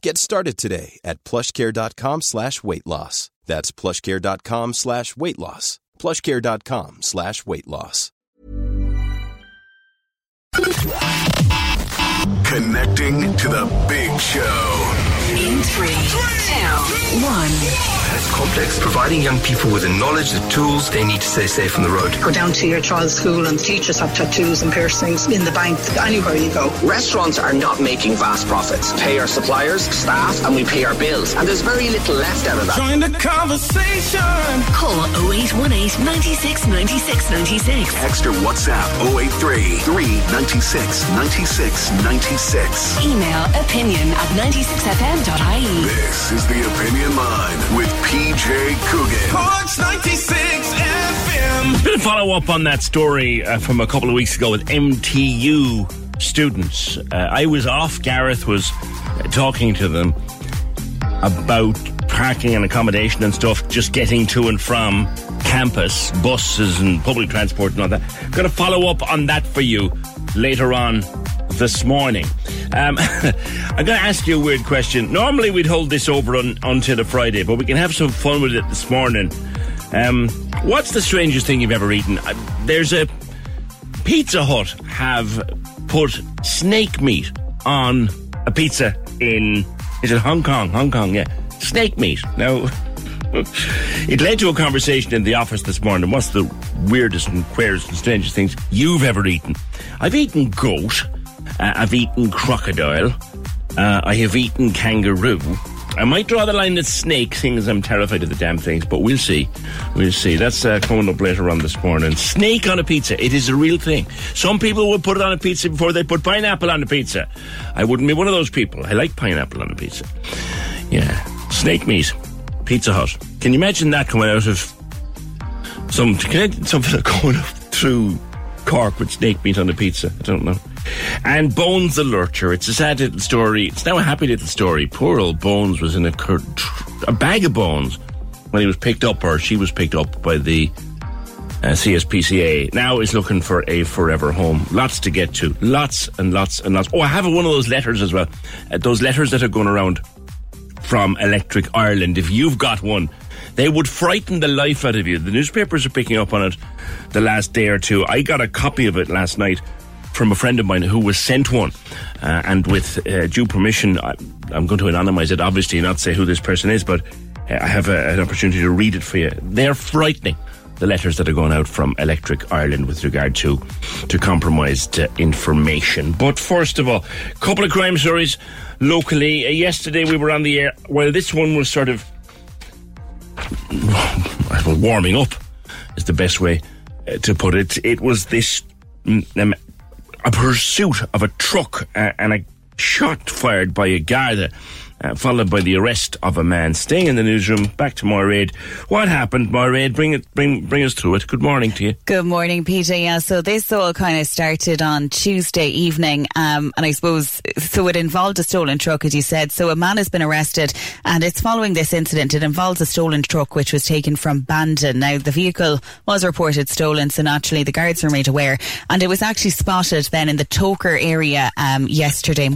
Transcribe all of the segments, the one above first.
Get started today at plushcare.com slash weight loss. That's plushcare.com slash weight loss. Plushcare.com slash weight loss. Connecting to the big show. In three, two, one. It's complex, providing young people with the knowledge, the tools they need to stay safe on the road. Go down to your child's school and teachers have tattoos and piercings in the bank, anywhere you go. Restaurants are not making vast profits. Pay our suppliers, staff, and we pay our bills. And there's very little left out of that. Join the conversation. Call 0818 96 96 96. Text or WhatsApp 083 396 96 96. Email opinion at 96fm.ie. This is the Opinion Line with PJ Coogan. Corks 96 FM. Bit of follow up on that story uh, from a couple of weeks ago with MTU students. Uh, I was off, Gareth was uh, talking to them about parking and accommodation and stuff, just getting to and from campus, buses and public transport and all that. Going to follow up on that for you later on this morning. Um, I'm going to ask you a weird question. Normally we'd hold this over on, until the Friday, but we can have some fun with it this morning. Um, what's the strangest thing you've ever eaten? Uh, there's a Pizza Hut have put snake meat on a pizza in is it Hong Kong? Hong Kong, yeah. Snake meat. Now it led to a conversation in the office this morning. What's the weirdest and queerest and strangest things you've ever eaten? I've eaten goat. Uh, I've eaten crocodile. Uh, I have eaten kangaroo. I might draw the line at snake, seeing as I'm terrified of the damn things, but we'll see. We'll see. That's uh, coming up later on this morning. Snake on a pizza. It is a real thing. Some people would put it on a pizza before they put pineapple on a pizza. I wouldn't be one of those people. I like pineapple on a pizza. Yeah. Snake meat. Pizza Hut. Can you imagine that coming out of some, can I, something going through Cork with snake meat on a pizza? I don't know. And Bones the Lurcher. It's a sad little story. It's now a happy little story. Poor old Bones was in a, cur- a bag of bones when he was picked up, or she was picked up by the uh, CSPCA. Now is looking for a forever home. Lots to get to. Lots and lots and lots. Oh, I have one of those letters as well. Uh, those letters that are going around from Electric Ireland. If you've got one, they would frighten the life out of you. The newspapers are picking up on it the last day or two. I got a copy of it last night from a friend of mine who was sent one. Uh, and with uh, due permission, I, I'm going to anonymize it, obviously, not say who this person is, but uh, I have a, an opportunity to read it for you. They're frightening. The letters that are going out from Electric Ireland with regard to to compromised uh, information. But first of all, a couple of crime stories locally. Uh, yesterday we were on the air. Well, this one was sort of warming up is the best way to put it. It was this um, a pursuit of a truck uh, and a shot fired by a Garda. Uh, followed by the arrest of a man. Staying in the newsroom, back to Mairead. What happened, Mairead? Bring it, bring, bring us through it. Good morning to you. Good morning, Peter. Yeah, so this all kind of started on Tuesday evening, um, and I suppose so. It involved a stolen truck, as you said. So a man has been arrested, and it's following this incident. It involves a stolen truck which was taken from Bandon. Now the vehicle was reported stolen, so naturally the guards were made aware, and it was actually spotted then in the Togher area um, yesterday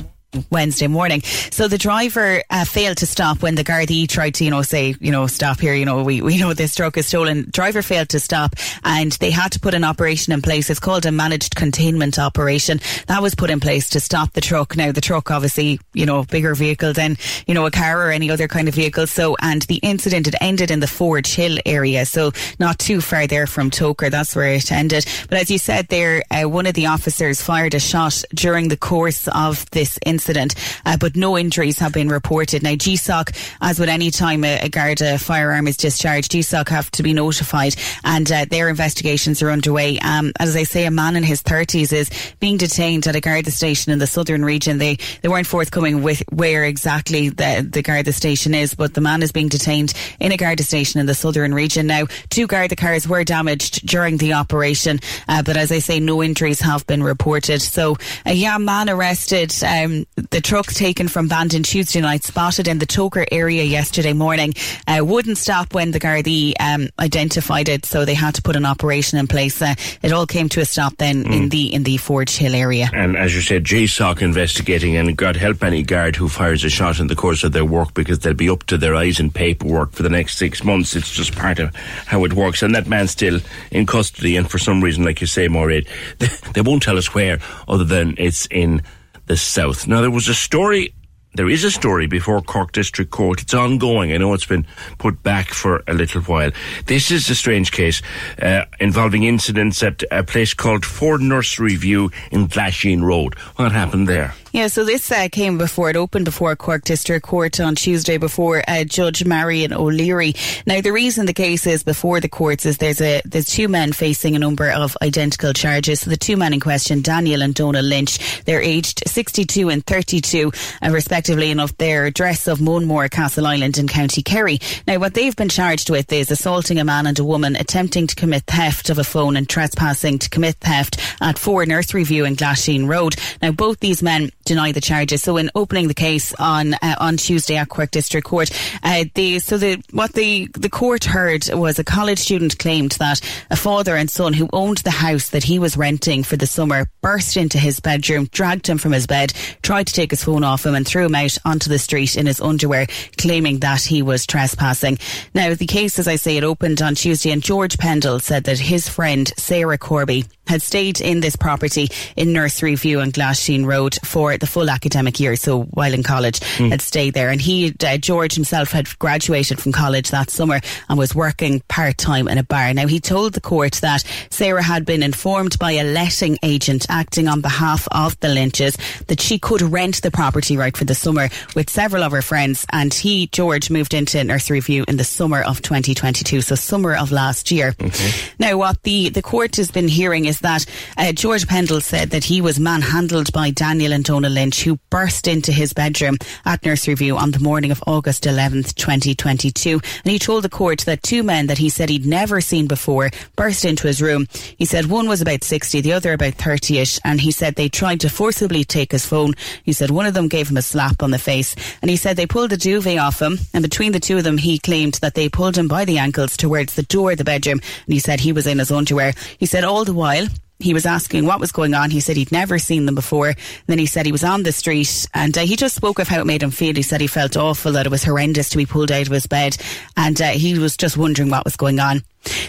Wednesday morning. So the driver uh, failed to stop when the Gardaí tried to, you know, say, you know, stop here. You know, we, we know this truck is stolen. Driver failed to stop and they had to put an operation in place. It's called a managed containment operation. That was put in place to stop the truck. Now, the truck, obviously, you know, bigger vehicle than, you know, a car or any other kind of vehicle. So, and the incident, it ended in the Forge Hill area. So not too far there from Togher. That's where it ended. But as you said there, uh, one of the officers fired a shot during the course of this incident incident, uh, but no injuries have been reported. Now, GSOC, as with any time a, a Garda firearm is discharged, GSOC have to be notified and uh, their investigations are underway. Um, as I say, a man in his 30s is being detained at a Garda station in the southern region. They they weren't forthcoming with where exactly the, the Garda station is, but the man is being detained in a Garda station in the southern region. Now, two Garda cars were damaged during the operation, uh, but as I say, no injuries have been reported. So, a young man arrested. Um, the truck taken from Bandon Tuesday night, spotted in the Togher area yesterday morning, uh, wouldn't stop when the Gardaí um, identified it, so they had to put an operation in place. Uh, it all came to a stop then mm. in the in the Forge Hill area. And as you said, GSOC investigating, and God help any guard who fires a shot in the course of their work because they'll be up to their eyes in paperwork for the next six months. It's just part of how it works. And that man's still in custody, and for some reason, like you say, Maureen, they, they won't tell us where, other than it's in the south. Now, there was a story there is a story before Cork District Court. It's ongoing. I know it's been put back for a little while. This is a strange case uh, involving incidents at a place called 4 Nursery View in Glasheen Road. What happened there? Yeah, so this uh, came before it opened before Cork District Court on Tuesday before uh, Judge Marion O'Leary. Now, the reason the case is before the courts is there's a there's two men facing a number of identical charges. So the two men in question, Daniel and Donal Lynch, they're aged 62 and 32, uh, respectively, and of their address of Moanmore, Castleisland in County Kerry. Now, what they've been charged with is assaulting a man and a woman, attempting to commit theft of a phone and trespassing to commit theft at 4 Nursery View in Glasheen Road. Now, both these men deny the charges. So in opening the case on uh, on Tuesday at Cork District Court, uh, the so the what the the court heard was a college student claimed that a father and son who owned the house that he was renting for the summer burst into his bedroom, dragged him from his bed, tried to take his phone off him, and threw him out onto the street in his underwear, claiming that he was trespassing. Now the case, as I say, it opened on Tuesday, and George Pendle said that his friend Sarah Corby had stayed in this property in Nursery View on Glasheen Road for the full academic year, so while in college, mm. had stayed there. And he, uh, George himself, had graduated from college that summer and was working part time in a bar. Now, he told the court that Sarah had been informed by a letting agent acting on behalf of the Lynches that she could rent the property right for the summer with several of her friends. And he, George, moved into Nursery View in the summer of 2022, so summer of last year. Okay. Now, what the, the court has been hearing is that uh, George Pendle said that he was manhandled by Daniel and Donal Lynch, who burst into his bedroom at Nursery View on the morning of August 11th, 2022. And he told the court that two men that he said he'd never seen before burst into his room. He said one was about 60, the other about 30ish, and he said they tried to forcibly take his phone. He said one of them gave him a slap on the face, and he said they pulled the duvet off him, and between the two of them, he claimed that they pulled him by the ankles towards the door of the bedroom, and he said he was in his underwear. He said all the while, he was asking what was going on. He said he'd never seen them before. And then he said he was on the street and uh, he just spoke of how it made him feel. He said he felt awful, that it was horrendous to be pulled out of his bed. And uh, he was just wondering what was going on.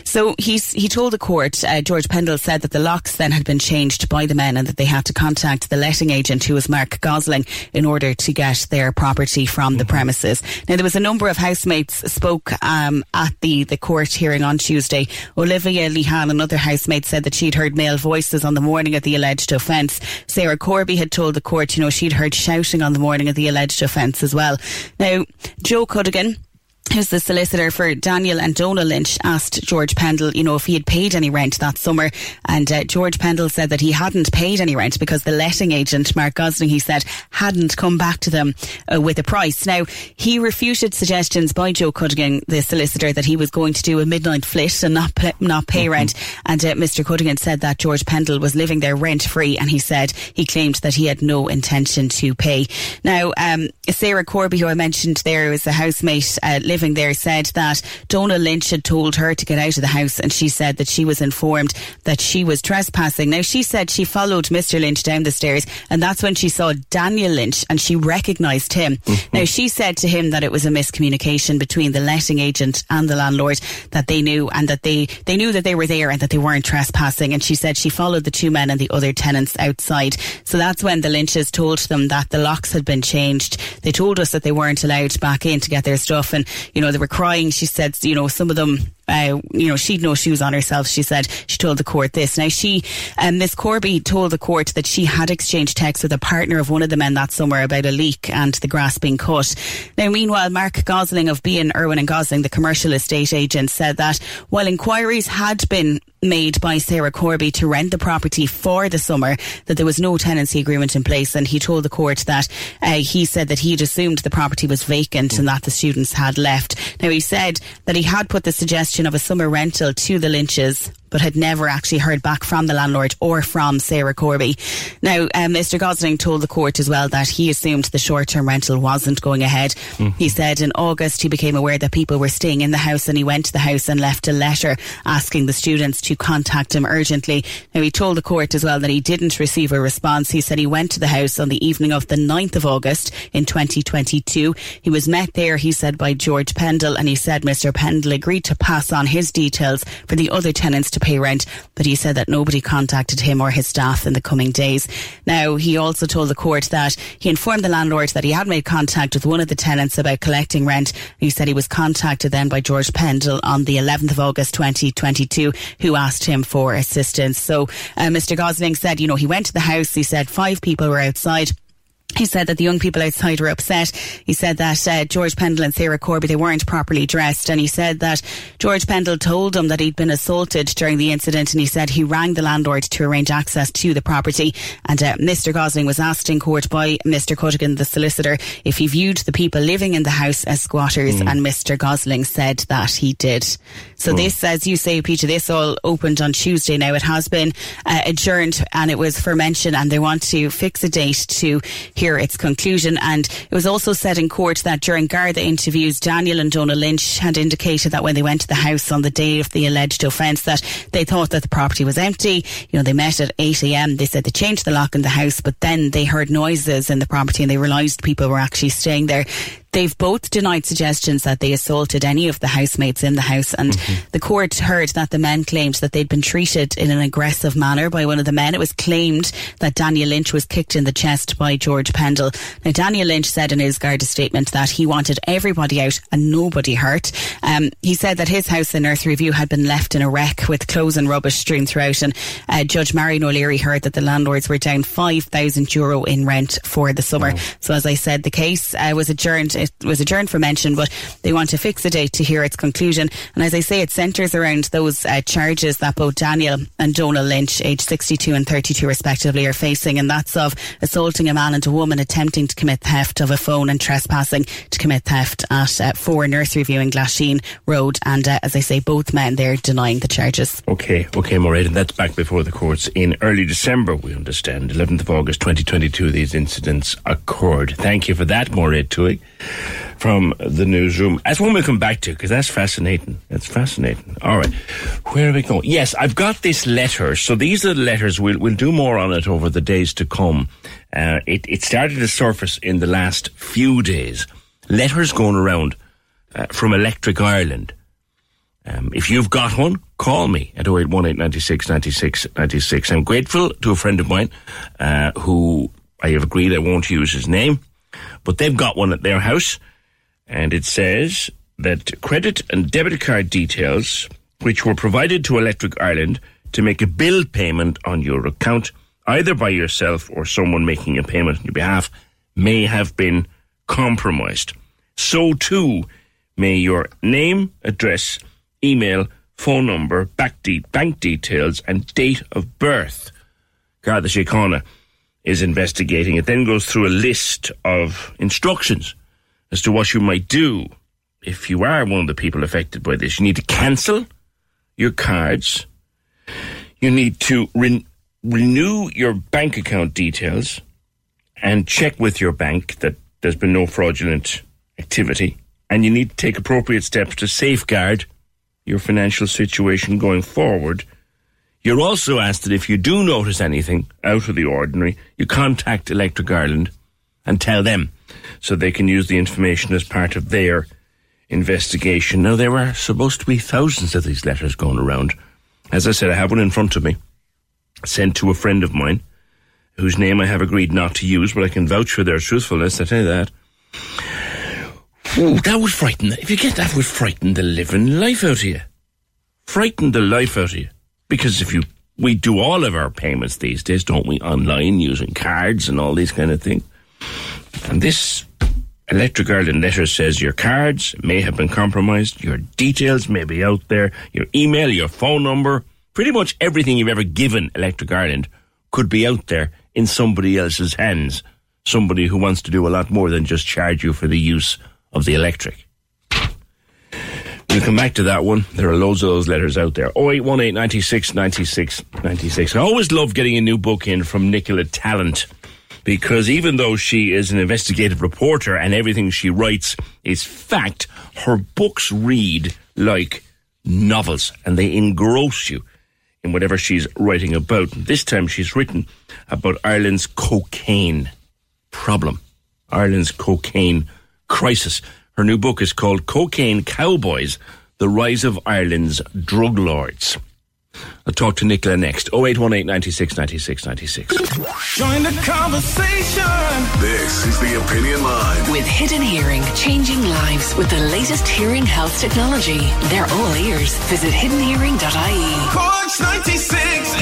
So he's, he told the court, uh, George Pendle said that the locks then had been changed by the men and that they had to contact the letting agent who was Mark Gosling in order to get their property from the mm-hmm. premises. Now there was a number of housemates spoke um, at the, the court hearing on Tuesday. Olivia Lehan, another housemate, said that she'd heard male voices on the morning of the alleged offence. Sarah Corby had told the court, you know, she'd heard shouting on the morning of the alleged offence as well. Now, Joe Cuddigan, who's the solicitor for Daniel and Donal Lynch, asked George Pendle, you know, if he had paid any rent that summer. And uh, George Pendle said that he hadn't paid any rent because the letting agent, Mark Gosling, he said, hadn't come back to them uh, with a price. Now, he refuted suggestions by Joe Cuddigan, the solicitor, that he was going to do a midnight flit and not, pay, not pay mm-hmm. rent. And uh, Mr. Cuddigan said that George Pendle was living there rent free. And he said he claimed that he had no intention to pay. Now, um, Sarah Corby, who I mentioned there, was a housemate, uh, living there said that Donal Lynch had told her to get out of the house and she said that she was informed that she was trespassing. Now she said she followed Mr. Lynch down the stairs and that's when she saw Daniel Lynch and she recognised him. Mm-hmm. Now she said to him that it was a miscommunication between the letting agent and the landlord that they knew and that they, they knew that they were there and that they weren't trespassing. And she said she followed the two men and the other tenants outside. So that's when the Lynches told them that the locks had been changed. They told us that they weren't allowed back in to get their stuff and, you know, they were crying. She said, you know, some of them uh, you know, she'd no shoes on herself. She said she told the court this. Now she, um, Miss Corby told the court that she had exchanged texts with a partner of one of the men that summer about a leak and the grass being cut. Now, meanwhile, Mark Gosling of Behan Irwin and Gosling, the commercial estate agent, said that while inquiries had been made by Sarah Corby to rent the property for the summer, that there was no tenancy agreement in place, and he told the court that uh, he said that he'd assumed the property was vacant and that the students had left. Now he said that he had put the suggestion of a summer rental to the Lynches but had never actually heard back from the landlord or from Sarah Corby. Now, um, Mr. Gosling told the court as well that he assumed the short term rental wasn't going ahead. Mm. He said in August he became aware that people were staying in the house and he went to the house and left a letter asking the students to contact him urgently. Now, he told the court as well that he didn't receive a response. He said he went to the house on the evening of the 9th of August in 2022. He was met there, he said, by George Pendle and he said Mr. Pendle agreed to pass on his details for the other tenants to pay rent, but he said that nobody contacted him or his staff in the coming days. Now, he also told the court that he informed the landlord that he had made contact with one of the tenants about collecting rent. He said he was contacted then by George Pendle on the 11th of August 2022, who asked him for assistance. So, uh, Mr. Gosling said, you know, he went to the house. He said five people were outside. He said that the young people outside were upset. He said that uh, George Pendle and Sarah Corby they weren't properly dressed, and he said that George Pendle told him that he'd been assaulted during the incident, and he said he rang the landlord to arrange access to the property. And uh, Mr. Gosling was asked in court by Mr. Cuddigan, the solicitor, if he viewed the people living in the house as squatters, Mm. and Mr. Gosling said that he did. So this, as you say, Peter, this all opened on Tuesday. Now it has been uh, adjourned, and it was for mention, and they want to fix a date to hear its conclusion. And it was also said in court that during Garda interviews, Daniel and Donal Lynch had indicated that when they went to the house on the day of the alleged offence, that they thought that the property was empty. You know, they met at 8 a.m. They said they changed the lock in the house, but then they heard noises in the property and they realised people were actually staying there. They've both denied suggestions that they assaulted any of the housemates in the house, and the court heard that the men claimed that they'd been treated in an aggressive manner by one of the men. It was claimed that Daniel Lynch was kicked in the chest by George Pendle. Now, Daniel Lynch said in his Garda statement that he wanted everybody out and nobody hurt. Um, he said that his house in Nursery View had been left in a wreck with clothes and rubbish strewn throughout, and uh, Judge Marion O'Leary heard that the landlords were down 5,000 euro in rent for the summer. So, as I said, the case uh, was adjourned. It was adjourned for mention, but they want to fix a date to hear its conclusion. And as I say, it centres around those uh, charges that both Daniel and Donal Lynch, aged 62 and 32 respectively, are facing, and that's of assaulting a man and a woman attempting to commit theft of a phone and trespassing to commit theft at uh, 4 Nursery View in Glasheen Road. And uh, as I say, both men they're denying the charges. Okay, okay, Mairead, and that's back before the courts in early December, we understand. 11th of August 2022, these incidents occurred. Thank you for that, Mairead Twohig, from the newsroom. That's one we'll come back to, because that's fascinating. That's fascinating. All right, where are we going? Yes, I've got this letter. So these are the letters. We'll, we'll do more on it over the days to come. Uh, it, it started to surface in the last few days. Letters going around uh, from Electric Ireland. Um, if you've got one, call me at 0818 96 96 96. I'm grateful to a friend of mine uh, who I have agreed I won't use his name, but they've got one at their house, and it says that credit and debit card details, which were provided to Electric Ireland to make a bill payment on your account, either by yourself or someone making a payment on your behalf, may have been compromised. So too may your name, address, email, phone number, bank details, and date of birth. Garda Síochána is investigating. It then goes through a list of instructions as to what you might do if you are one of the people affected by this. You need to cancel your cards. You need to re- renew your bank account details and check with your bank that there's been no fraudulent activity and you need to take appropriate steps to safeguard your financial situation going forward. You're also asked that if you do notice anything out of the ordinary, you contact Electric Ireland and tell them so they can use the information as part of their investigation. Now, there are supposed to be thousands of these letters going around. As I said, I have one in front of me, sent to a friend of mine, whose name I have agreed not to use, but I can vouch for their truthfulness, I tell you that. Ooh, that would frighten, if you get that would frighten the living life out of you. Frighten the life out of you. Because if you, we do all of our payments these days, don't we, online, using cards and all these kind of things. And this Electric Ireland letter says your cards may have been compromised, your details may be out there, your email, your phone number, pretty much everything you've ever given Electric Ireland could be out there in somebody else's hands. Somebody who wants to do a lot more than just charge you for the use of the electric. We'll come back to that one. There are loads of those letters out there. 0818 96 96 96. I always love getting a new book in from Nicola Tallant because even though she is an investigative reporter and everything she writes is fact, her books read like novels and they engross you in whatever she's writing about. This time she's written about Ireland's cocaine problem, Ireland's cocaine crisis. Her new book is called Cocaine Cowboys The Rise of Ireland's Drug Lords. I'll talk to Nicola next. 0818 96 96 96. Join the conversation. This is the Opinion Line. With Hidden Hearing, changing lives with the latest hearing health technology. They're all ears. Visit hiddenhearing.ie. Corks 96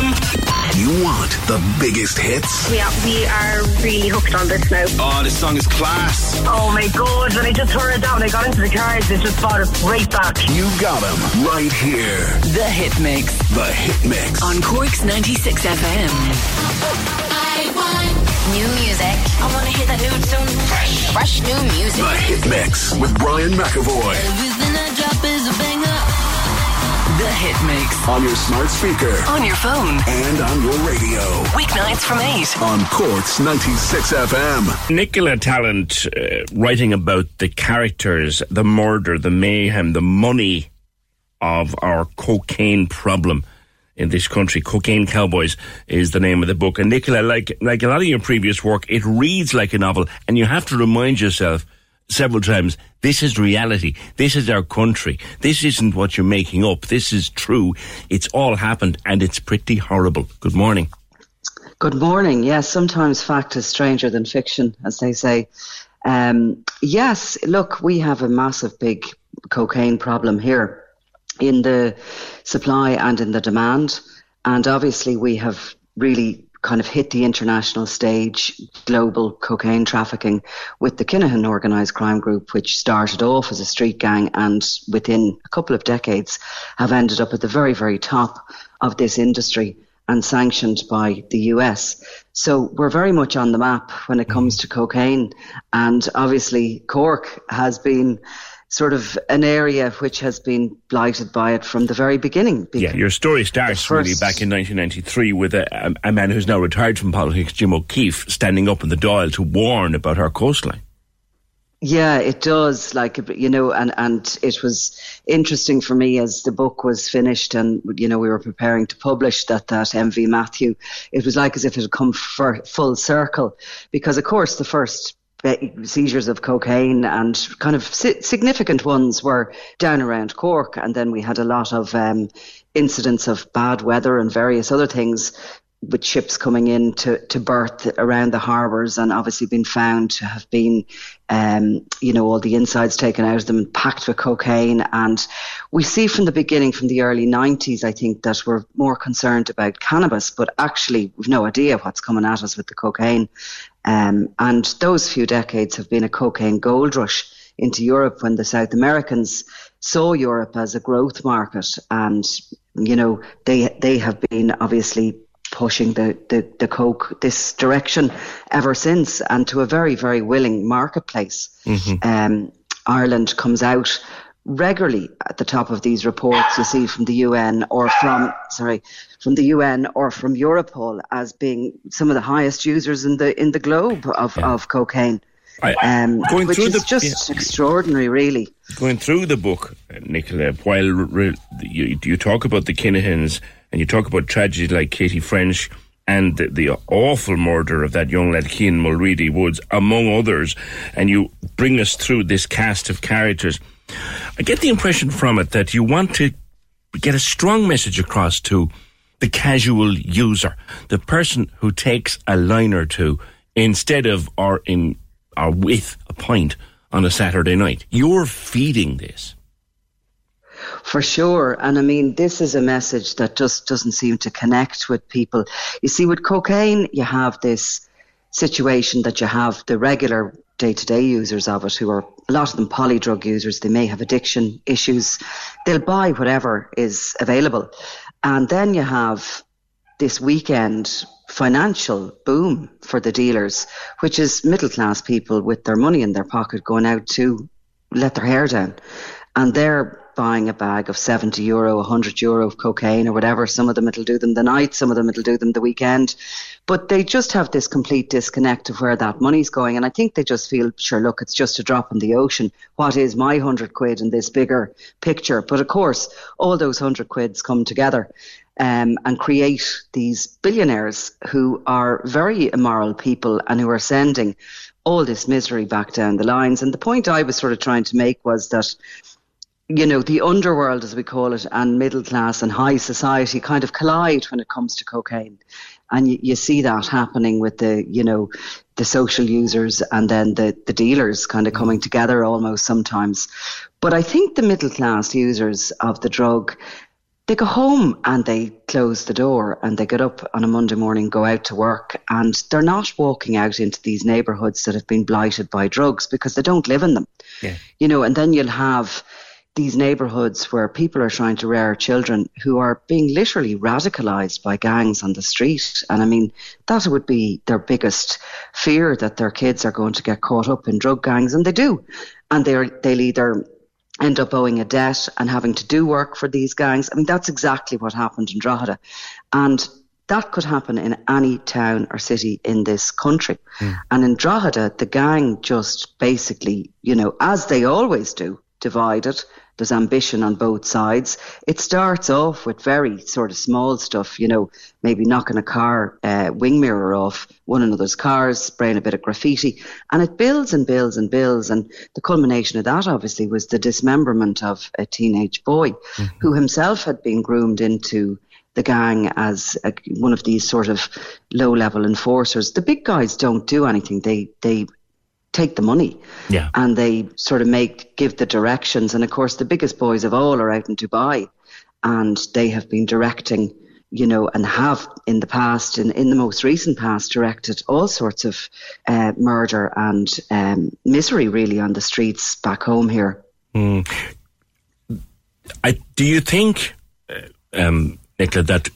FM. You want the biggest hits? Yeah, we are really hooked on this now. Oh, this song is class. Oh my god, when I just heard that when I got into the car, it just brought it right back. You got them right here. The Hit Mix. The Hit Mix. On Corks 96 FM. New music. I want to hear that new tune. Fresh. Fresh new music. The Hit Mix with Brian McAvoy. The Hit Mix. On your smart speaker. On your phone. And on your radio. Weeknights from 8. On Corks 96 FM. Nicola Tallant uh, writing about the characters, the murder, the mayhem, the money of our cocaine problem in this country. Cocaine Cowboys is the name of the book. And Nicola, like like a lot of your previous work, it reads like a novel, and you have to remind yourself several times this is reality. This is our country. This isn't what you're making up. This is true. It's all happened, and it's pretty horrible. Good morning. Good morning. Yes, sometimes fact is stranger than fiction, as they say. Um, yes, look, we have a massive, big cocaine problem here in the supply and in the demand. And obviously, we have really kind of hit the international stage, global cocaine trafficking with the Kinahan organised crime group, which started off as a street gang and within a couple of decades have ended up at the very, very top of this industry and sanctioned by the US. So we're very much on the map when it comes mm. to cocaine. And obviously, Cork has been sort of an area which has been blighted by it from the very beginning. Yeah, your story starts first- really back in 1993 with a, a, man who's now retired from politics, Jim O'Keeffe, standing up in the Dáil to warn about our coastline. Yeah, it does. Like you know, and and it was interesting for me as the book was finished, and you know we were preparing to publish that that MV Matthew. It was like as if it had come full circle, because of course the first seizures of cocaine and kind of si- significant ones were down around Cork, and then we had a lot of um, incidents of bad weather and various other things with ships coming in to, to berth around the harbours and obviously been found to have been, um, you know, all the insides taken out of them and packed with cocaine. And we see from the beginning, from the early 90s, I think that we're more concerned about cannabis, but actually we've no idea what's coming at us with the cocaine. Um, and those few decades have been a cocaine gold rush into Europe when the South Americans saw Europe as a growth market. And, you know, they, they have been obviously pushing the, the, the coke this direction ever since and to a very, very willing marketplace. Um, Ireland comes out regularly at the top of these reports you see from the UN or from sorry from the UN or from Europol as being some of the highest users in the in the globe of, of cocaine. um, going which is the, just yeah. extraordinary, really. Going through the book, Nicola, while re- you, you talk about the Kinahans and you talk about tragedy like Katie French and the, the, awful murder of that young lad, Keane Mulready Woods, among others, and you bring us through this cast of characters. I get the impression from it that you want to get a strong message across to the casual user, the person who takes a line or two instead of or in or with a pint on a Saturday night. You're feeding this. For sure. And I mean, this is a message that just doesn't seem to connect with people. You see, with cocaine, you have this situation that you have the regular day to day users of it who are a lot of them poly drug users. They may have addiction issues. They'll buy whatever is available. And then you have this weekend financial boom for the dealers, which is middle class people with their money in their pocket going out to let their hair down. And they're buying a bag of 70 euro, 100 euro of cocaine or whatever. Some of them it'll do them the night, some of them it'll do them the weekend. But they just have this complete disconnect of where that money's going. And I think they just feel, sure, look, it's just a drop in the ocean. What is my 100 quid in this bigger picture? But of course, all those 100 quids come together. Um, and create these billionaires who are very immoral people and who are sending all this misery back down the lines. And the point I was sort of trying to make was that you know, the underworld, as we call it, and middle class and high society kind of collide when it comes to cocaine. And you, you see that happening with the, you know, the social users and then the, the dealers kind of mm. coming together almost sometimes. But I think the middle class users of the drug, they go home and they close the door and they get up on a Monday morning, go out to work, and they're not walking out into these neighborhoods that have been blighted by drugs because they don't live in them. Yeah. You know, and then you'll have these neighborhoods where people are trying to rear children who are being literally radicalized by gangs on the street. And I mean, that would be their biggest fear that their kids are going to get caught up in drug gangs, and they do. And they're, they'll either end up owing a debt and having to do work for these gangs. I mean, that's exactly what happened in Drogheda. And that could happen in any town or city in this country. Mm. And in Drogheda, the gang just basically, you know, as they always do, divided there's ambition on both sides. It starts off with very sort of small stuff, you know, maybe knocking a car uh, wing mirror off one another's cars, spraying a bit of graffiti, and it builds and builds and builds. And the culmination of that, obviously, was the dismemberment of a teenage boy mm-hmm. who himself had been groomed into the gang as a, one of these sort of low level enforcers. The big guys don't do anything. They they take the money. Yeah. And they sort of make give the directions. And of course the biggest boys of all are out in Dubai and they have been directing, you know, and have in the past, in, in the most recent past, directed all sorts of uh, murder and um, misery really on the streets back home here. Mm. I, do you think, uh, um, Nicola, that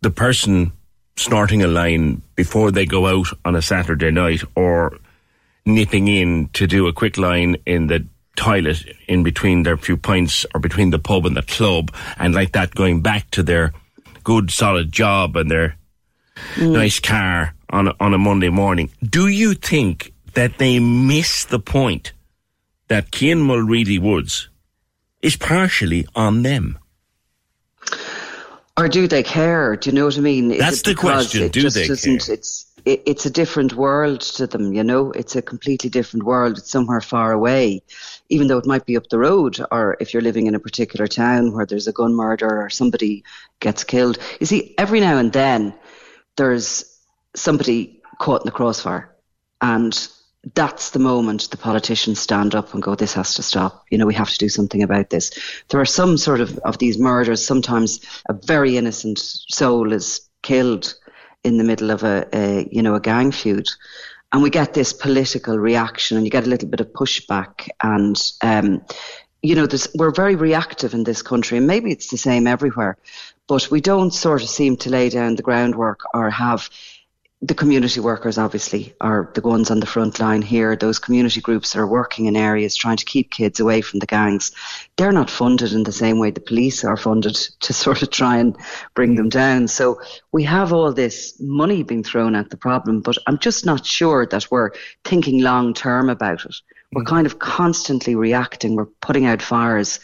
the person snorting a line before they go out on a Saturday night or nipping in to do a quick line in the toilet in between their few pints or between the pub and the club and like that going back to their good solid job and their mm. nice car on a, on a Monday morning. Do you think that they miss the point that Keane Mulready Woods is partially on them? Or do they care? Do you know what I mean? That's the question. Do they care? It's it, it's a different world to them, you know. It's a completely different world. It's somewhere far away, even though it might be up the road, or if you're living in a particular town where there's a gun murder or somebody gets killed. You see, every now and then there's somebody caught in the crossfire, and that's the moment the politicians stand up and go, this has to stop. You know, we have to do something about this. There are some sort of, of these murders, sometimes a very innocent soul is killed in the middle of a, a you know a gang feud. And we get this political reaction and you get a little bit of pushback. And um, you know we're very reactive in this country and maybe it's the same everywhere. But we don't sort of seem to lay down the groundwork or have the community workers obviously are the ones on the front line here. Those community groups that are working in areas trying to keep kids away from the gangs, they're not funded in the same way the police are funded to sort of try and bring them down. So we have all this money being thrown at the problem, but I'm just not sure that we're thinking long term about it. We're mm. kind of constantly reacting. We're putting out fires,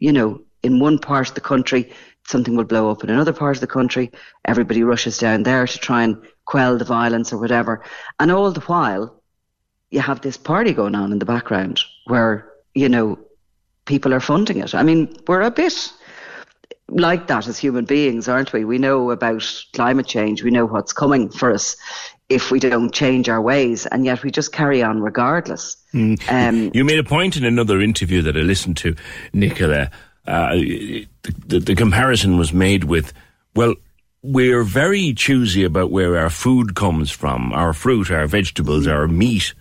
you know, in one part of the country, something will blow up in another part of the country. Everybody rushes down there to try and quell the violence or whatever. And all the while, you have this party going on in the background where, you know, people are funding it. I mean, we're a bit like that as human beings, aren't we? We know about climate change, we know what's coming for us if we don't change our ways, and yet we just carry on regardless. Mm. Um, you made a point in another interview that I listened to, Nicola. Uh, the, the comparison was made with, well, we're very choosy about where our food comes from, our fruit, our vegetables, our meat.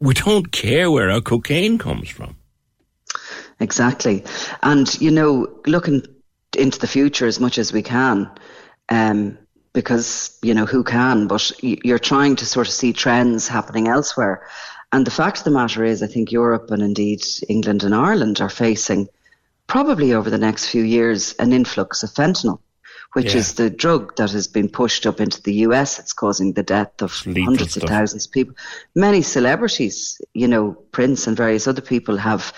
We don't care where our cocaine comes from. Exactly. And, you know, looking into the future as much as we can, um, because, you know, who can, but you're trying to sort of see trends happening elsewhere. And the fact of the matter is, I think Europe and indeed England and Ireland are facing probably over the next few years an influx of fentanyl which yeah. is the drug that has been pushed up into the US. It's causing the death of hundreds stuff. of thousands of people. Many celebrities, you know, Prince and various other people have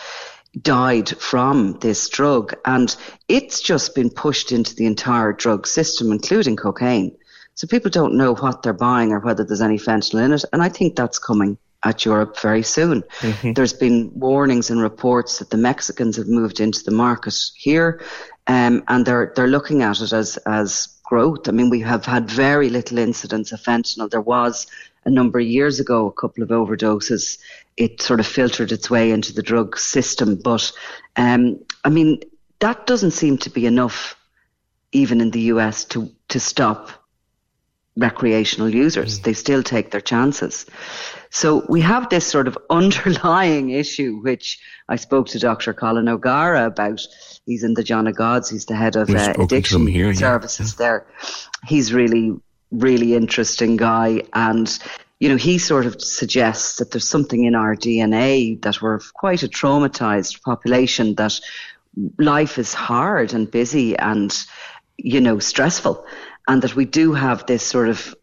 died from this drug, and it's just been pushed into the entire drug system, including cocaine. So people don't know what they're buying or whether there's any fentanyl in it, and I think that's coming at Europe very soon. Mm-hmm. There's been warnings and reports that the Mexicans have moved into the market here um, and they're they're looking at it as as growth. I mean, we have had very little incidence of fentanyl. There was a number of years ago a couple of overdoses. It sort of filtered its way into the drug system, but um, I mean that doesn't seem to be enough, even in the US, to to stop recreational users. Mm. They still take their chances. So we have this sort of underlying issue, which I spoke to Dr. Colin O'Gara about. He's in the John of Gods. He's the head of uh, addiction here, services yeah. there. He's really, really interesting guy. And, you know, he sort of suggests that there's something in our DNA that we're quite a traumatized population, that life is hard and busy and, you know, stressful and that we do have this sort of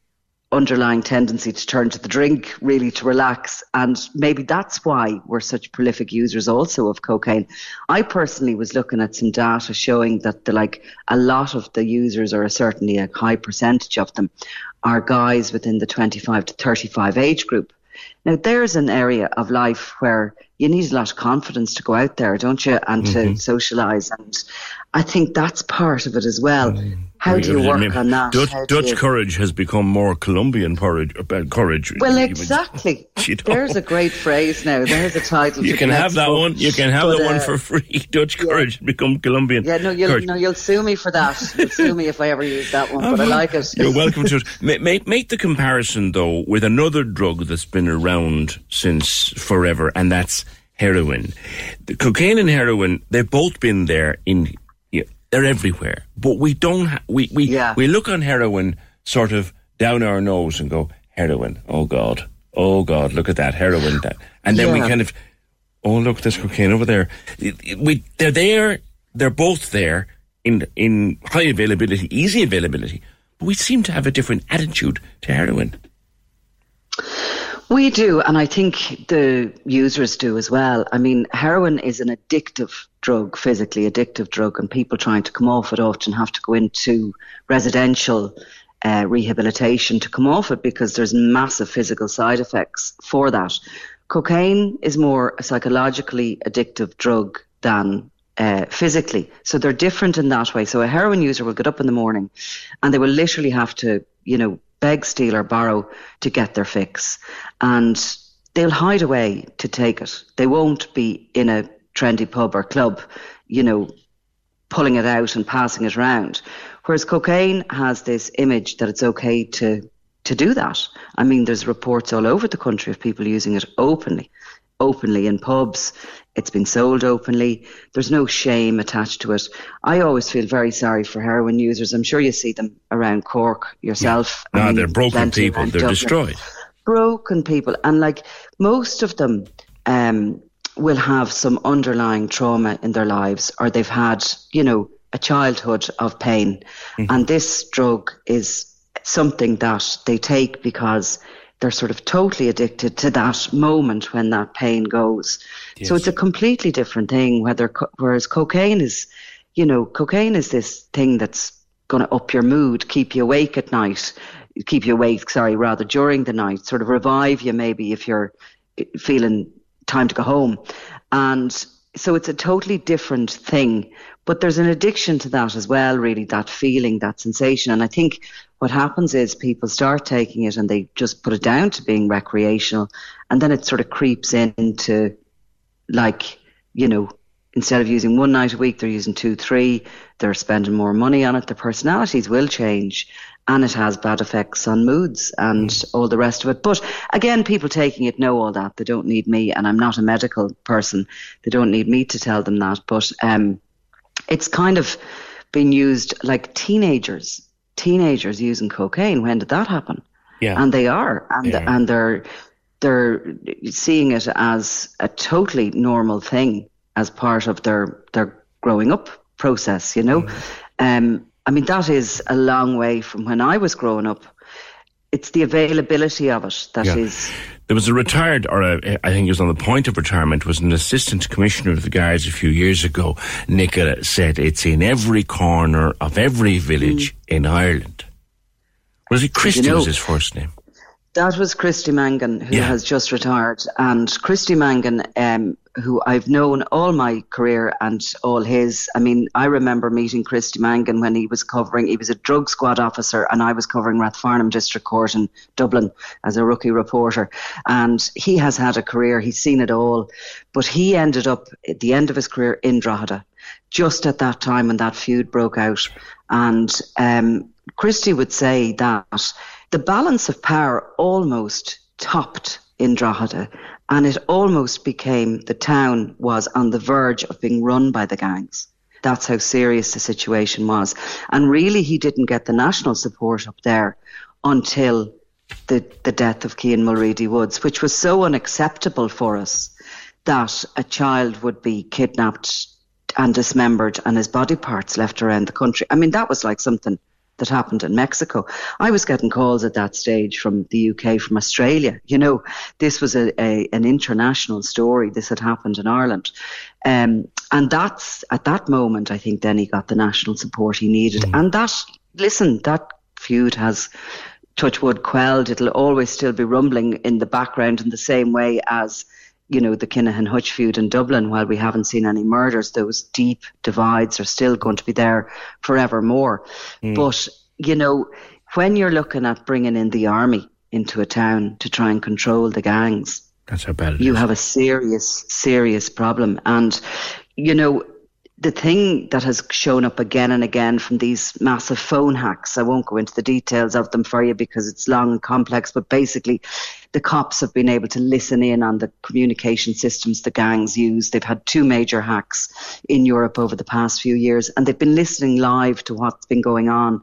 underlying tendency to turn to the drink really to relax. And maybe that's why we're such prolific users also of cocaine. I personally was looking at some data showing that the like a lot of the users or certainly a high percentage of them are guys within the 25 to 35 age group. Now there's an area of life where you need a lot of confidence to go out there, don't you, and mm-hmm. to socialise. And I think that's part of it as well. Mm-hmm. How do you work I mean, on that? Dutch, Dutch you... courage has become more Colombian porridge, uh, courage. Well, exactly. you know? There's a great phrase now. There's a title. you can have that book. one. You can have but, that uh, one for free. Dutch yeah. courage become Colombian. Yeah, no, you'll courage. no, you'll sue me for that. You'll sue me if I ever use that one. But I like it. You're welcome to it. Make, make the comparison though with another drug that's been around since forever, and that's heroin. The cocaine and heroin, they've both been there in they're everywhere. But we don't. Ha- we we yeah. we look on heroin sort of down our nose and go heroin. Oh God. Oh God. Look at that heroin. That. And then yeah. we kind of. Oh look, there's cocaine over there. We they're there. They're both there in in high availability, easy availability. But we seem to have a different attitude to heroin. We do, and I think the users do as well. I mean, heroin is an addictive drug, physically addictive drug, and people trying to come off it often have to go into residential uh, rehabilitation to come off it because there's massive physical side effects for that. Cocaine is more a psychologically addictive drug than uh, physically. So they're different in that way. So a heroin user will get up in the morning and they will literally have to, you know, beg, steal, or borrow to get their fix. And they'll hide away to take it. They won't be in a trendy pub or club, you know, pulling it out and passing it around. Whereas cocaine has this image that it's okay to to do that. I mean, there's reports all over the country of people using it openly, openly in pubs. It's been sold openly. There's no shame attached to it. I always feel very sorry for heroin users. I'm sure you see them around Cork yourself. Yeah. No, they're broken people. They're Dublin. destroyed. Broken people. And like most of them um, will have some underlying trauma in their lives or they've had, you know, a childhood of pain. Mm-hmm. And this drug is something that they take because they're sort of totally addicted to that moment when that pain goes. Yes. So it's a completely different thing. Whether whereas cocaine is, you know, cocaine is this thing that's going to up your mood, keep you awake at night, keep you awake. Sorry, rather during the night, sort of revive you maybe if you're eh, feeling time to go home, and so it's a totally different thing. But there's an addiction to that as well, really, that feeling, that sensation. And I think what happens is people start taking it and they just put it down to being recreational and then it sort of creeps into like you know instead of using one night a week they're using two three they're spending more money on it their personalities will change and it has bad effects on moods and mm. all the rest of it but again people taking it know all that they don't need me and i'm not a medical person they don't need me to tell them that but um, it's kind of been used like teenagers teenagers using cocaine. When did that happen? Yeah. And they are, and yeah. and they're they're seeing it as a totally normal thing as part of their their growing up process. You know, mm. um, I mean that is a long way from when I was growing up. It's the availability of it that yeah. is. There was a retired, or a, I think he was on the point of retirement, was an assistant commissioner of the guards a few years ago. Nicola said it's in every corner of every village mm. in Ireland. Was it Christy? You know, was his first name? That was Christy Mangan, who yeah. has just retired. And Christy Mangan, um, who I've known all my career and all his. I mean, I remember meeting Christy Mangan when he was covering, he was a drug squad officer, and I was covering Rathfarnham District Court in Dublin as a rookie reporter. And he has had a career, he's seen it all. But he ended up at the end of his career in Drogheda, just at that time when that feud broke out. And um, Christy would say that the balance of power almost topped in Drogheda and it almost became the town was on the verge of being run by the gangs. That's how serious the situation was. And really, he didn't get the national support up there until the, the death of Keane Mulready Woods, which was so unacceptable for us that a child would be kidnapped and dismembered and his body parts left around the country. I mean, that was like something that happened in Mexico. I was getting calls at that stage from the UK, from Australia. You know, this was a, a an international story. This had happened in Ireland. Um, and that's at that moment, I think then he got the national support he needed. Mm. And that, listen, that feud has touchwood quelled. It'll always still be rumbling in the background in the same way as you know, the Kinahan Hutch feud in Dublin, while we haven't seen any murders, those deep divides are still going to be there forevermore. Mm. But, you know, when you're looking at bringing in the army into a town to try and control the gangs, that's how bad you is. have a serious, serious problem. And, you know, the thing that has shown up again and again from these massive phone hacks, I won't go into the details of them for you because it's long and complex, but basically, the cops have been able to listen in on the communication systems the gangs use. They've had two major hacks in Europe over the past few years, and they've been listening live to what's been going on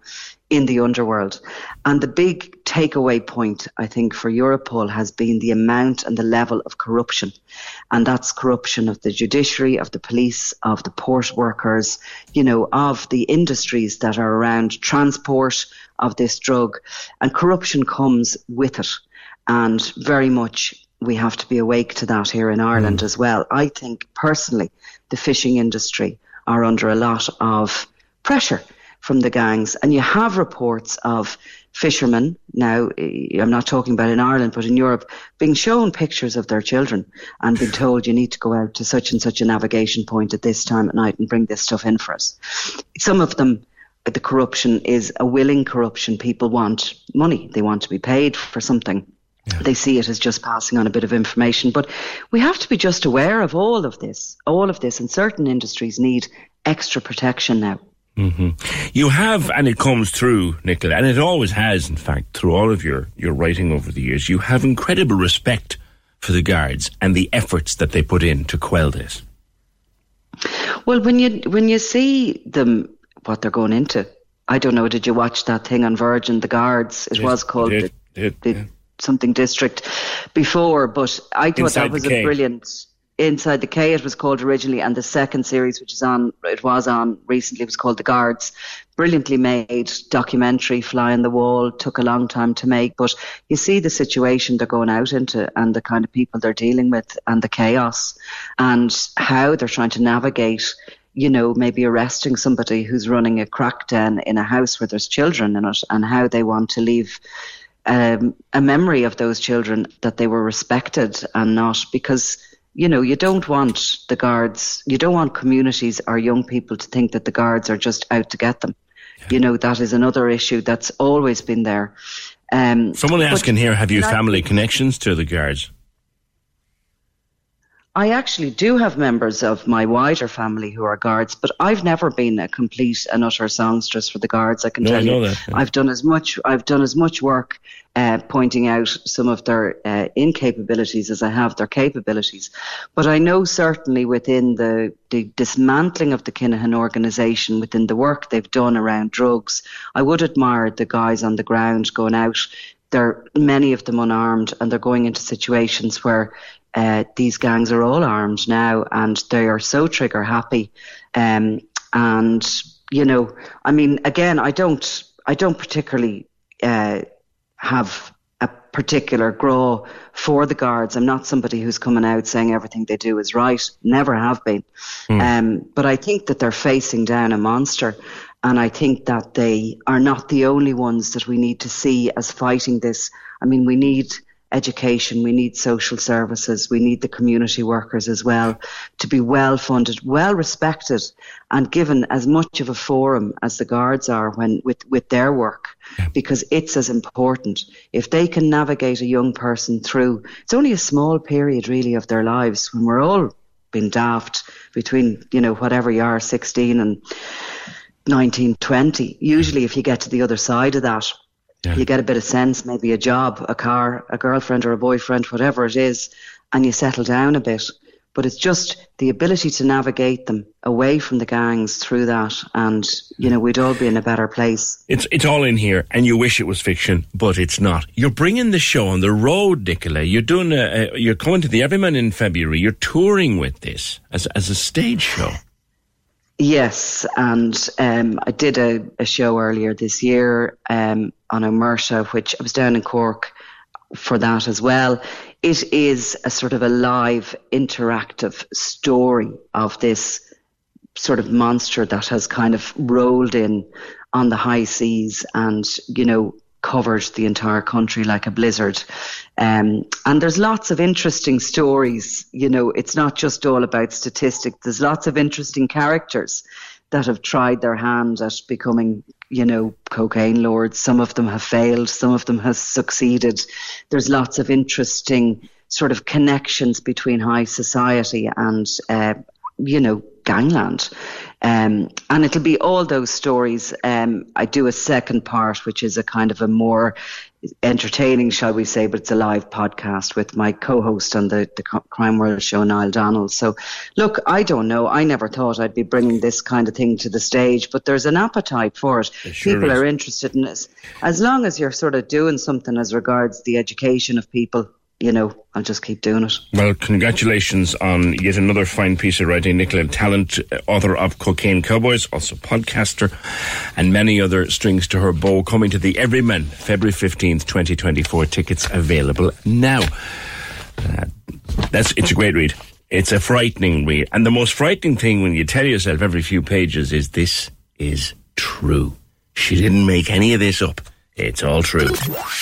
in the underworld. And the big takeaway point, I think, for Europol has been the amount and the level of corruption. And that's corruption of the judiciary, of the police, of the port workers, you know, of the industries that are around transport of this drug. And corruption comes with it. And very much we have to be awake to that here in Ireland mm. as well. I think personally, the fishing industry are under a lot of pressure from the gangs. And you have reports of fishermen now, eh, I'm not talking about in Ireland, but in Europe, being shown pictures of their children and being told you need to go out to such and such a navigation point at this time at night and bring this stuff in for us. Some of them the corruption is a willing corruption. People want money. They want to be paid for something. Yeah. They see it as just passing on a bit of information. But we have to be just aware of all of this. All of this. And certain industries need extra protection now. Mm-hmm. You have, and it comes through, Nicola, and it always has, in fact, through all of your, your writing over the years, you have incredible respect for the guards and the efforts that they put in to quell this? Well, when you when you see them, what they're going into, I don't know. Did you watch that thing on Virgin, the guards? It was called the, yeah. something district before, but I thought Inside that was a brilliant. Inside the K, it was called originally, and the second series, which is on, it was on recently, was called The Guards. Brilliantly made documentary, fly on the wall. Took a long time to make, but you see the situation they're going out into, and the kind of people they're dealing with, and the chaos, and how they're trying to navigate you know, maybe arresting somebody who's running a crack den in a house where there's children in it and how they want to leave um, a memory of those children that they were respected and not because, you know, you don't want the guards, you don't want communities or young people to think that the guards are just out to get them. You know, that is another issue that's always been there. Um, Someone asking here, have you and I- family connections to the guards? I actually do have members of my wider family who are guards, but I've never been a complete and utter songstress for the guards. I can No, tell know you, that, yeah. I've done as much. I've done as much work uh, pointing out some of their uh, incapabilities as I have their capabilities. But I know certainly within the the dismantling of the Kinahan organisation, within the work they've done around drugs, I would admire the guys on the ground going out. They're many of them unarmed, and they're going into situations where uh, these gangs are all armed now and they are so trigger happy. Um, and, you know, I mean, again, I don't, I don't particularly uh, have a particular grow for the guards. I'm not somebody who's coming out saying everything they do is right. Never have been. Um, but I think that they're facing down a monster. And I think that they are not the only ones that we need to see as fighting this. I mean, we need education, we need social services, we need the community workers as well to be well funded, well respected, and given as much of a forum as the guards are when with, with their work, because it's as important. If they can navigate a young person through, it's only a small period really of their lives when we're all been daft between, you know, whatever you are, 16 and 19, 20. Usually, if you get to the other side of that, you get a bit of sense, maybe a job, a car, a girlfriend or a boyfriend, whatever it is, and you settle down a bit. But it's just the ability to navigate them away from the gangs through that, and you know we'd all be in a better place. It's it's all in here, and you wish it was fiction, but it's not. You're bringing the show on the road, Nicola. You're doing a, a you're coming to the Everyman in February. You're touring with this as as a stage show. Yes, and um, I did a, a show earlier this year um, on Omerta, which I was down in Cork for that as well. It is a sort of a live, interactive story of this sort of monster that has kind of rolled in on the high seas and, you know, covered the entire country like a blizzard. Um, and there's lots of interesting stories. You know, it's not just all about statistics. There's lots of interesting characters that have tried their hand at becoming, you know, cocaine lords. Some of them have failed. Some of them have succeeded. There's lots of interesting sort of connections between high society and, uh, you know, gangland. Um, and it'll be all those stories. Um, I do a second part, which is a kind of a more entertaining, shall we say, but it's a live podcast with my co-host on the, the Crime World show, Niall Donald. So, look, I don't know. I never thought I'd be bringing this kind of thing to the stage, but there's an appetite for it. sure people is. are interested in this. As long as you're sort of doing something as regards the education of people, you know, I'll just keep doing it. Well, congratulations on yet another fine piece of writing, Nicola Tallant, uh, author of Cocaine Cowboys, also podcaster, and many other strings to her bow. Coming to the Everyman, February fifteenth, twenty twenty four. Tickets available now. Uh, that's it's a great read. It's a frightening read, and the most frightening thing when you tell yourself every few pages is this is true. She didn't make any of this up. It's all true.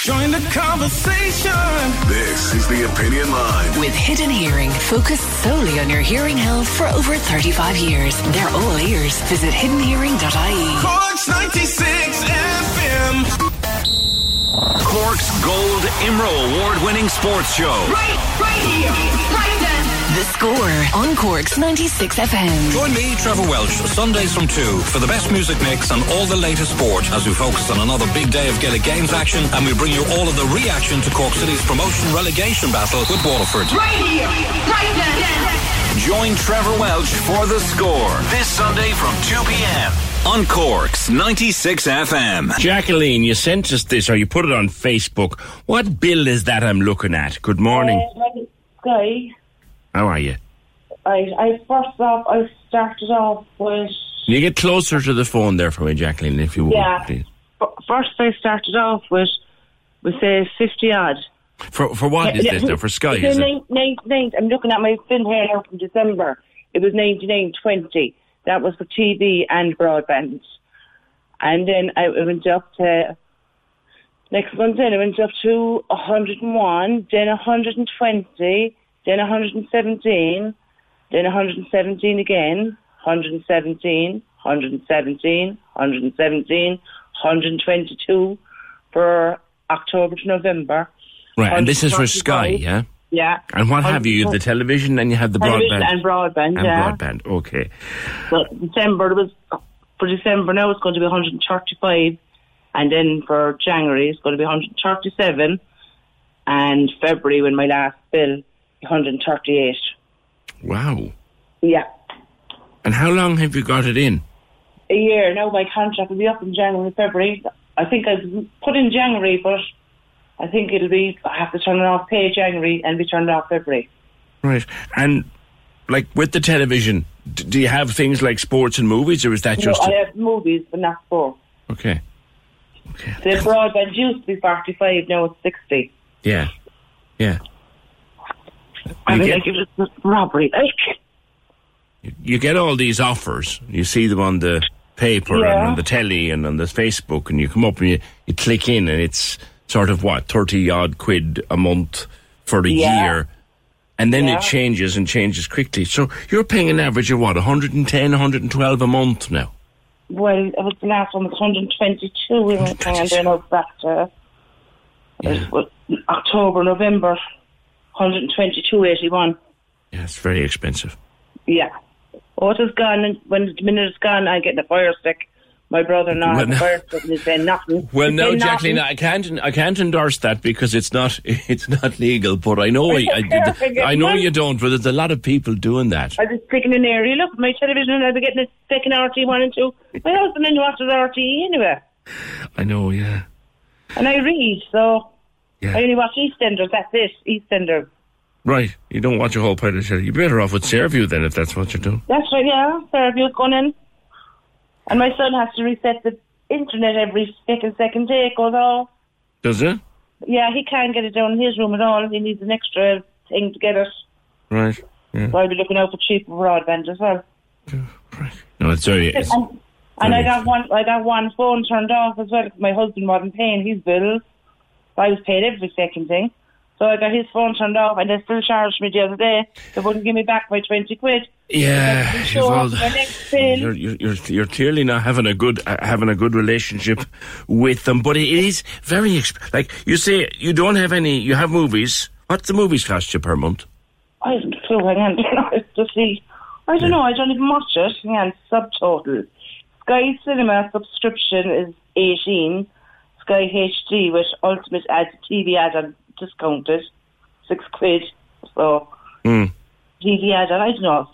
Join the conversation. This is the Opinion Line. With Hidden Hearing, focused solely on your hearing health for over 35 years. They're all ears. Visit hiddenhearing.ie. Corks 96 FM. Cork's Gold Imro Award winning sports show. Right, right here, right then. The Score on Cork's 96 FM. Join me, Trevor Welch, Sundays from 2 for the best music mix and all the latest sport as we focus on another big day of Gaelic Games action and we bring you all of the reaction to Cork City's promotion relegation battle with Waterford. Right here, right now. Join Trevor Welch for The Score this Sunday from 2 p.m. on Cork's 96 FM. Jacqueline, you sent us this, or you put it on Facebook. What bill is that I'm looking at? Good morning. Uh, Guy, How are you? I, I first off, I started off with, Can you get closer to the phone there for me, Jacqueline, if you would, yeah, please? first I started off with, we say uh, 50 odd. For for what is this now? For Sky, is a it? nine- nine- nine- I'm looking at my film here now from December. It was 99.20. That was for TV and broadband. And then I I went up to, next month then I went up to 101, then 120, then 117, then 117 again, 117, 117, 117, 122 for October to November. Right, and this is for Sky, yeah? Yeah. And what have you? You the television and you have the Television broadband. and broadband, And yeah. broadband, okay. But December was for December now it's going to be 135, and then for January it's going to be 137, and February when my last bill 138. Wow. Yeah, And how long have you got it in? a year now. My contract will be up in January, February. I think I put in January, but I think it'll be I have to turn it off pay January and be turned off February. Right. And, like, with the television, do you have things like sports and movies, or is that No, just... I have movies, but not sports. okay. The broadband used to be 45, now it's 60. Yeah. Yeah. I You mean, get- like, it was robbery. Like, you get all these offers. You see them on the paper and on the telly and on the Facebook, and you come up and you, you click in, and it's sort of what thirty odd quid a month for a Yeah. year, and then Yeah. it changes and changes quickly. So you're paying an average of what 110, 112 a month now. well, it was the last one was 122. We went oh, and then I was back to it was October, November, 122.81. Yeah, it's very expensive. Yeah. Is gone, and when the minute it's gone, I get the fire stick. My brother-in-law Well, has a now- fire stick and he's saying nothing. Well, no, Jacqueline, nothing. I can't. I can't endorse that because it's not. It's not legal. But I know. I, I, I know you don't. But there's a lot of people doing that. I was taking an area look my television and I'd be getting a second RT one and two. My husband didn't watch the RT anyway. I know. Yeah. And I read, so Yeah. I only watch EastEnders, that's it, EastEnders. Right. You don't watch a whole pile of telly. You're better off with Saorview then, if that's what you're doing. That's right, yeah, Saorview's going in. And my son has to reset the internet every second, second day, it goes off. Does it? Yeah, he can't get it down in his room at all. He needs an extra thing to get it. Right. Yeah. So I'll be looking out for cheaper broadband as well. Right. No, it's very. It's, And, and I got one, I got one phone turned off as well. My husband wasn't paying his bills. I was paid every second thing. So I got his phone turned off, and they still charged me the other day. They wouldn't give me back my twenty quid. yeah. All- up my next bill. you're, you're, you're, you're clearly not having a good uh, having a good relationship with them, but it is very exp- like you say you don't have any. You have movies. What's the movies cost you per month? I haven't a clue. Hang on, to see. I don't know. I don't even watch it. Hang on, subtotal. Sky Cinema subscription is eighteen. Sky HD with Ultimate ad TV ad on discounted, six quid. So Hmm. TV ad on. I don't know.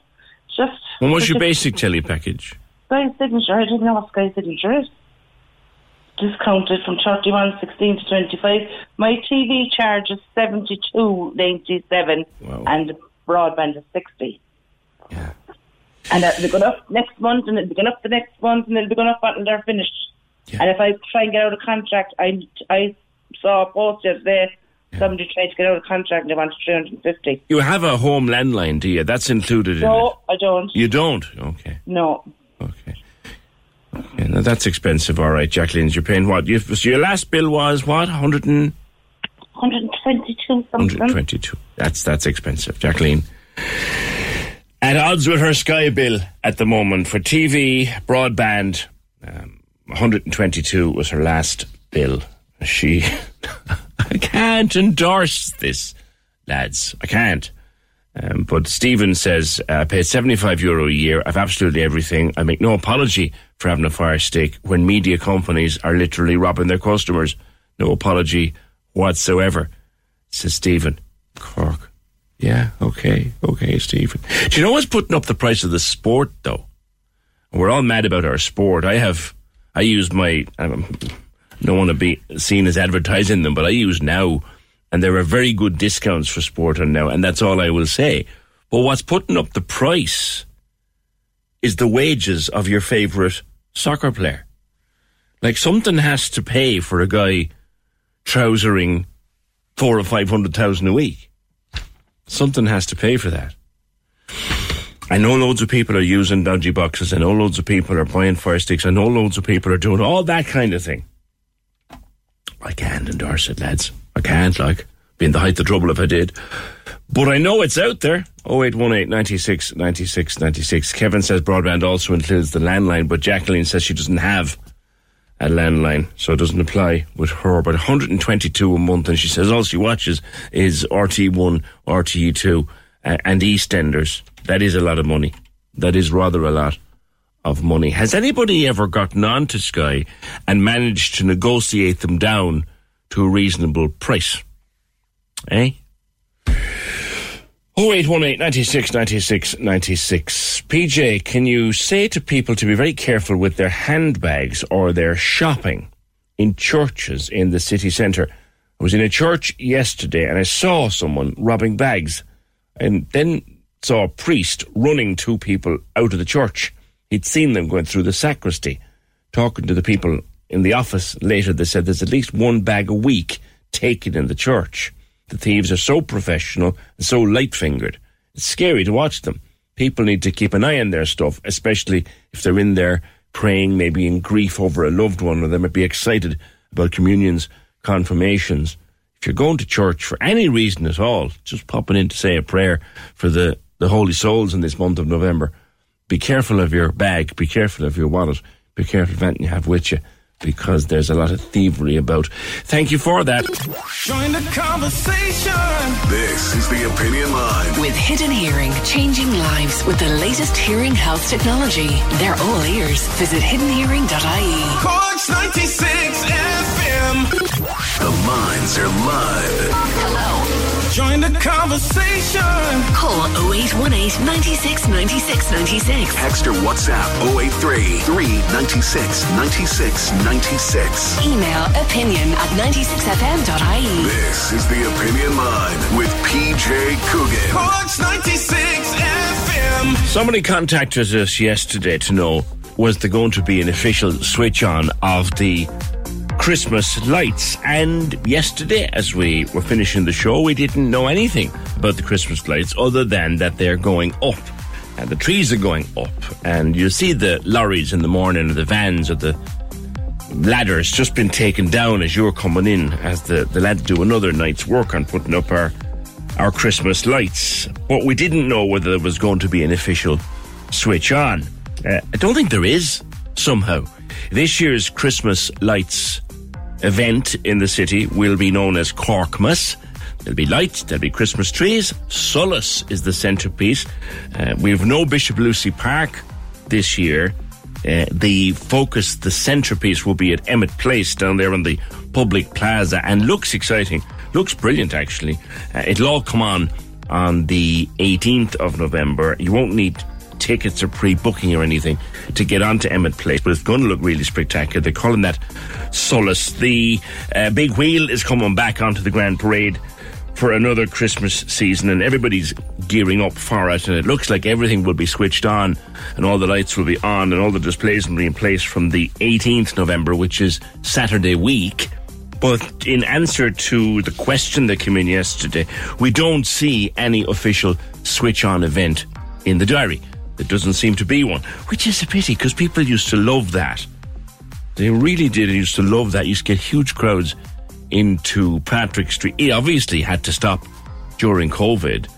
Just What was your basic telly package? Sky Signature. I didn't know what Sky Signature is. Discounted from thirty one sixteen to twenty five. My TV charge is seventy two ninety seven, and broadband is sixty. Yeah. And uh, they're going up next month, and it'll be going up the next month, and they'll be going up until they're finished. And if I try and get out of contract, I I saw a post yesterday. Somebody tried to get out of contract and they wanted three hundred and fifty. You have a home landline, do you? That's included in it. No, I don't. You don't. Okay. No. Okay. now that's expensive. All right, Jacqueline. You're paying what? You, so your last bill was what? 100 and 122 something. 122. That's that's expensive, Jacqueline. At odds with her Sky bill at the moment for TV, broadband, um, 122 was her last bill. She, I can't endorse this, lads. I can't. Um, but Stephen says, uh, I pay 75 euro a year. I've absolutely everything. I make no apology for having a fire stick when media companies are literally robbing their customers. No apology whatsoever, says Stephen. Cork. Yeah, okay, okay, Stephen. Do you know what's putting up the price of the sport, though? We're all mad about our sport. I have, I use my, I don't want to be seen as advertising them, but I use now and there are very good discounts for sport on now, and that's all I will say. But what's putting up the price is the wages of your favourite soccer player. Like something has to pay for a guy trousering four or five hundred thousand a week. Something has to pay for that. I know loads of people are using dodgy boxes. I know loads of people are buying fire sticks. I know loads of people are doing all that kind of thing. I can't endorse it, lads. I can't, like, be in the height of trouble if I did. But I know it's out there. 0818 96 96 96. Kevin says broadband also includes the landline, but Jacqueline says she doesn't have a landline, so it doesn't apply with her. But 122 a month, and she says all she watches is RT1, RTE2, uh, and EastEnders. That is a lot of money. That is rather a lot of money. Has anybody ever gotten on to Sky and managed to negotiate them down to a reasonable price? Eh? 0818 96 96 96. PJ, can you say to people to be very careful with their handbags or their shopping in churches in the city centre? I was in a church yesterday and I saw someone robbing bags and then saw a priest running two people out of the church. He'd seen them going through the sacristy. Talking to the people in the office later, they said there's at least one bag a week taken in the church. The thieves are so professional and so light fingered. It's scary to watch them. People need to keep an eye on their stuff, especially if they're in there praying, maybe in grief over a loved one, or they might be excited about communions, confirmations. If you're going to church for any reason at all, just popping in to say a prayer for the, the holy souls in this month of November, be careful of your bag, be careful of your wallet, be careful of anything you have with you because there's a lot of thievery about. Thank you for that. Join the conversation. This is the Opinion Line. With Hidden Hearing, changing lives with the latest hearing health technology. They're all ears. Visit hiddenhearing.ie. Corks 96 FM. The lines are live. Hello. Join the conversation. Call 0818 96 96 96. Text or WhatsApp 083 396 96 96. Email opinion at 96fm.ie. This is the Opinion Line with PJ Coogan. Corks 96 FM. Somebody contacted us yesterday to know was there going to be an official switch on of the Christmas lights. And yesterday, as we were finishing the show, we didn't know anything about the Christmas lights other than that they're going up. And the trees are going up. And you see the lorries in the morning, or the vans, or the ladders just been taken down as you're coming in, as the, the lads do another night's work on putting up our, our Christmas lights. But we didn't know whether there was going to be an official switch on. Uh, I don't think there is, somehow. This year's Christmas lights event in the city will be known as Corkmas. There'll be lights, there'll be Christmas trees. Solace is the centrepiece. Uh, we have no Bishop Lucy Park this year. Uh, the focus, the centrepiece will be at Emmett Place down there on the public plaza and looks exciting. Looks brilliant, actually. Uh, it'll all come on on the 18th of November. You won't need tickets or pre-booking or anything to get onto Emmett Place, but it's going to look really spectacular. They're calling that Solace. The uh, big wheel is coming back onto the Grand Parade for another Christmas season, and everybody's gearing up for it. And it looks like everything will be switched on, and all the lights will be on, and all the displays will be in place from the 18th November, which is Saturday week. But in answer to the question that came in yesterday, we don't see any official switch on event in the diary. There doesn't seem to be one, which is a pity because people used to love that. They really did. Used to love that. Used to get huge crowds into Patrick Street. It obviously had to stop during COVID,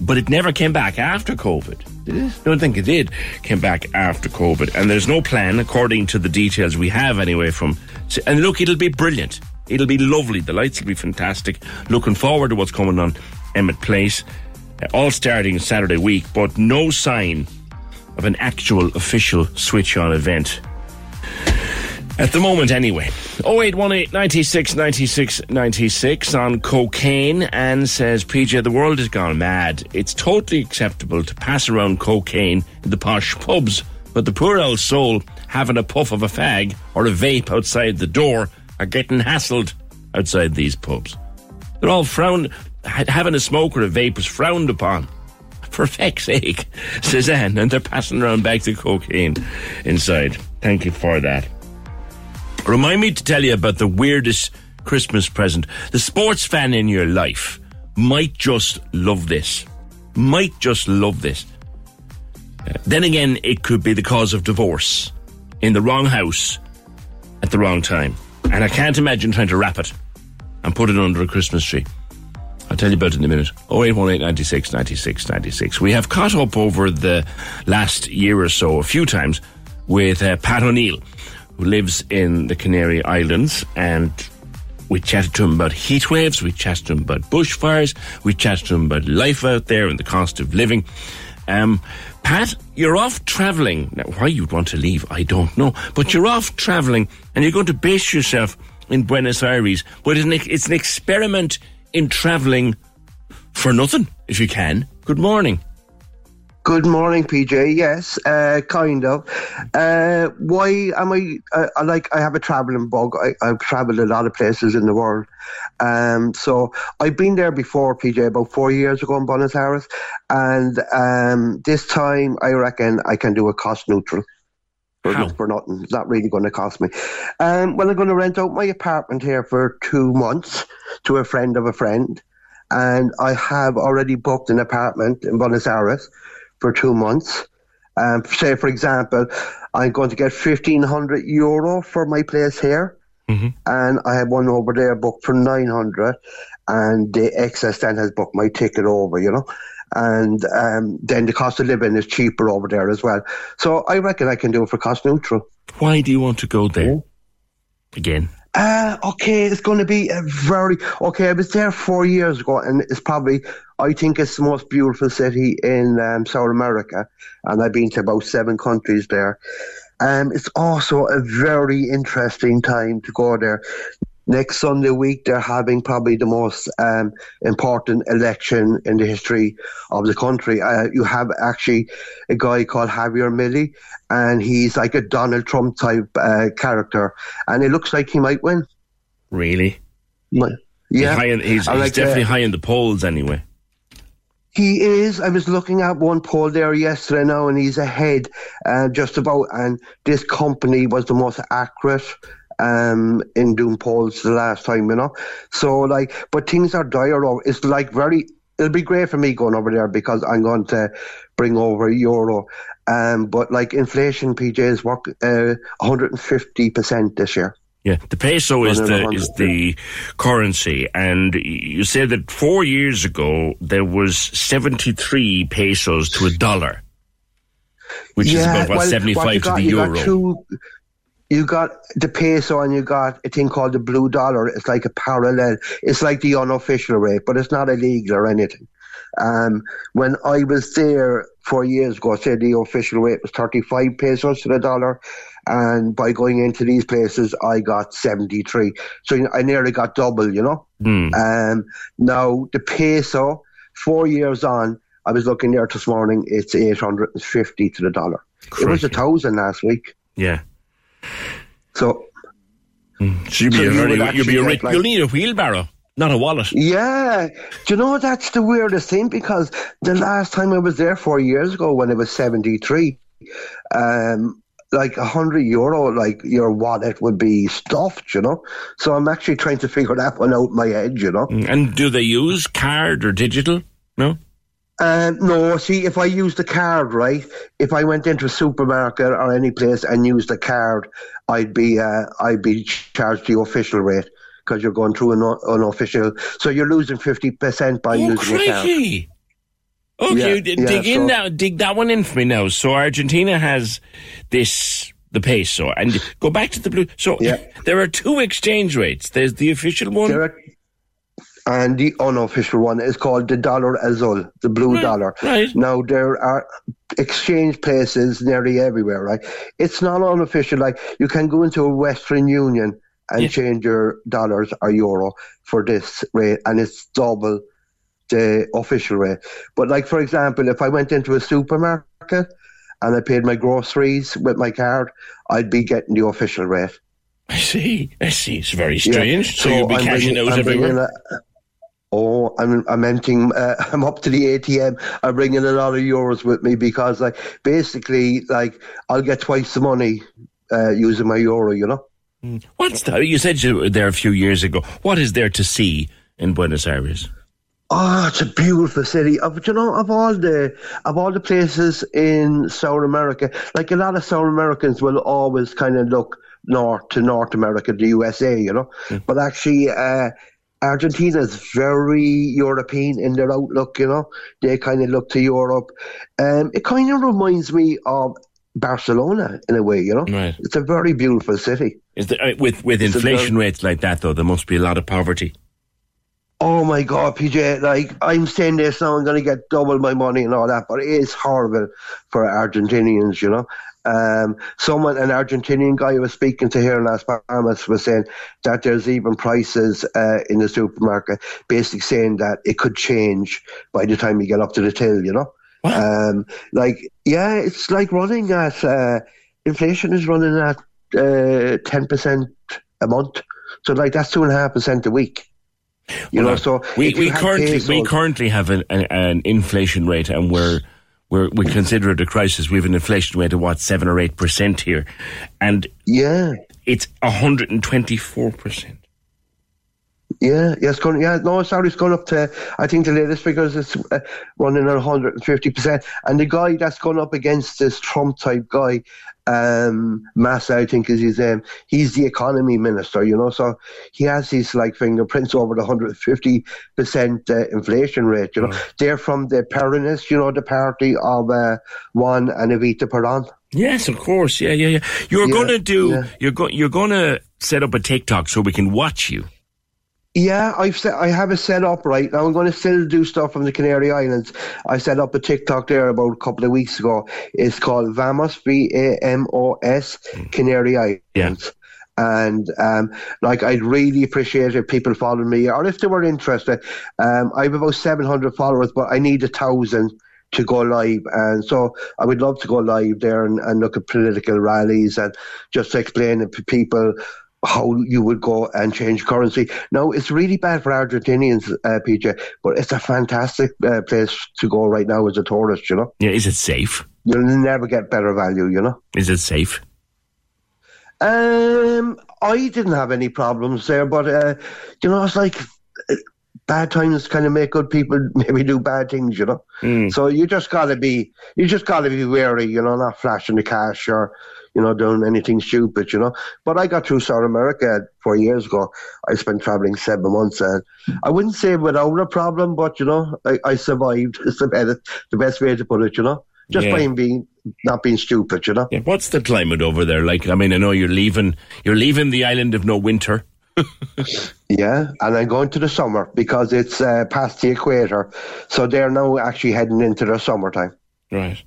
but it never came back after COVID. Did it? Don't think it did. Came back after COVID, and there's no plan, according to the details we have anyway. From and look, it'll be brilliant. It'll be lovely. The lights will be fantastic. Looking forward to what's coming on Emmett Place. uh, all starting Saturday week, but no sign of an actual official switch on event. At the moment, anyway. 0818 96 96 96 on cocaine and says, PJ, the world has gone mad. It's totally acceptable to pass around cocaine in the posh pubs, but the poor old soul having a puff of a fag or a vape outside the door are getting hassled outside these pubs. They're all frowned, having a smoke or a vape is frowned upon. For feck's sake, says Anne, and they're passing around bags of cocaine inside. Thank you for that. Remind me to tell you about the weirdest Christmas present. The sports fan in your life might just love this. Might just love this. Uh, then again, it could be the cause of divorce in the wrong house at the wrong time. And I can't imagine trying to wrap it and put it under a Christmas tree. I'll tell you about it in a minute. 0818 96 96 96. We have caught up over the last year or so a few times with uh, Pat O'Neill, who lives in the Canary Islands, and we chatted to him about heat waves, we chatted to him about bushfires, we chatted to him about life out there and the cost of living. Um, Pat, you're off travelling. Now, why you'd want to leave, I don't know. But you're off travelling and you're going to base yourself in Buenos Aires. But it's an, it's an experiment in travelling for nothing, if you can. Good morning. Good morning, PJ. Yes, uh, kind of. Uh, why am I, uh, I like? I have a traveling bug. I, I've travelled a lot of places in the world, um, so I've been there before, PJ, about four years ago in Buenos Aires, and um, this time I reckon I can do a cost neutral. For, How? for nothing. It's not really going to cost me. Um, well, I'm going to rent out my apartment here for two months to a friend of a friend, and I have already booked an apartment in Buenos Aires for two months. Um, say, for example, I'm going to get 1500 euro for my place here. And I have one over there booked for 900 and the excess then has booked my ticket over, you know. And um, then the cost of living is cheaper over there as well. So I reckon I can do it for cost neutral. Why do you want to go there? Again. Uh, okay, it's going to be a very okay. I was there four years ago, and it's probably I think it's the most beautiful city in um, South America, and I've been to about seven countries there. Um, it's also a very interesting time to go there. Next Sunday week, they're having probably the most um, important election in the history of the country. Uh, you have actually a guy called Javier Milei, and he's like a Donald Trump type uh, character, and it looks like he might win. Really? Yeah, He's, high in, he's, he's like, definitely uh, high in the polls anyway. He is. I was looking at one poll there yesterday now, and he's ahead uh, just about. And this company was the most accurate um, in doing polls the last time, you know. So, like, but things are dire. over- It's like very. It'll be great for me going over there because I'm going to bring over euro. Um, but like inflation, PJ is work uh, 150 percent this year. Yeah, the peso is the is the currency, and you said that four years ago there was seventy three pesos to a dollar, which is about what well, seventy what five you to the euro. Two, you got the peso and you got a thing called the blue dollar. It's like a parallel. It's like the unofficial rate, but it's not illegal or anything. Um, when I was there four years ago, say the official rate was 35 pesos to the dollar. And by going into these places, I got 73. So I nearly got double, you know? Hmm. Um, now, the peso, four years on, I was looking there this morning, it's 850 to the dollar. It was a thousand last week. yeah, So, so you'll be So a you very, you'll be a rich, like- you'll need a wheelbarrow, not a wallet. yeah. Do you know that's the weirdest thing? Because the last time I was there four years ago when it was 73, um, like a hundred euro, like your wallet would be stuffed, you know? So I'm actually trying to figure that one out in my head, you know? And do they use card or digital? No. Um, no, see, if I used the card, right, if I went into a supermarket or any place and used the card, I'd be, uh, I'd be charged the official rate because you're going through an unofficial. So you're losing 50% by Oh, using the card. crikey! Okay, Yeah, d- yeah, dig in so- now. Dig that one in for me now. So Argentina has this the peso, and go back to the blue. So there are two exchange rates. There's the official one. There are, and the unofficial one is called the Dollar Azul, the blue Right, dollar. right. Now there are exchange places nearly everywhere, right? It's not unofficial. Like you can go into a Western Union and change your dollars or euro for this rate, and it's double the official rate. But like for example, if I went into a supermarket and I paid my groceries with my card, I'd be getting the official rate. I see. I see. It's very Yeah. strange. So, you'll be I'm cashing bringing- those I'm everywhere. a- oh, I'm I'm emptying. Uh, I'm up to the ATM. I'm bringing a lot of euros with me because, like, basically, like, I'll get twice the money uh, using my euro. You know. What's that? You said you were there a few years ago. What is there to see in Buenos Aires? Oh, it's a beautiful city. Of you know, of all the of all the places in South America, like a lot of South Americans will always kind of look north to North America, the USA, you know. But actually, uh, Argentina is very European in their outlook. You know, they kind of look to Europe. Um, it kind of reminds me of Barcelona in a way. You know, Right. it's a very beautiful city. Is there, uh, with with It's inflation very- rates like that, though, there must be a lot of poverty. Oh my God, PJ! Like I'm saying this now, I'm going to get double my money and all that, but it is horrible for Argentinians, you know. Um, someone, an Argentinian guy I was speaking to here in Las Palmas, was saying that there's even prices uh, in the supermarket, basically saying that it could change by the time you get up to the till, you know. Um, like, yeah, it's like running at uh, inflation is running at uh, ten percent a month, so like that's two and a half percent a week. You know, so we, we currently we currently have an, an, an inflation rate, and we're we're we consider it a crisis. We have an inflation rate of what seven or eight percent here, and yeah, it's hundred and twenty four percent. Yeah, yeah, it's going. Yeah, no, sorry, it's gone up to. I think the latest figures is uh, running at 150 percent. And the guy that's gone up against this Trump type guy, um, Massa, I think is his name. He's the economy minister, you know. So he has his like fingerprints over the 150 percent uh, inflation rate. You know, they're from the Peronists, you know, the party of uh, Juan and Evita Peron. Yes, of course. Yeah, yeah, yeah. You're Yeah, going to do. yeah. You're going. You're going to set up a TikTok so we can watch you. Yeah, I've set, I have it set up right now. I'm going to still do stuff from the Canary Islands. I set up a TikTok there about a couple of weeks ago. It's called Vamos V A M O S Canary Islands. And um, like I'd really appreciate if people followed me, or if they were interested. Um, I have about 700 followers, but I need a thousand to go live, and so I would love to go live there and, and look at political rallies and just explain to people how you would go and change currency. Now, it's really bad for Argentinians, uh, PJ, but it's a fantastic uh, place to go right now as a tourist, you know. Yeah, is it safe? You'll never get better value, you know. Is it safe? Um, I didn't have any problems there, but, uh, you know, it's like uh, bad times kind of make good people maybe do bad things, you know. Hmm. So you just gotta be, you just gotta be wary, you know, not flashing the cash or, you know, doing anything stupid, you know. But I got through South America four years ago. I spent traveling seven months, and I wouldn't say without a problem, but you know, I, I survived. It's the best, the best way to put it, you know. Just Yeah. by being not being stupid, you know. Yeah, what's the climate over there like? I mean, I know you're leaving. You're leaving the island of no winter. Yeah, and I'm going to the summer because it's uh, past the equator, so they're now actually heading into the summertime. Right.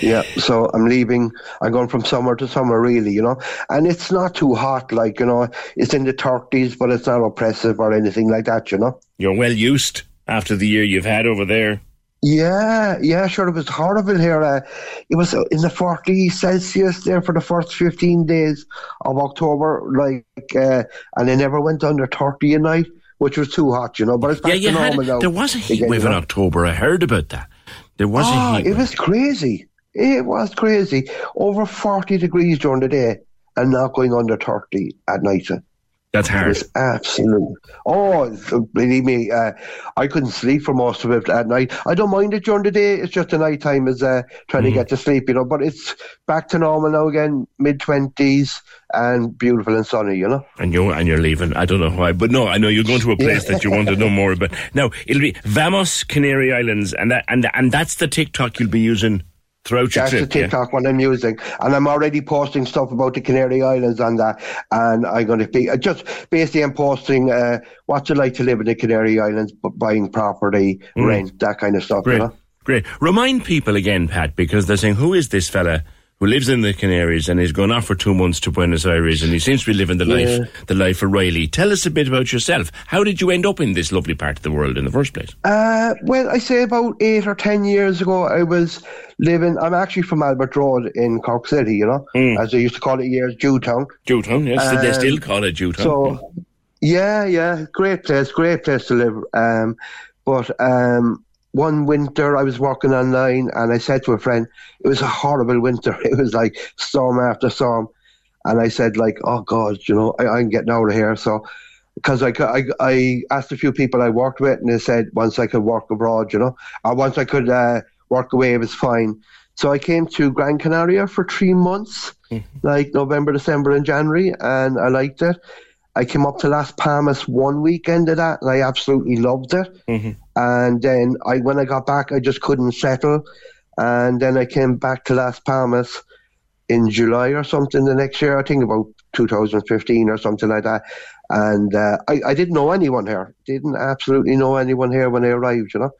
Yeah, so I'm leaving. I'm going from summer to summer, really, you know. And it's not too hot, like you know, it's in the 30s, but it's not oppressive or anything like that, you know. You're well used after the year you've had over there. Yeah, yeah, sure. It was horrible here. Uh, it was in the 40 Celsius there for the first 15 days of October, like, uh, and they never went under 30 a night, which was too hot, you know. But it's back yeah, to had. normal now. There was a heat again, wave you in. October. I heard about that. There was oh, a heat. it was crazy. It was crazy. Over 40 degrees during the day and not going under 30 at night. That's hard. was absolute. Oh, believe me, uh, I couldn't sleep for most of it at night. I don't mind it during the day. It's just the night time is uh, trying to get to sleep, you know. But it's back to normal now again, mid twenties and beautiful and sunny, you know. And you're and you're leaving. I don't know why, but no, I know you're going to a place that you want to know more about. Now it'll be Vamos Canary Islands, and that and and that's the TikTok you'll be using. Throughout your That's trip, the yeah. TikTok one I'm using, and I'm already posting stuff about the Canary Islands on that. And I'm going to be uh, just basically I'm posting uh, what's it like to live in the Canary Islands, buying property, Mm. rent, that kind of stuff. Great, You know? great. Remind people again, Pat, because they're saying, who is this fella who lives in the Canaries and he's gone off for two months to Buenos Aires and he seems to be living the Yeah. life, the life of Riley. Tell us a bit about yourself. How did you end up in this lovely part of the world in the first place? Uh, well, I say about eight or ten years ago, I was living. I'm actually from Albert Road in Cork City, you know, as they used to call it years, Jewtown. Jewtown, yes, they Um, still call it Jewtown. So, yeah, yeah, great place, great place to live. Um, but um, one winter I was working online, and I said to a friend, it was a horrible winter. It was like storm after storm, and I said like, oh God, you know, I, I'm getting out of here. So. Because I, I, I asked a few people I worked with, and they said once I could work abroad, you know, or once I could uh, work away, it was fine. So I came to Gran Canaria for three months, like November, December, and January, and I liked it. I came up to Las Palmas one weekend of that, and I absolutely loved it. And then I, when I got back, I just couldn't settle. And then I came back to Las Palmas in July or something the next year. I think about 2015 or something like that. And uh, I, I didn't know anyone here. Didn't absolutely know anyone here when I arrived, you know.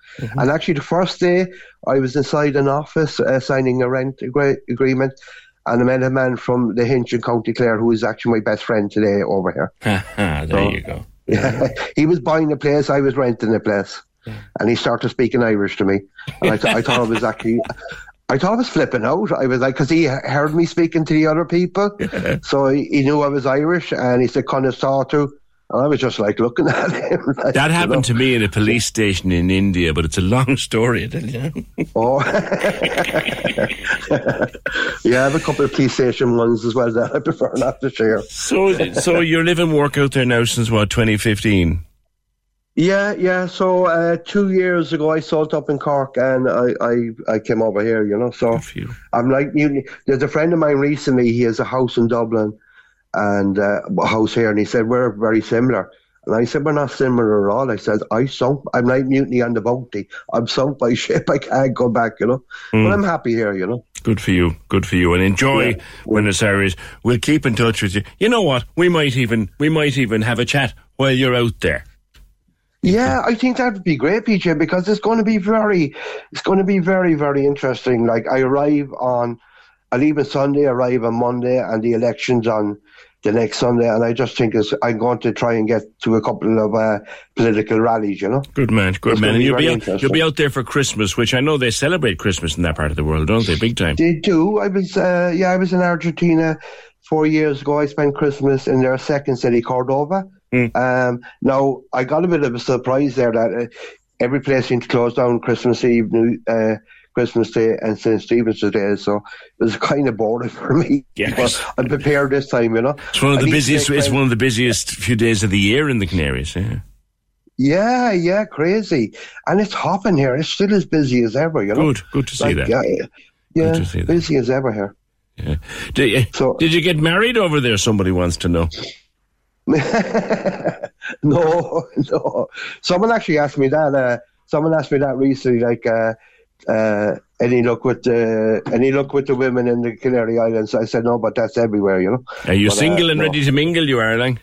And actually, the first day I was inside an office uh, signing a rent agree- agreement, and I met a man from the Hinch in County Clare who is actually my best friend today over here. There So- you go. Yeah. he was buying a place, I was renting a place. And he started speaking Irish to me. And I, th- I thought I was actually, I thought I was flipping out. I was like, because he heard me speaking to the other people. so he, he knew I was Irish and he said, kind of saw to. And I was just like looking at him. like, That you happened know. to me in a police station in India, but it's a long story. I tell you. Oh. yeah, I have a couple of police station ones as well that I prefer not to share. So, so you're living work out there now since what 2015? Yeah, yeah. So uh, two years ago, I sold up in Cork, and I, I, I came over here. You know, so I'm like, you, there's a friend of mine recently. He has a house in Dublin, and uh, house here, and he said we're very similar. And I said we're not similar at all. I said I sunk. I'm like mutiny on the bounty. I'm sunk by ship. I can't go back. You know, Mm. but I'm happy here. You know. Good for you. Good for you. And enjoy Buenos Aires. We'll keep in touch with you. You know what? We might even we might even have a chat while you're out there. Yeah, I think that would be great, PJ, because it's going to be very, it's going to be very, very interesting. Like I arrive on, I leave on Sunday, arrive on Monday, and the elections on the next Sunday, and I just think it's, I'm going to try and get to a couple of uh, political rallies. You know. Good man. Good It's man. And you'll be out, you'll be out there for Christmas, which I know they celebrate Christmas in that part of the world, don't they? Big time. They do. I was, uh, yeah, I was in Argentina four years ago. I spent Christmas in their second city, Cordova. Um, now I got a bit of a surprise there that uh, every place seemed to close down Christmas Eve, uh, Christmas Day, and St Stephen's Day. So it was kind of boring for me. Yes. But I'm prepared this time, you know. It's one of the busiest. It's one of the busiest few days of the year in the Canaries. Yeah. Yeah, yeah, crazy, and it's hopping here. It's still as busy as ever, you know. Good. Good to see Like, that. Yeah, yeah, that. busy as ever here. Yeah. Did, you- did you get married over there? Somebody wants to know. no, no. Someone actually asked me that. Uh, someone asked me that recently. Like, uh, uh, any luck with the any luck with the women in the Canary Islands? I said no, but that's everywhere, you know. Are you But, uh, single and no. ready to mingle? You are, Lang.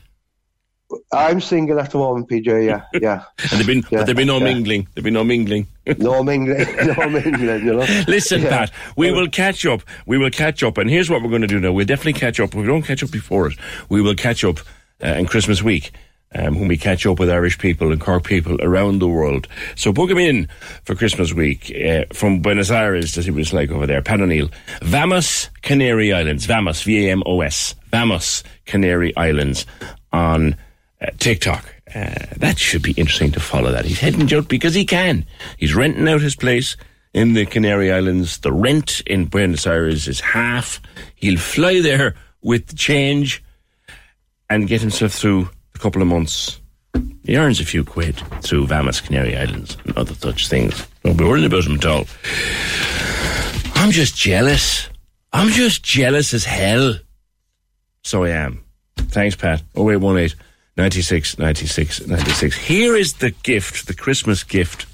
I'm single at the moment, PJ. Yeah, yeah. And there've been, Yeah, there've been no yeah. mingling. There've been no mingling. no mingling. No mingling. You know. Listen, Yeah. Pat, we will catch up. We will catch up. And here's what we're going to do now. We'll definitely catch up. If we don't catch up before it, we will catch up uh, in Christmas week. Um, when we catch up with Irish people and Cork people around the world. So book him in for Christmas week uh, from Buenos Aires to see what it's like over there. Pat O'Neill. Vamos Canary Islands. Vamos, V-A-M-O-S. Vamos Canary Islands on uh, TikTok. Uh, that should be interesting to follow that. He's heading out because he can. He's renting out his place in the Canary Islands. The rent in Buenos Aires is half. He'll fly there with the change and get himself through a couple of months. He earns a few quid through Vamos Canary Islands and other such things. Don't be worrying about him at all. I'm just jealous. I'm just jealous as hell. So I am. Thanks, Pat. 0818 96 96 96. Here is the gift, the Christmas gift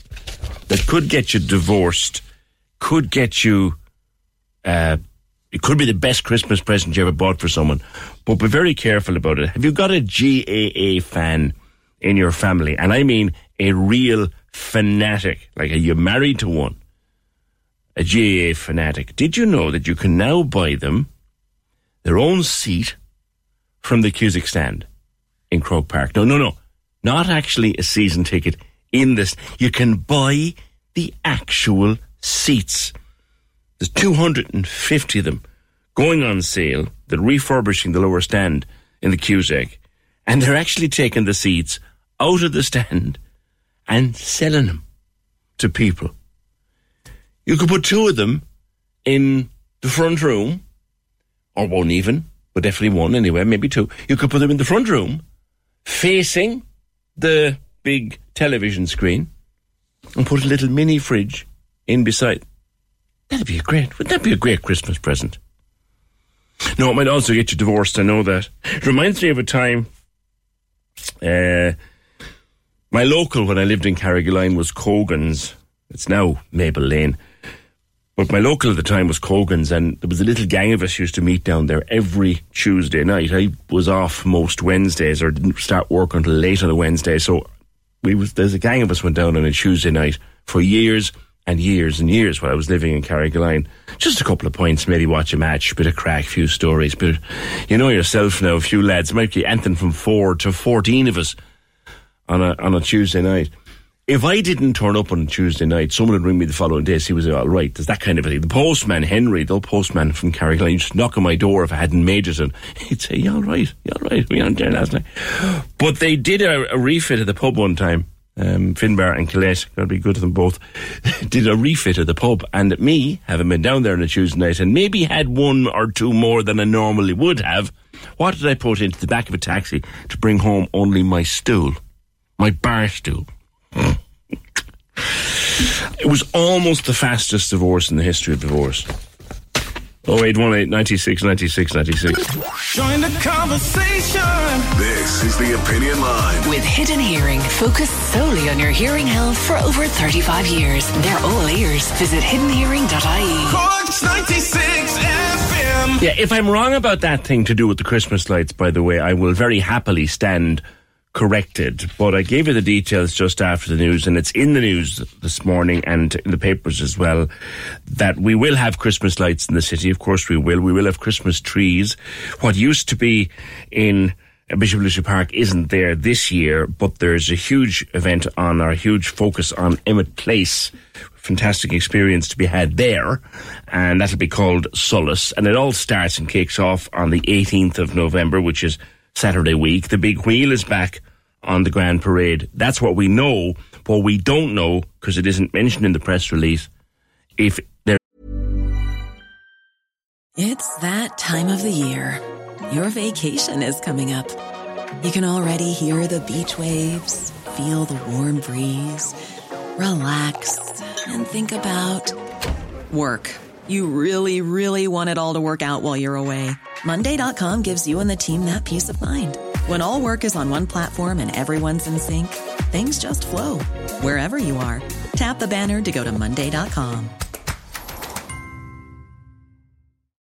that could get you divorced, could get you Uh, it could be the best Christmas present you ever bought for someone, but be very careful about it. Have you got a GAA fan in your family? And I mean a real fanatic. Like, are you married to one? A GAA fanatic. Did you know that you can now buy them their own seat from the Cusack stand in Croke Park? No, no, no. Not actually a season ticket in this. You can buy the actual seats. There's 250 of them going on sale. They're refurbishing the lower stand in the Cusack. And they're actually taking the seats out of the stand and selling them to people. You could put two of them in the front room, or one even, but definitely one anyway, maybe two. You could put them in the front room, facing the big television screen, and put a little mini fridge in beside. That'd be a great. wouldn't that be a great Christmas present? No, it might also get you divorced. I know that. It reminds me of a time. Uh, my local when I lived in Carrigaline was Cogan's. It's now Maple Lane. But my local at the time was Cogan's, and there was a little gang of us used to meet down there every Tuesday night. I was off most Wednesdays, or didn't start work until late on a Wednesday, so we was there's a gang of us went down on a Tuesday night for years and years and years while I was living in Carrigaline. Just a couple of points, maybe watch a match, bit of crack, few stories. But you know yourself now, a few lads, might be anything from four to fourteen of us on a on a Tuesday night. If I didn't turn up on a Tuesday night, someone would ring me the following day, see was all right. There's that kind of a thing. The postman, Henry, the old postman from Carrigaline, just knock on my door if I hadn't made it, and he'd say, "You all right? You all right? We aren't there last night." But they did a, a refit at the pub one time um, Finbar and Colette, gotta be good to them both, did a refit of the pub. And me, having been down there on a Tuesday night and maybe had one or two more than I normally would have, what did I put into the back of a taxi to bring home only my stool? My bar stool. it was almost the fastest divorce in the history of divorce. 0818 96 96 96. Join the conversation. This is the Opinion Line. With Hidden Hearing, focused solely on your hearing health for over 35 years. They're all ears. Visit hiddenhearing.ie. Corks 96 FM. Yeah, if I'm wrong about that thing to do with the Christmas lights, by the way, I will very happily stand corrected. But I gave you the details just after the news, and it's in the news this morning and in the papers as well that we will have Christmas lights in the city. Of course, we will. We will have Christmas trees. What used to be in Bishop Lucey Park isn't there this year, but there's a huge event on, our huge focus on Emmet Place. Fantastic experience to be had there, and that'll be called Solace. And it all starts and kicks off on the 18th of November, which is Saturday week. The big wheel is back on the Grand Parade. That's what we know. What we don't know, because it isn't mentioned in the press release, if there. It's that time of the year. Your vacation is coming up. You can already hear the beach waves, feel the warm breeze, relax, and think about work. You really, really want it all to work out while you're away. Monday.com gives you and the team that peace of mind. When all work is on one platform and everyone's in sync, things just flow wherever you are. Tap the banner to go to Monday.com.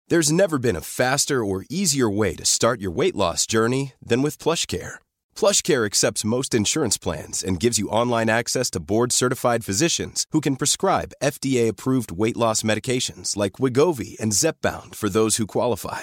There's never been a faster or easier way to start your weight loss journey than with plush PlushCare. PlushCare accepts most insurance plans and gives you online access to board-certified physicians who can prescribe FDA-approved weight loss medications like Wegovy and Zepbound for those who qualify.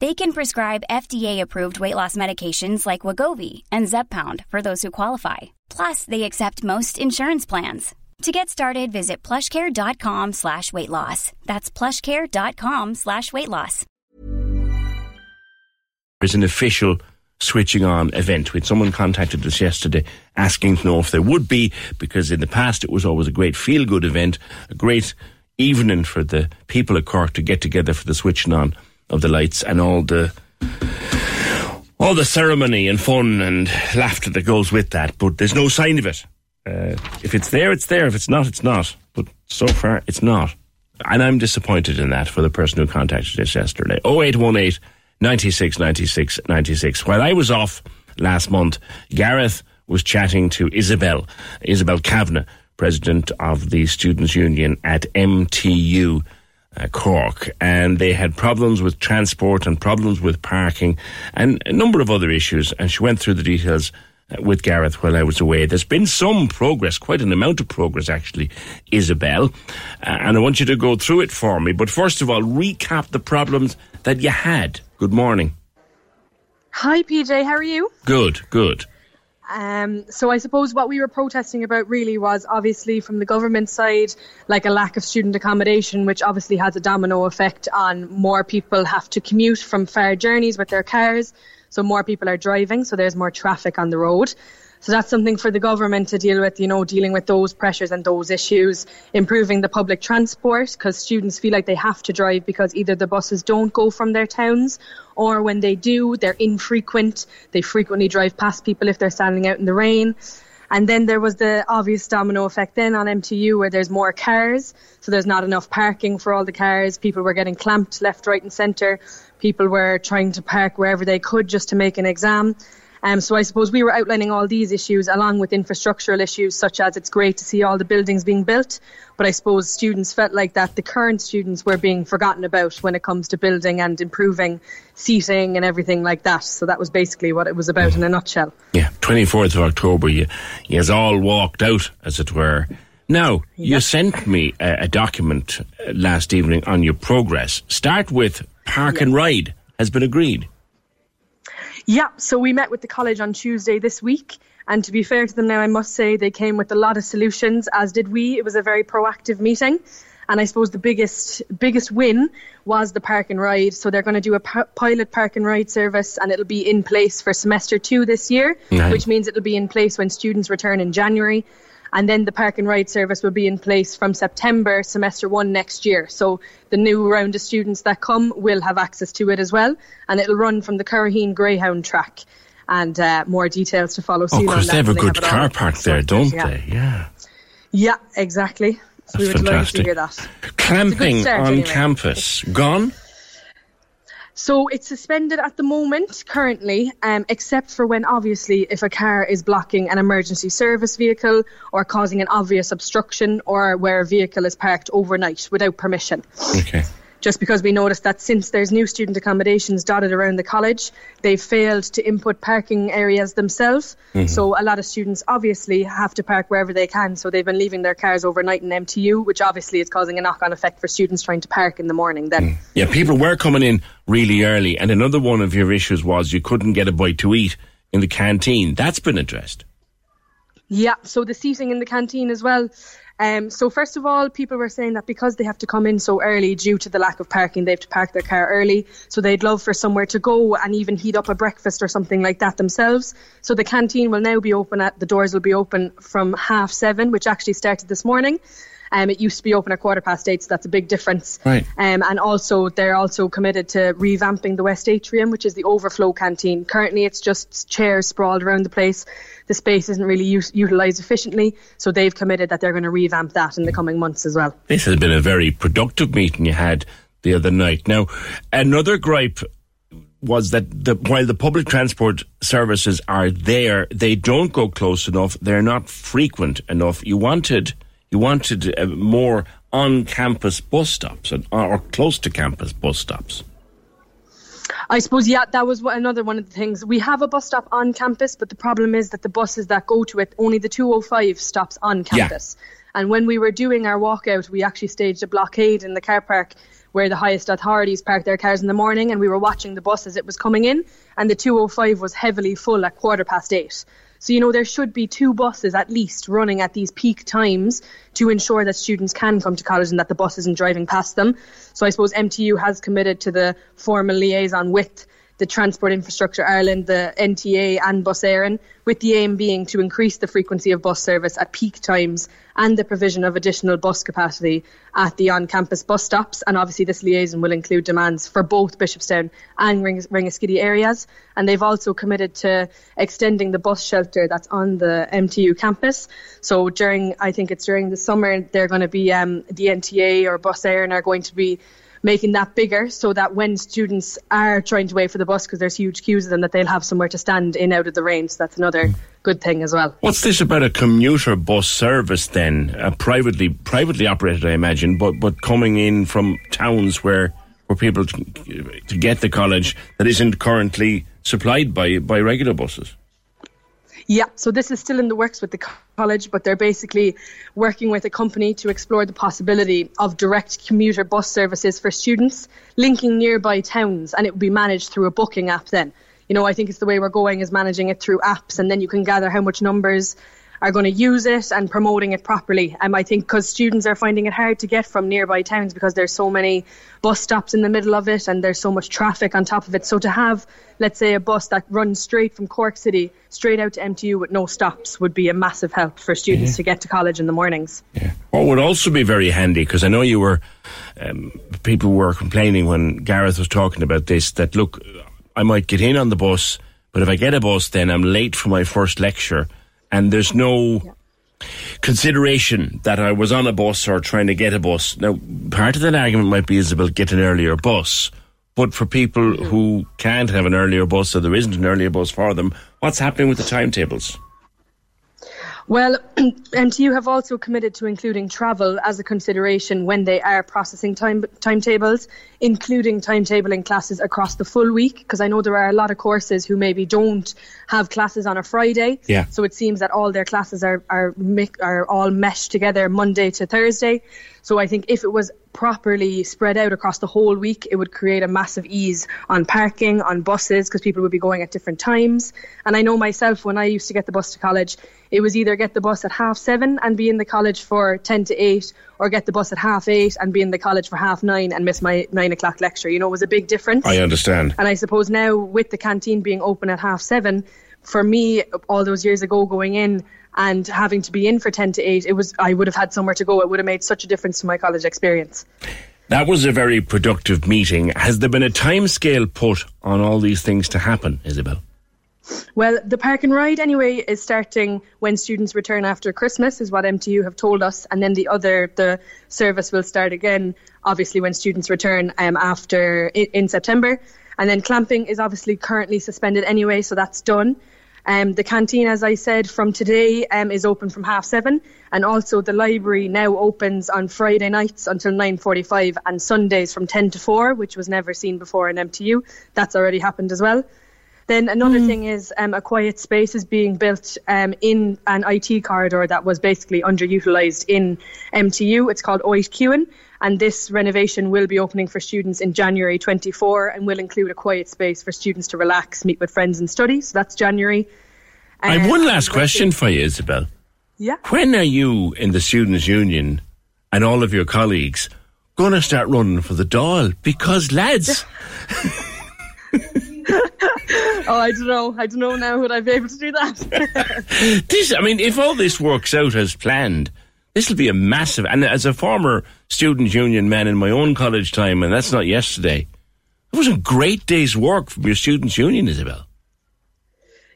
They can prescribe FDA-approved weight loss medications like Wegovy and Zepbound for those who qualify. Plus, they accept most insurance plans. To get started, visit plushcare.com slash weight loss. That's plushcare.com slash weight loss. There's an official switching on event. When someone contacted us yesterday asking to know if there would be, because in the past it was always a great feel good event, a great evening for the people of Cork to get together for the switching on of the lights and all the all the ceremony and fun and laughter that goes with that. But there's no sign of it. Uh, if it's there, it's there. If it's not, it's not. But so far, it's not. And I'm disappointed in that for the person who contacted us yesterday. 0818 96 96 96. While I was off last month, Gareth was chatting to Isabel, Isabel Kavanagh, president of the Students' Union at MTU. Uh, Cork, and they had problems with transport and problems with parking and a number of other issues. And she went through the details uh, with Gareth while I was away. There's been some progress, quite an amount of progress actually, Isabel, uh, and I want you to go through it for me. But first of all, recap the problems that you had. Good morning. Hi, PJ. How are you? Good, good. Um, so I suppose what we were protesting about really was obviously from the government side, like a lack of student accommodation, which obviously has a domino effect on more people have to commute from far journeys with their cars. So more people are driving, so there's more traffic on the road. So that's something for the government to deal with, you know, dealing with those pressures and those issues, improving the public transport because students feel like they have to drive because either the buses don't go from their towns or when they do, they're infrequent. They frequently drive past people if they're standing out in the rain. And then there was the obvious domino effect then on MTU where there's more cars, so there's not enough parking for all the cars. People were getting clamped left, right, and centre. People were trying to park wherever they could just to make an exam. Um, so I suppose we were outlining all these issues along with infrastructural issues such as it's great to see all the buildings being built, but I suppose students felt like that the current students were being forgotten about when it comes to building and improving seating and everything like that. So that was basically what it was about in a nutshell. Yeah, 24th of October, you, you all walked out, as it were. Now, you sent me a, a, document uh, last evening on your progress. Start with Park and Ride has been agreed. Yeah, so we met with the college on Tuesday this week. And to be fair to them now, I must say they came with a lot of solutions, as did we. It was a very proactive meeting. And I suppose the biggest biggest win was the park and ride. So they're going to do a p- pilot park and ride service, and it'll be in place for semester two this year, Nice. which means it'll be in place when students return in January. And then the park and ride service will be in place from September semester one next year. So the new round of students that come will have access to it as well, and it'll run from the Curraheen Greyhound track. And uh, more details to follow soon. of course, they have a good all car park there, don't yeah. they? Yeah. Yeah, exactly. So we were That's delighted to fantastic. hear that. Clamping start, on anyway. campus. Gone? So it's suspended at the moment, currently, um, except for when obviously if a car is blocking an emergency service vehicle or causing an obvious obstruction or where a vehicle is parked overnight without permission. Okay. Just because we noticed that since there's new student accommodations dotted around the college, they've failed to input parking areas themselves. Mhm. So a lot of students obviously have to park wherever they can. So they've been leaving their cars overnight in MTU, which obviously is causing a knock-on effect for students trying to park in the morning. Then. Yeah, people were coming in really early, and another one of your issues was you couldn't get a bite to eat in the canteen. That's been addressed. Yeah, so the seating in the canteen as well. Um, so first of all, people were saying that because they have to come in so early due to the lack of parking, they have to park their car early. So they'd love for somewhere to go and even heat up a breakfast or something like that themselves. So the canteen will now be open at the doors will be open from half seven, which actually started this morning. Um, it used to be open at quarter past eight, so that's a big difference. Right. Um, and also, they're also committed to revamping the West Atrium, which is the overflow canteen. Currently, it's just chairs sprawled around the place. The space isn't really us- utilised efficiently, so they've committed that they're going to revamp that in the coming months as well. This has been a very productive meeting you had the other night. Now, another gripe was that the, while the public transport services are there, they don't go close enough. They're not frequent enough. You wanted you wanted uh, more on-campus bus stops and, or close to campus bus stops. I suppose, yeah, that was another one of the things. We have a bus stop on campus, but the problem is that the buses that go to it, only the 205 stops on Yeah. campus. And when we were doing our walkout, we actually staged a blockade in the car park where the highest authorities parked their cars in the morning, and we were watching the bus as it was coming in, and the 205 was heavily full at quarter past eight. So, you know, there should be two buses at least running at these peak times to ensure that students can come to college and that the bus isn't driving past them. So, I suppose MTU has committed to the formal liaison with the Transport Infrastructure Ireland, the NTA, and Bus Éireann, with the aim being to increase the frequency of bus service at peak times and the provision of additional bus capacity at the on campus bus stops. And obviously, this liaison will include demands for both Bishopstown and Ring- Ringaskiddy areas. And they've also committed to extending the bus shelter that's on the MTU campus. So, during, I think it's during the summer, they're going to be, um, the NTA or Bus Éireann are going to be making that bigger so that when students are trying to wait for the bus because there's huge queues of them that they'll have somewhere to stand in out of the rain. So that's another good thing as well. What's this about a commuter bus service then? Uh, privately privately operated i imagine but but coming in from towns where where people to, to get the college that isn't currently supplied by by regular buses yeah, so this is still in the works with the college, but they're basically working with a company to explore the possibility of direct commuter bus services for students linking nearby towns, and it will be managed through a booking app then. You know, I think it's the way we're going is managing it through apps, and then you can gather how much numbers are going to use it and promoting it properly. And I think because students are finding it hard to get from nearby towns because there's so many bus stops in the middle of it and there's so much traffic on top of it. So to have, let's say, a bus that runs straight from Cork City straight out to MTU with no stops would be a massive help for students yeah. to get to college in the mornings. Yeah. What would also be very handy, because I know you were, um, people were complaining when Gareth was talking about this that look, I might get in on the bus, but if I get a bus, then I'm late for my first lecture and there's no consideration that I was on a bus or trying to get a bus. Now, part of that argument might be is about get an earlier bus. But for people mm-hmm. who can't have an earlier bus or there isn't an earlier bus for them, what's happening with the timetables? Well, MTU have also committed to including travel as a consideration when they are processing time, timetables, including timetabling classes across the full week. Because I know there are a lot of courses who maybe don't have classes on a Friday. Yeah. So it seems that all their classes are are, are all meshed together Monday to Thursday. So I think if it was properly spread out across the whole week, it would create a massive ease on parking, on buses, because people would be going at different times. And I know myself, when I used to get the bus to college, it was either get the bus at half seven and be in the college for 10 to 8, or get the bus at half eight and be in the college for half nine and miss my nine o'clock lecture. You know, it was a big difference. I understand. And I suppose now with the canteen being open at half seven, for me, all those years ago going in, and having to be in for 10 to 8 it was I would have had somewhere to go it would have made such a difference to my college experience that was a very productive meeting has there been a timescale put on all these things to happen Isabel well, the park and ride anyway is starting when students return after Christmas, is what MTU have told us, and then the other the service will start again, obviously when students return um, after in, September, and then clamping is obviously currently suspended anyway, so that's done. Um, the canteen, as I said, from today um, is open from half seven, and also the library now opens on Friday nights until 9:45 and Sundays from 10 to 4, which was never seen before in MTU. That's already happened as well. Then another mm. thing is um, a quiet space is being built um, in an IT corridor that was basically underutilized in MTU. It's called Áit Chiúin, and this renovation will be opening for students in January 24 and will include a quiet space for students to relax, meet with friends and study. So that's January. Um, I have one last question for you, Isabel. Yeah. When are you in the Students' Union and all of your colleagues going to start running for the Dáil? Because, lads. oh, I don't know. I don't know now would I be able to do that. this, I mean, if all this works out as planned, this will be a massive. And as a former student union man in my own college time, and that's not yesterday, it was a great day's work from your students' union, Isabel.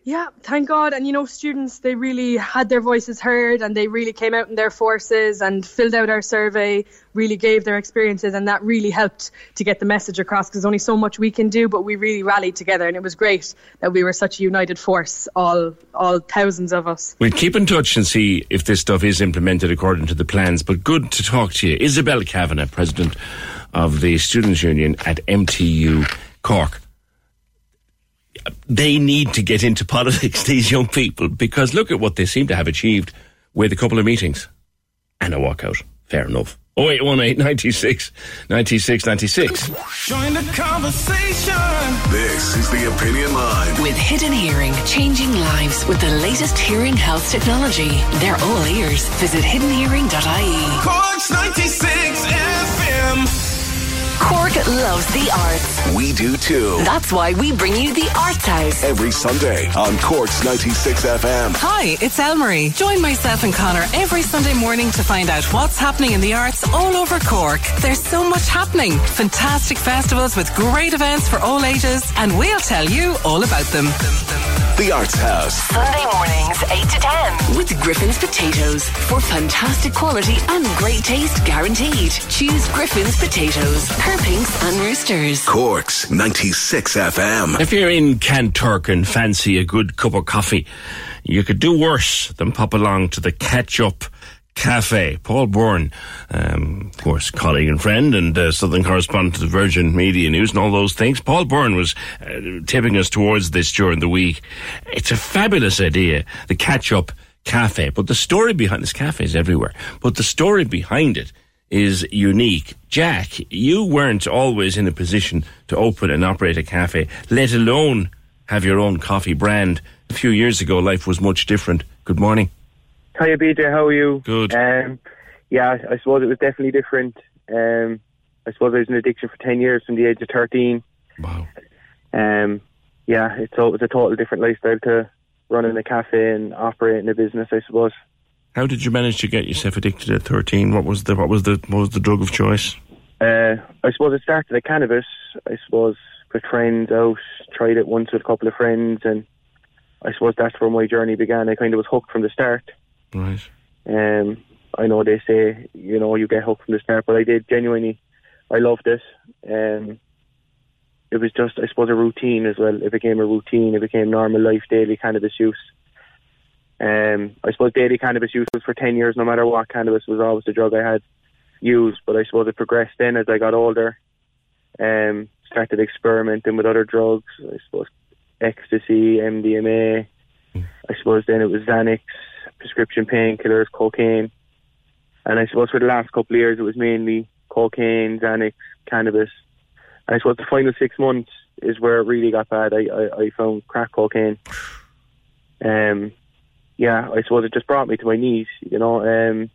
Yeah, thank God. And you know, students, they really had their voices heard and they really came out in their forces and filled out our survey, really gave their experiences, and that really helped to get the message across because there's only so much we can do, but we really rallied together and it was great that we were such a united force, all all thousands of us. We'll keep in touch and see if this stuff is implemented according to the plans, but good to talk to you. Isabel Kavanagh, President of the Students' Union at MTU Cork they need to get into politics, these young people, because look at what they seem to have achieved with a couple of meetings and a walkout. Fair enough. 0818 96 96 96. Join the conversation. This is the Opinion Line. With Hidden Hearing, changing lives with the latest hearing health technology. They're all ears. Visit hiddenhearing.ie. Corks 96 FM. Cork loves the arts. We do too. That's why we bring you the Arts House. Every Sunday on Cork's 96 FM. Hi, it's Elmarie. Join myself and Connor every Sunday morning to find out what's happening in the arts all over Cork. There's so much happening. Fantastic festivals with great events for all ages, and we'll tell you all about them. The Arts House. Sunday mornings, 8 to 10. With Griffin's Potatoes. For fantastic quality and great taste guaranteed. Choose Griffin's Potatoes. Kerr's Pinks and Roosters. Cork's 96 FM. If you're in Kanturk and fancy a good cup of coffee, you could do worse than pop along to the Catch Up Cafe. Paul Bourne, um, of course, colleague and friend and uh, Southern correspondent to Virgin Media News and all those things. Paul Bourne was uh, tipping us towards this during the week. It's a fabulous idea, the Catch Up Cafe. But the story behind this cafe is everywhere. But the story behind it is unique. Jack, you weren't always in a position to open and operate a cafe, let alone have your own coffee brand. A few years ago, life was much different. Good morning. Hiya, PJ. How are you? Good. Um, yeah, I suppose it was definitely different. Um, I suppose I was in addiction for 10 years from the age of 13. Wow. Um, yeah, it's, it was a total different lifestyle to running a cafe and operating a business, I suppose. How did you manage to get yourself addicted at 13? What was the, what was the, what was the drug of choice? Uh, I suppose it started at cannabis. I suppose with friends out, tried it once with a couple of friends, and I suppose that's where my journey began. I kind of was hooked from the start. Right. Um, I know they say you know you get hooked from the start, but I did genuinely. I loved it. Um, it was just, I suppose, a routine as well. It became a routine. It became normal life, daily cannabis use. Um, I suppose daily cannabis use was for ten years. No matter what, cannabis was always the drug I had used. But I suppose it progressed then as I got older. Um, started experimenting with other drugs. I suppose ecstasy, MDMA. I suppose then it was Xanax, prescription painkillers, cocaine. And I suppose for the last couple of years it was mainly cocaine, Xanax, cannabis. And I suppose the final six months is where it really got bad. I, I, I found crack cocaine. Um, yeah, I suppose it just brought me to my knees, you know. Um,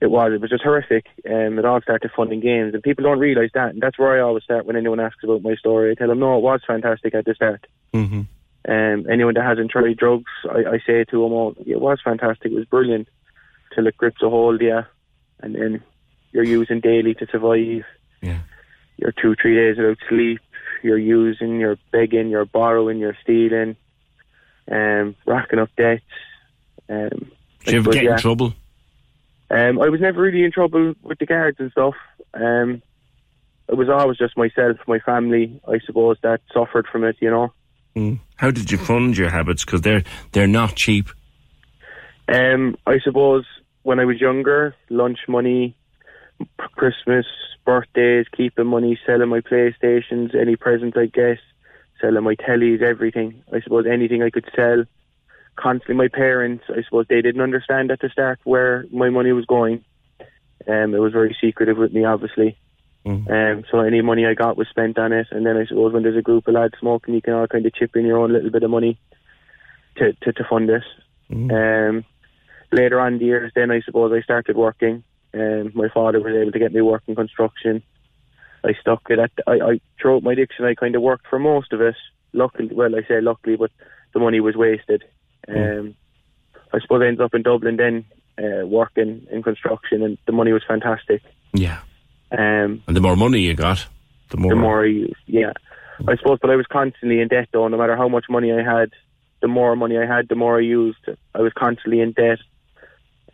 it was, it was just horrific. Um, it all started fun and games, and people don't realise that. And that's where I always start when anyone asks about my story. I tell them, no, it was fantastic at the start. Mm-hmm. Um, anyone that hasn't tried drugs, I, I say to them, oh, it was fantastic, it was brilliant, till it grips a hold, yeah, and then you're using daily to survive. Yeah. You're two, three days without sleep. You're using, you're begging, you're borrowing, you're stealing, um, racking up debts. Um, Did you ever but, get yeah. in trouble? Um, I was never really in trouble with the guards and stuff. Um, it was always just myself, my family, I suppose, that suffered from it, you know. Mm. How did you fund your habits? Because they're they're not cheap. Um, I suppose when I was younger, lunch money, Christmas, birthdays, keeping money, selling my PlayStations, any presents I get, selling my tellies, everything. I suppose anything I could sell. Constantly, my parents, I suppose they didn't understand at the start where my money was going. Um, it was very secretive with me, obviously. Um, so any money I got was spent on it, and then I suppose when there's a group of lads smoking, you can all kind of chip in your own little bit of money to to, to fund it. Um, later on in the years, then I suppose I started working. Um, my father was able to get me work in construction. I stuck it at. I, I throughout my addiction, I kind of worked for most of it. Luckily, well, I say luckily, but the money was wasted. Um, I suppose I ended up in Dublin then, uh, working in construction, and the money was fantastic. Yeah. Um, And the more money you got, the more. the more I used. Yeah, I suppose, but I was constantly in debt though. No matter how much money I had, the more money I had, the more I used. I was constantly in debt.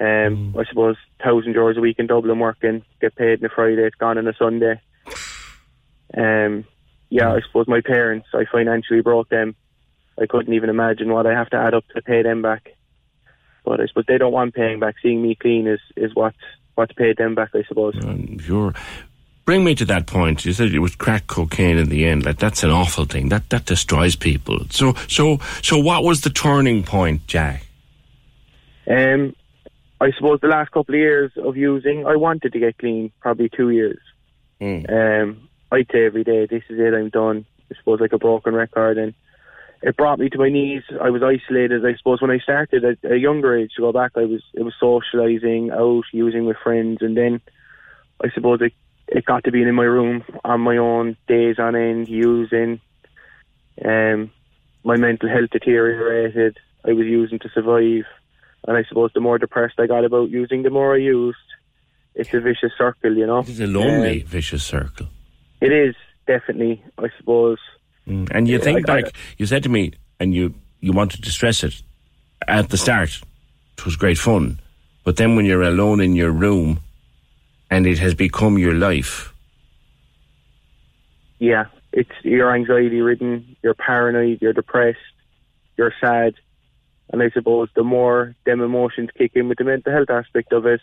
Um, I suppose thousand euros a week in Dublin working, get paid on a Friday, it's gone on a Sunday. Um, yeah, I suppose my parents, I financially broke them. I couldn't even imagine what I have to add up to pay them back. But I suppose they don't want paying back. Seeing me clean is is what what's paid them back. I suppose. Sure. Bring me to that point. You said it was crack cocaine in the end. Like that's an awful thing. That that destroys people. So so so what was the turning point, Jack? Um, I suppose the last couple of years of using, I wanted to get clean. Probably two years. Um, I'd say every day, this is it. I'm done. I suppose like a broken record, and it brought me to my knees. I was isolated. I suppose when I started at a younger age to go back, I was it was socialising out, using with friends, and then I suppose it it got to being in my room on my own, days on end, using. Um, my mental health deteriorated. I was using to survive, and I suppose the more depressed I got about using, the more I used. It's a vicious circle, you know. It's a lonely, um, vicious circle. It is definitely, I suppose. Mm. And you think I, back, I, you said to me, and you you wanted to stress it at the start. It was great fun, but then when you're alone in your room, and it has become your life. Yeah, it's you're anxiety ridden, you're paranoid, you're depressed, you're sad, and I suppose the more them emotions kick in with the mental health aspect of it,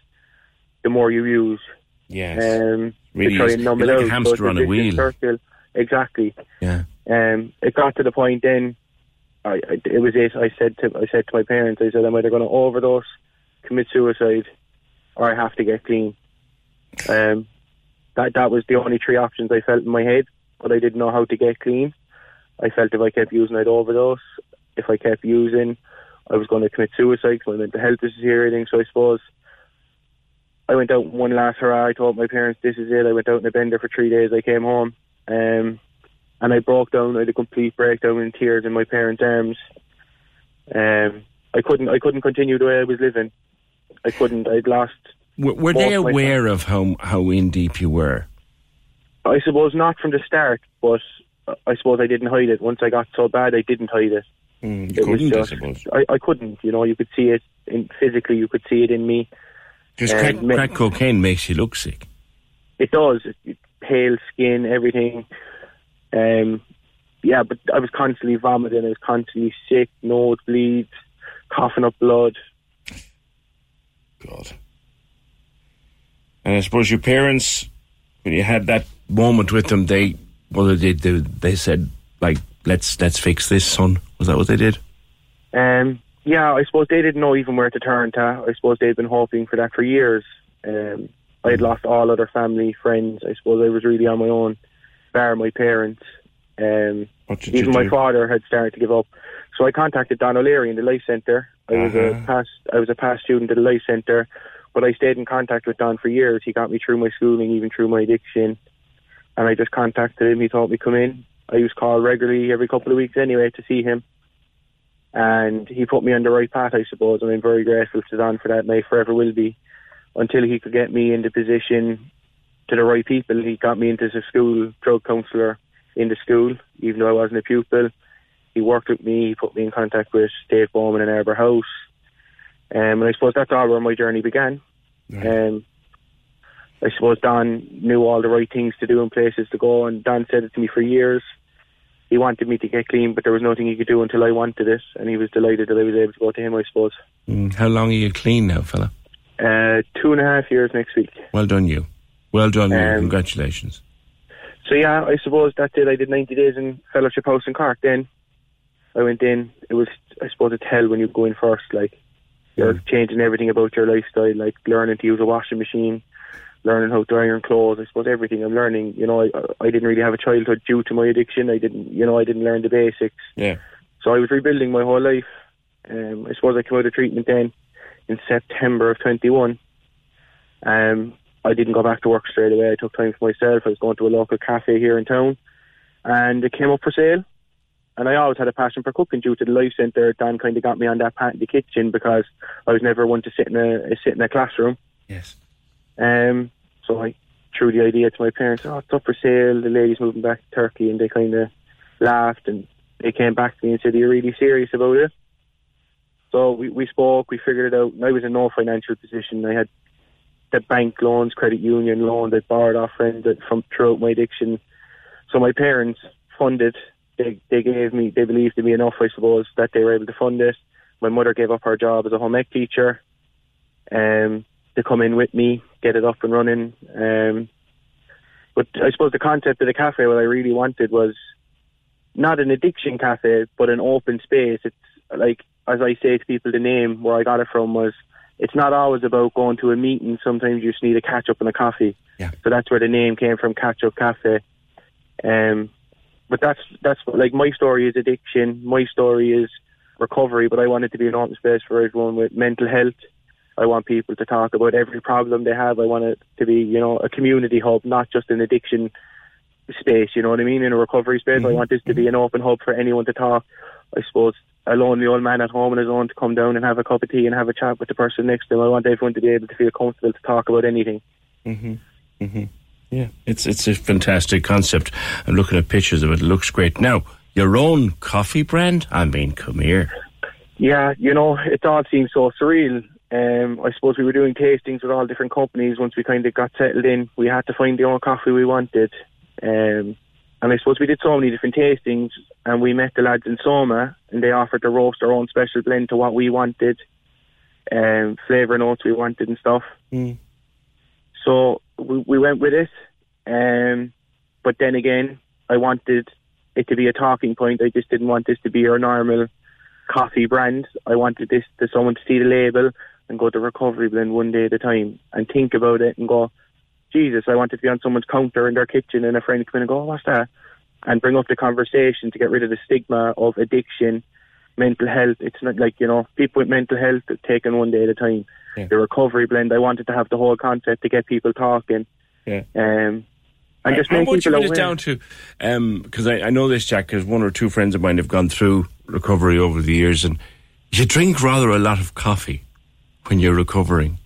the more you use. Yes. Um, really to try and numb like it out. a hamster on a wheel. Circle. Exactly. Yeah. Um, it got to the point then. I, I, it was it. I said to I said to my parents. I said I'm either going to overdose, commit suicide, or I have to get clean. Um, that that was the only three options I felt in my head, but I didn't know how to get clean. I felt if I kept using, I'd overdose. If I kept using, I was going to commit suicide because my mental health is deteriorating. So I suppose I went out one last hurrah. I told my parents, "This is it." I went out in a bender for three days. I came home, um, and I broke down. I had a complete breakdown in tears in my parents' arms. Um, I couldn't. I couldn't continue the way I was living. I couldn't. I'd lost. Were, were they aware of how how in deep you were? I suppose not from the start, but I suppose I didn't hide it. Once I got so bad, I didn't hide it. Mm, it couldn't, just, I suppose. I, I couldn't. You know, you could see it in, physically. You could see it in me. Just crack, crack, cocaine makes you look sick. It does. It, pale skin, everything. Um, yeah, but I was constantly vomiting. I was constantly sick, nosebleeds, coughing up blood. God. And I suppose your parents, when you had that moment with them, they well, they they, they said like, let's let's fix this, son. Was that what they did? Um, yeah, I suppose they didn't know even where to turn to. I suppose they'd been hoping for that for years. Um, I had lost all other family, friends. I suppose I was really on my own, bar my parents. Um, even my father had started to give up. So I contacted Don O'Leary in the Life Centre. I uh-huh. was a uh-huh. past I was a past student at the Life Centre, but I stayed in contact with Don for years. He got me through my schooling, even through my addiction. And I just contacted him. He told me to come in. I used to call regularly every couple of weeks anyway to see him and he put me on the right path, I suppose, and I'm very grateful to Don for that, and I forever will be. Until he could get me into the position to the right people, he got me into the school drug counsellor in the school, even though I wasn't a pupil. He worked with me, he put me in contact with Dave Bowman and Arbour House. Um, and I suppose that's all where my journey began. Um, I suppose Don knew all the right things to do and places to go, and Don said it to me for years he wanted me to get clean, but there was nothing he could do until I wanted it, and he was delighted that I was able to go to him, I suppose. Mm, how long are you clean now, fella? Uh, two and a half years next week. Well done, you. Well done, um, you. Congratulations. So, yeah, I suppose that's it. I did 90 days in Fellowship House in Cork then. I went in. It was, I suppose, it's hell when you go in first. Like, you're mm. changing everything about your lifestyle, like learning to use a washing machine, learning how to iron clothes. I suppose everything I'm learning. You know, I I didn't really have a childhood due to my addiction. I didn't, you know, I didn't learn the basics. Yeah. So I was rebuilding my whole life. Um, I suppose I came out of treatment then in September of 21. Um, I didn't go back to work straight away. I took time for myself. I was going to a local cafe here in town, and it came up for sale. And I always had a passion for cooking due to the life centre. Dan kind of got me on that path in the kitchen because I was never one to sit in a sit in a classroom. Yes. Um, so I threw the idea to my parents, oh, it's up for sale, the lady's moving back to Turkey, and they kind of laughed and they came back to me and said, are you really serious about it? So we, we spoke, we figured it out, and I was in no financial position. I had the bank loans, credit union loans, I borrowed off friends from throughout my addiction. So my parents funded, they, they gave me, they believed in me enough, I suppose, that they were able to fund it. My mother gave up her job as a home ec teacher. Um, to come in with me, get it up and running. Um, but I suppose the concept of the cafe, what I really wanted was not an addiction cafe, but an open space. It's like, as I say to people, the name where I got it from was, it's not always about going to a meeting. Sometimes you just need a catch up and a coffee. Yeah. So that's where the name came from, Catch Up Cafe. Um, but that's that's like my story is addiction. My story is recovery. But I wanted to be an open space for everyone with mental health, I want people to talk about every problem they have. I want it to be, you know, a community hub, not just an addiction space. You know what I mean? In a recovery space, mm-hmm. I want this to be an open hub for anyone to talk. I suppose a lonely old man at home on his own to come down and have a cup of tea and have a chat with the person next to him. I want everyone to be able to feel comfortable to talk about anything. Mm-hmm. Mm-hmm. Yeah, it's it's a fantastic concept. I'm looking at pictures of it. It looks great. Now, your own coffee brand? I mean, come here. Yeah, you know, it all seems so surreal. Um, I suppose we were doing tastings with all different companies. Once we kind of got settled in, we had to find the own coffee we wanted. Um, and I suppose we did so many different tastings, and we met the lads in Soma, and they offered to roast our own special blend to what we wanted, um, flavour notes we wanted and stuff. Mm. So we, we went with it. Um, but then again, I wanted it to be a talking point. I just didn't want this to be our normal coffee brand. I wanted this to someone to see the label and go to recovery blend one day at a time and think about it and go, Jesus, I wanted to be on someone's counter in their kitchen and a friend come in and go, oh, what's that? And bring up the conversation to get rid of the stigma of addiction, mental health. It's not like, you know, people with mental health taken one day at a time. Yeah. The recovery blend, I wanted to have the whole concept to get people talking. Yeah. Um, and just make people aware. it down to, because um, I, I know this, Jack, because one or two friends of mine have gone through recovery over the years, and you drink rather a lot of coffee when you're recovering.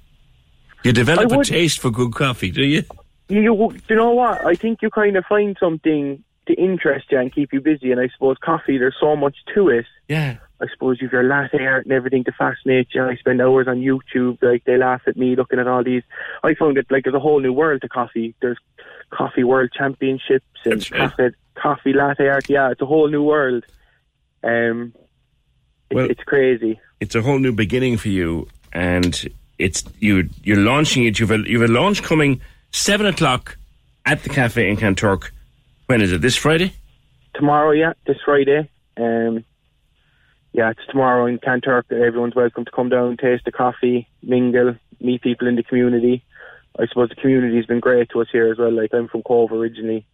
You develop a taste for good coffee, do you? You, do you know what? I think you kind of find something to interest you and keep you busy. And I suppose coffee, there's so much to it. Yeah. I suppose you've your latte art and everything to fascinate you. I spend hours on YouTube. Like they laugh at me looking at all these. I found it like there's a whole new world to coffee. There's coffee world championships and That's coffee, right. coffee latte art. Yeah, it's a whole new world. Um, it, well, it's crazy. It's a whole new beginning for you, and it's you. You're launching it. You've a you've a launch coming seven o'clock at the cafe in Kanturk. When is it? This Friday? Tomorrow, yeah, this Friday. Um, yeah, it's tomorrow in Kanturk. Everyone's welcome to come down, taste the coffee, mingle, meet people in the community. I suppose the community's been great to us here as well. Like I'm from Cobh originally.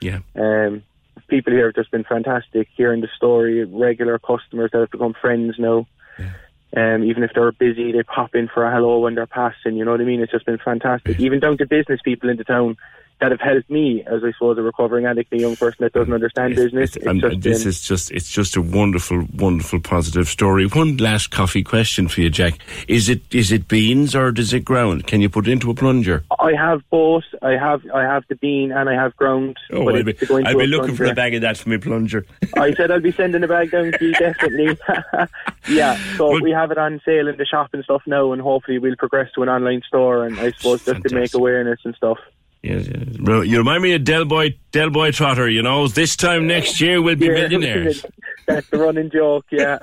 Yeah. Um, people here have just been fantastic. Hearing the story, regular customers that have become friends now. Yeah. Um, even if they're busy, they pop in for a hello when they're passing. You know what I mean? It's just been fantastic. Even down to business people in the town that have helped me as I suppose a recovering addict, a young person that doesn't understand it's, business. It's, and this been, is just it's just a wonderful, wonderful, positive story. One last coffee question for you, Jack: Is it is it beans or does it ground? Can you put it into a plunger? I have both. I have I have the bean and I have ground. Oh, I'll be, I'll be looking plunger. for a bag of that for my plunger. I said I'll be sending a bag down to you definitely. yeah, so well, we have it on sale in the shop and stuff now, and hopefully we'll progress to an online store. And I suppose just fantastic. to make awareness and stuff. You remind me of Del Boy, Del Boy Trotter, you know. This time next year we'll be yeah, millionaires. That's the running joke, yeah.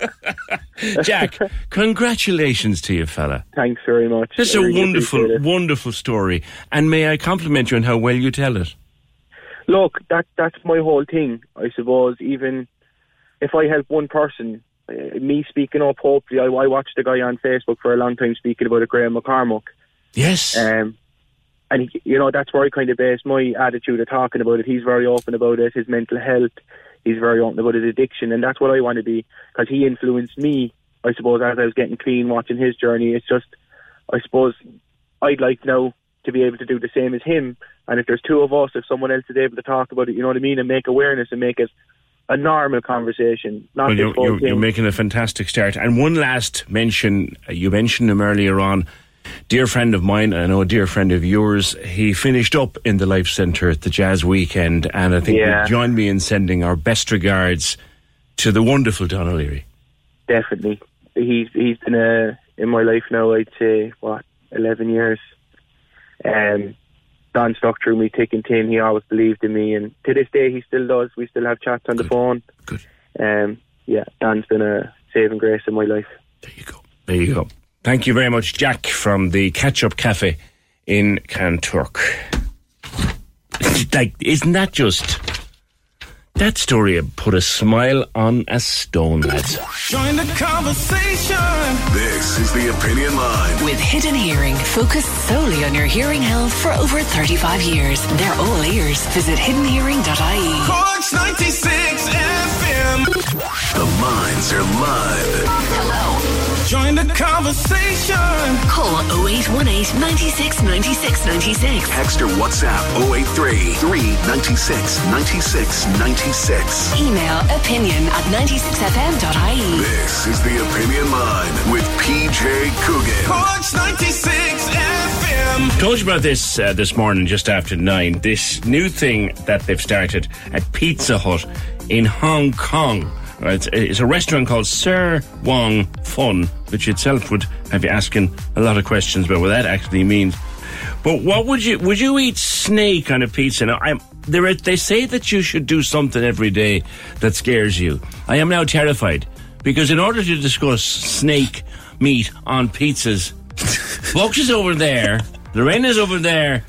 Jack, congratulations to you, fella. Thanks very much. This is a wonderful, wonderful story. And may I compliment you on how well you tell it? Look, that that's my whole thing, I suppose. Even if I help one person, uh, me speaking up, hopefully, I, I watched a guy on Facebook for a long time speaking about a Graham McCormack. Yes. Um, and he, you know that's where I kind of base my attitude of talking about it. He's very open about it, his mental health. He's very open about his addiction, and that's what I want to be because he influenced me. I suppose as I was getting clean, watching his journey. It's just, I suppose, I'd like now to be able to do the same as him. And if there's two of us, if someone else is able to talk about it, you know what I mean, and make awareness and make it a normal conversation. Not well, you're, you're, you're, making a fantastic start. And one last mention, uh, you mentioned him earlier on dear friend of mine, I know a dear friend of yours, he finished up in the Life Centre at the Jazz Weekend, and I think yeah. join me in sending our best regards to the wonderful Don O'Leary. Definitely. He's he's been uh, in my life now, I'd say, what, 11 years. Um, Don stuck through me thick and thin. He always believed in me, and to this day, he still does. We still have chats on Good. the phone. Good. Um, yeah, Don's been a saving grace in my life. There you go. There you go. Thank you very much, Jack, from the Catch Up Cafe in Kanturk. like, isn't that just. That story put a smile on a stone, lads. Join the conversation. This is the Opinion Line. With Hidden Hearing, focused solely on your hearing health for over 35 years. They're all ears. Visit hiddenhearing.ie. Cork's 96 FM. The lines are live. Hello. Join the conversation. Call 0818 96 96 96. Text or WhatsApp 083 396 96 96. Email opinion at 96fm.ie. This is the Opinion Line with PJ Coogan. Corks 96 FM. Told you about this uh, this morning, just after nine. This new thing that they've started at Pizza Hut in Hong Kong. It's, it's a restaurant called Ser Wong Fun, which itself would have you asking a lot of questions about what that actually means. But what would you would you eat snake on a pizza? Now, I'm there. Are, they say that you should do something every day that scares you. I am now terrified because in order to discuss snake meat on pizzas, Box is over there, Lorraine's over there,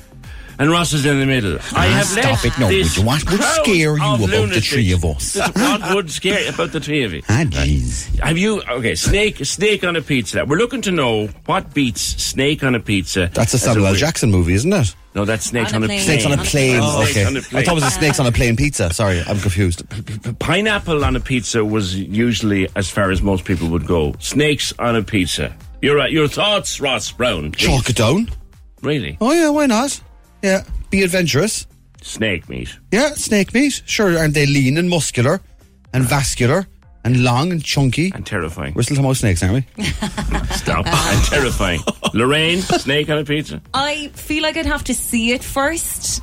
and Ross is in the middle. I have Stop left it now, this would you? What would scare you of about the three of us? what would scare you about the three of you? Ah, jeez. Have you okay? Snake, snake on a pizza. We're looking to know what beats snake on a pizza. That's a Samuel L. Jackson movie, isn't it? No, that's snakes On on a a plane. plane. Snakes on a plane. Oh, okay. snakes on a I thought it was a snakes on a plane pizza. Sorry, I'm confused. Pineapple on a pizza was usually as far as most people would go. Snakes on a pizza. You're right. Your thoughts, Ross Brown? please. Chalk it down. Really? Oh yeah, why not? Yeah, be adventurous. Snake meat. Yeah, snake meat. Sure, aren't they lean and muscular and ah. vascular and long and chunky? And terrifying. We're still talking about snakes, aren't we? Stop. and terrifying. Lorraine, snake on a pizza. I feel like I'd have to see it first.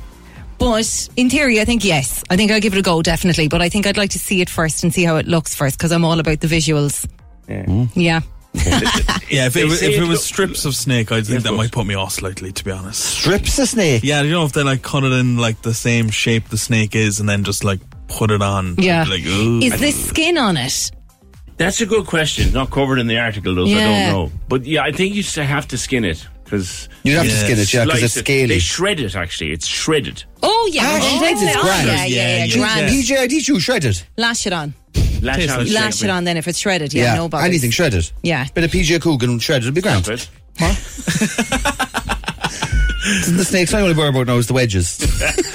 But in theory, I think yes. I think I'll give it a go, definitely. But I think I'd like to see it first and see how it looks first because I'm all about the visuals. Yeah. Mm. Yeah. Yeah, if it, was, if it it was strips of snake, I think Yes, that might put me off slightly, to be honest. Strips of snake. Yeah, you know, if they like cut it in like the same shape the snake is and then just like put it on. Yeah. Like, ooh. Is there skin on it? That's a good question. Not covered in the article, though, so I don't know. But yeah, I think you have to skin it because You'd have to skin it, yeah, 'cause it's scaly. They shred it. Actually, it's shredded. Oh, yeah. Ah, oh, shreds is oh, grand. Yeah, yeah, yeah. Yeah, grand. PJ, I teach you shredded. Lash it on. Lash Tastes on Lash it on then if it's shredded. Yeah, no bothers. anything shredded. Yeah. Bit of PJ Coogan shredded would be grand. Stop it. Isn't the snakes I only worry about now is the wedges.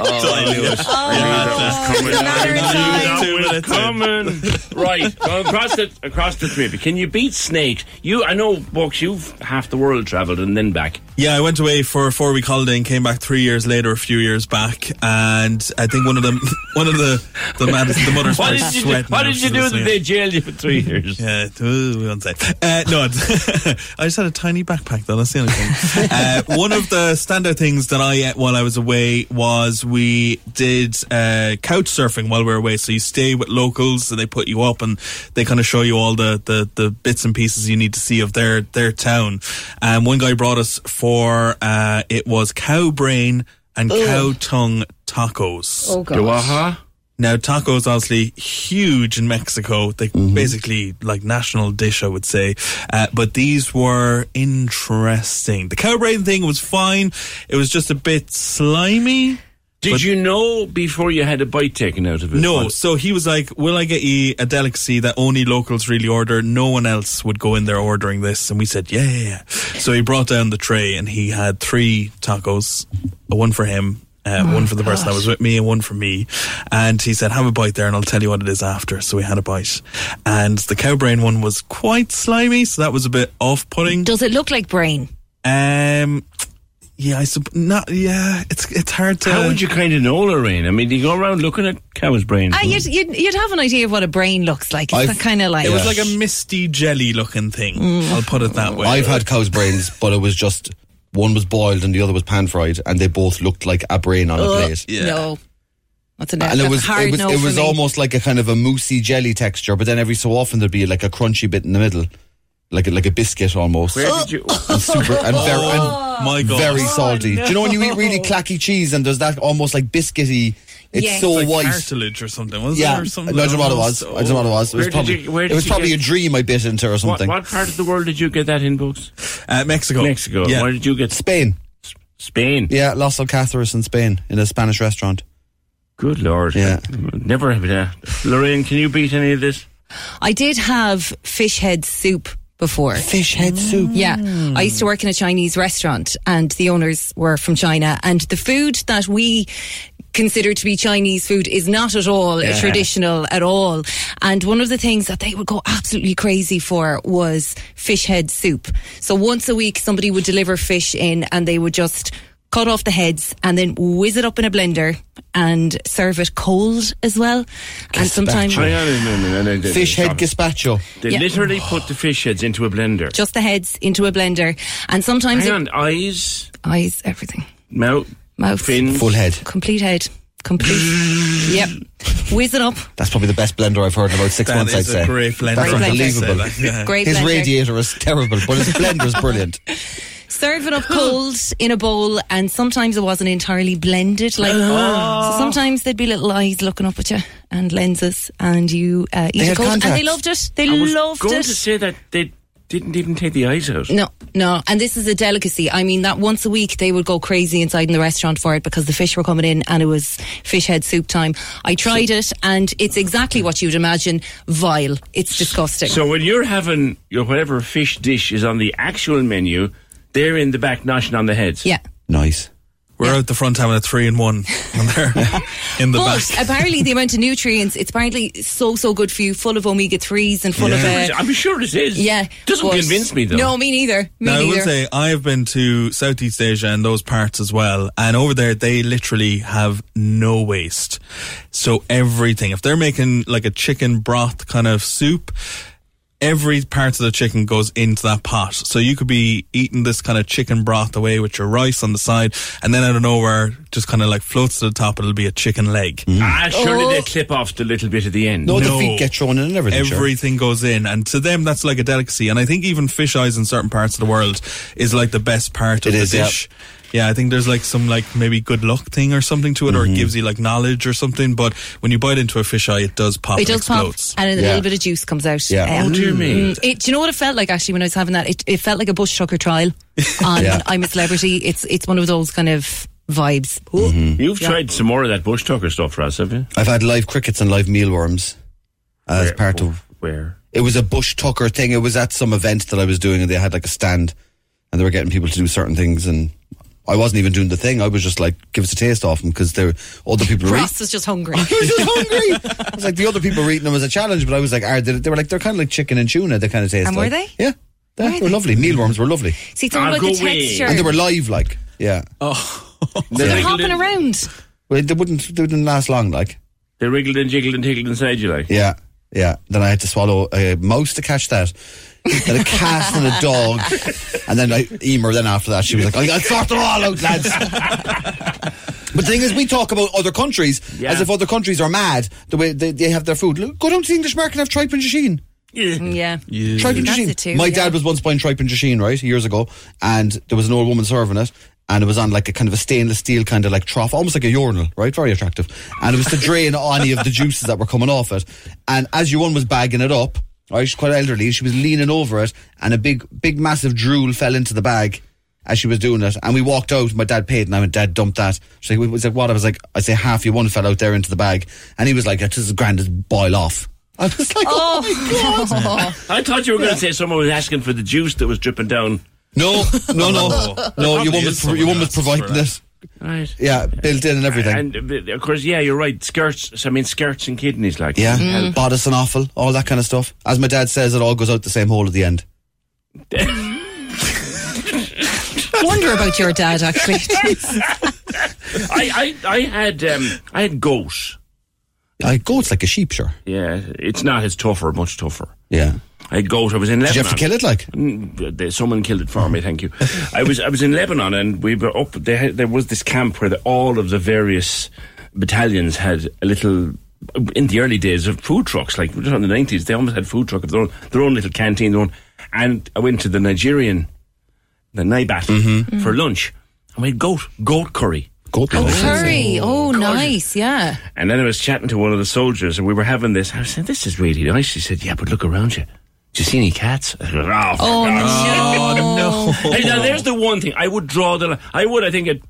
Oh, I knew it. I knew that coming. I knew that was coming. Right, so across the across the trip, can you beat snakes? You, I know, Bucks. You've half the world travelled and then back. Yeah, I went away for a four week holiday and came back three years later, a few years back, and I think one of them, one of the the, man, the mothers What started did you do? sweating. What did you do that they jailed you for three years? Yeah, we won't say. Uh, no, I just had a tiny backpack though. That's the only thing. uh, one of the standout things that I ate while I was away was we did uh, couch surfing while we were away. So you stay with locals, and they put you up, and they kind of show you all the, the, the bits and pieces you need to see of their their town. Um, one guy brought us for uh, it was cow brain and cow tongue tacos. Oh, God. Now, tacos obviously huge in Mexico. They basically like national dish, I would say. Uh, but these were interesting. The cow brain thing was fine. It was just a bit slimy. Did But- you know before you had a bite taken out of it? No, What- so he was like, "Will I get you a delicacy that only locals really order? No one else would go in there ordering this." And we said, "Yeah, yeah." yeah." So he brought down the tray, and he had three tacos, uh, one for him, uh, one for the person that was with me, and one for me. And he said, "Have a bite there, and I'll tell you what it is after." So we had a bite, and the cow brain one was quite slimy, so that was a bit off-putting. Does it look like brain? Um, yeah, I sup- not. Yeah, it's it's hard to. How would you kind of know, Lorraine? I mean, do you go around looking at cow's brains? Ah, you'd, you'd, you'd have an idea of what a brain looks like. It's I've- kind of like. It was like a misty jelly looking thing. I'll put it that way. I've had cow's brains, but it was just one was boiled and the other was pan fried, and they both looked like a brain on a Ugh, plate. No. That's a no. And it That's was hard it was no it for was me. almost like a kind of a moussey jelly texture, but then every so often there'd be like a crunchy bit in the middle, like a, like a biscuit almost. Where did you? and super and very and My God. very salty. Do you know when you eat really clacky cheese and there's that almost like biscuity? It's Yeah. so like white. cartilage or something, was Yeah, it? I Or something? don't know what it was. I don't know what it was. It was Where did probably you- it was probably get- a dream I bit into or What, something. what part of the world did you get that in, books? Uh, Mexico. Mexico. Yeah. Where did you get Spain. Spain? Yeah, Los Alcázares in Spain in a Spanish restaurant. Good lord. Yeah. Never have that. Lorraine, can you beat any of this? I did have fish head soup before. Fish head soup. Yeah. I used to work in a Chinese restaurant and the owners were from China and the food that we considered to be Chinese food is not at all Yeah. traditional at all. And one of the things that they would go absolutely crazy for was fish head soup. So once a week, somebody would deliver fish in and they would just cut off the heads and then whiz it up in a blender and serve it cold as well. And sometimes Hang on a minute, a minute. Fish head gazpacho. They Yeah. literally put the fish heads into a blender. just the heads into a blender. And sometimes Hang it- on, eyes, eyes, everything. mouth, Mouth. fins. Full head. Complete head. Complete. yep. Whiz it up. That's probably the best blender I've heard in about six That months, I'd a say. great blender. That's Great unbelievable. I'd that, yeah. Great His blender. radiator is terrible, but his blender is brilliant. Serve it up cold in a bowl, and sometimes it wasn't entirely blended. Like so sometimes there'd be little eyes looking up at you and lenses, and you uh, eat They it had cold, and they contacts. loved it. They I was loved going it. to say that they didn't even take the eyes out. No, no, and this is a delicacy. I mean, that once a week they would go crazy inside in the restaurant for it because the fish were coming in and it was fish head soup time. I tried it and it's exactly what you'd imagine vile. It's disgusting. So when you're having your whatever fish dish is on the actual menu, they're in the back noshing on the heads. yeah. Nice. We're out the front having a three and one, and they're in the But back. apparently, the amount of nutrients, it's apparently so, so good for you, full of omega 3s and full Yeah. of. Uh, I'm sure it is. yeah. Doesn't convince me though. No, me neither. Me Now, I would say, I have been to Southeast Asia and those parts as well. And over there, they literally have no waste. So everything, if they're making like a chicken broth kind of soup, every part of the chicken goes into that pot. So you could be eating this kind of chicken broth away with your rice on the side. And then out of nowhere, just kind of like floats to the top. It'll be a chicken leg. Ah, surely Oh. they clip off the little bit at the end. No, the feet get thrown in and everything. sure. Everything goes in, and to them that's like a delicacy. And I think even fish eyes in certain parts of the world is like the best part of It the is, yeah. dish. Yeah, I think there's like some like maybe good luck thing or something to it, or Mm-hmm. it gives you like knowledge or something. But when you bite into a fish eye, it does pop. It and does pop, and a Yeah. little bit of juice comes out. Yeah. Oh, dear me. It, do you know what it felt like actually when I was having that? It, it felt like a bush tucker trial on Yeah. I'm a Celebrity. It's it's one of those kind of vibes. Mm-hmm. You've tried some more of that bush tucker stuff, Ross, have you? I've had live crickets and live mealworms as Where- part of. Where? It was a bush tucker thing. It was at some event that I was doing, and they had like a stand, and they were getting people to do certain things, and I wasn't even doing the thing. I was just like, give us a taste off them because there other people were. eat- Ross was just hungry. I was just hungry. I was like, the other people were eating them as a challenge, but I was like, are they, they were like, they're kind of like chicken and tuna. They kind of taste. And were they? Yeah, they were lovely. Mealworms were lovely, See, it's all Ah, about the texture. and they were live. Like, yeah, Oh, They, They're hopping around. well, they wouldn't. They didn't last long. Like, they wriggled and jiggled and tickled inside you, like. yeah, yeah. Then I had to swallow a mouse to catch that. Then a cat and a dog, and then I, Emer. Then after that, she was like, "I got to sort them all out, lads." But the thing is, we talk about other countries Yeah. as if other countries are mad the way they, they have their food. Look, go down to the English market and have tripe and drisheen. Mm, Yeah. Tripe and That's drisheen. too, My yeah. dad was once buying tripe and drisheen, right, years ago, and there was an old woman serving it, and it was on like a kind of a stainless steel kind of like trough, almost like a urinal, right? Very attractive. And it was to drain any of the juices that were coming off it. And as your one was bagging it up, right, she's quite elderly, she was leaning over it, and a big, big, massive drool fell into the bag. As she was doing it, and we walked out. My dad paid, and I went, "Dad, dump that." She like, was like, what?" I was like, "I say half your one fell out there into the bag," and he was like, "It's as grand as boil off." I was like, "Oh, my oh. god!" I thought you were going to say someone was asking for the juice that was dripping down. No, no, no, no. Probably Your woman, is was, your woman was providing asks it. Right. Yeah, built in and everything. And uh, of course, yeah, you're right. Skirts. I mean, skirts and kidneys, like. yeah, Help. bodice and offal, all that kind of stuff. As my dad says, it all goes out the same hole at the end. Wonder about your dad, actually. I, I, I had, um, I had goat. I goat's like a sheep, sure. Yeah, it's not as tougher, much tougher. Yeah. I had goat. I was in Lebanon. Did Lebanon. you have to kill it, like? Mm, uh, Someone killed it for me. Thank you. I was I was in Lebanon, and we were up. They had, there was this camp where the, all of the various battalions had a little. In the early days of food trucks, like just in the nineties, they almost had food truck of their own, their own little canteen. Their own, and I went to the Nigerian, the NigBatt, mm-hmm. Mm-hmm. for lunch, and we had goat goat curry. Goat Oh, curry. Oh, Gorgeous. nice. Yeah. And then I was chatting to one of the soldiers, and we were having this. I was saying, "This is really nice." He said, "Yeah, but look around you. Do you see any cats?" "Oh, Oh, God's sake." no. Hey, now there's the one thing I would draw the. li- I would. I think it.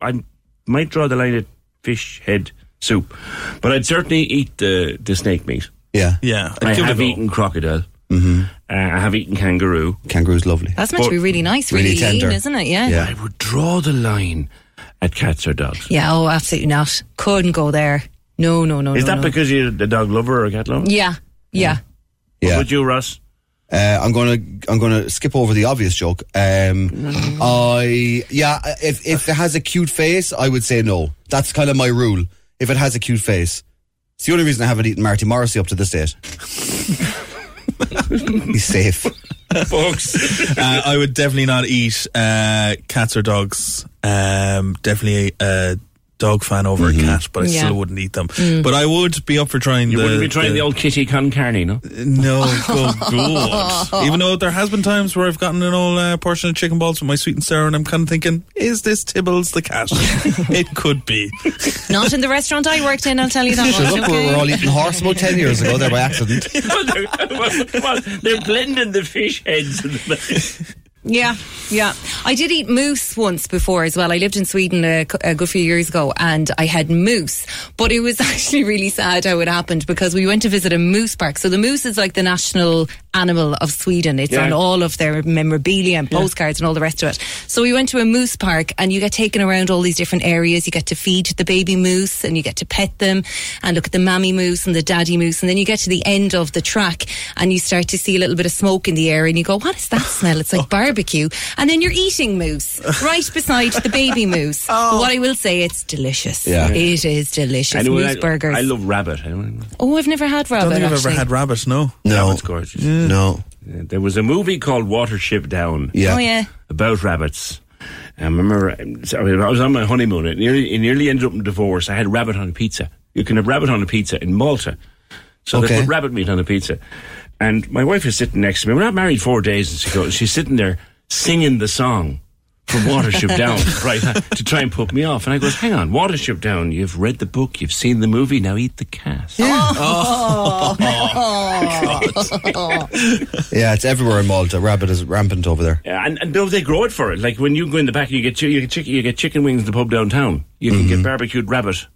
I might draw the line at fish head soup, but I'd certainly eat the the snake meat. Yeah. Yeah. I I'd give it a have eaten crocodile. Mm-hmm. Uh, I have eaten kangaroo. Kangaroo's lovely. That's meant to be really nice, Really really, tender. lean, isn't it? Yeah. Yeah. I would draw the line at cats or dogs? Yeah, oh, absolutely not. Couldn't go there. No, no, no. Is no, that no. because you're a dog lover or a cat lover? Yeah, yeah. Yeah. What would you, Russ? Uh, I'm gonna I'm gonna skip over the obvious joke. Um, I yeah, if if it has a cute face, I would say no. That's kind of my rule. If it has a cute face, it's the only reason I haven't eaten Marty Morrissey up to this date. He's safe. Folks. uh, I would definitely not eat uh, cats or dogs. Um, definitely a dog fan over a cat, but I Yeah. still wouldn't eat them. Mm. But I would be up for trying. You the, wouldn't be trying the, old kitty con carne, no? No, oh good. Even though there has been times where I've gotten an old uh, portion of chicken balls with my sweet and sour, and I'm kind of thinking, is this Tibbles the cat? it could be. Not in the restaurant I worked in, I'll tell you that Sure, look, we're, okay? we're all eating horse about ten years ago there by accident. Well, they're blending the fish heads. and the- Yeah, yeah. I did eat moose once before as well. I lived in Sweden a, a good few years ago and I had moose. But it was actually really sad how it happened because we went to visit a moose park. So the moose is like the national animal of Sweden. It's Yeah. on all of their memorabilia and postcards and all the rest of it. So we went to a moose park and you get taken around all these different areas. You get to feed the baby moose and you get to pet them and look at the mammy moose and the daddy moose. And then you get to the end of the track and you start to see a little bit of smoke in the air and you go, what is that smell? It's like barbecue. And then you're eating moose right beside the baby moose. But what I will say, it's delicious. Yeah. It is delicious. Anyway, moose I, burgers. I love rabbit. I don't, oh, I've never had rabbit. don't think I've actually. ever had rabbit, no. No. Rabbit's gorgeous. No. There was a movie called Watership Down. Yeah. Oh, yeah. About rabbits. I remember um, I was on my honeymoon. It nearly, it nearly ended up in divorce. I had rabbit on a pizza. You can have rabbit on a pizza in Malta. So they put rabbit meat on a pizza. And my wife is sitting next to me. We're not married four days. And she goes, she's sitting there singing the song from Watership Down, right, to try and put me off. And I goes, hang on, Watership Down, you've read the book, you've seen the movie, now eat the cast. Yeah, oh. Oh. Oh, it's everywhere in Malta. Rabbit is rampant over there. Yeah, and, and no, they grow it for it. Like when you go in the back, you get chi- you get chicken, you get chicken wings in the pub downtown. You can get mm-hmm. barbecued rabbit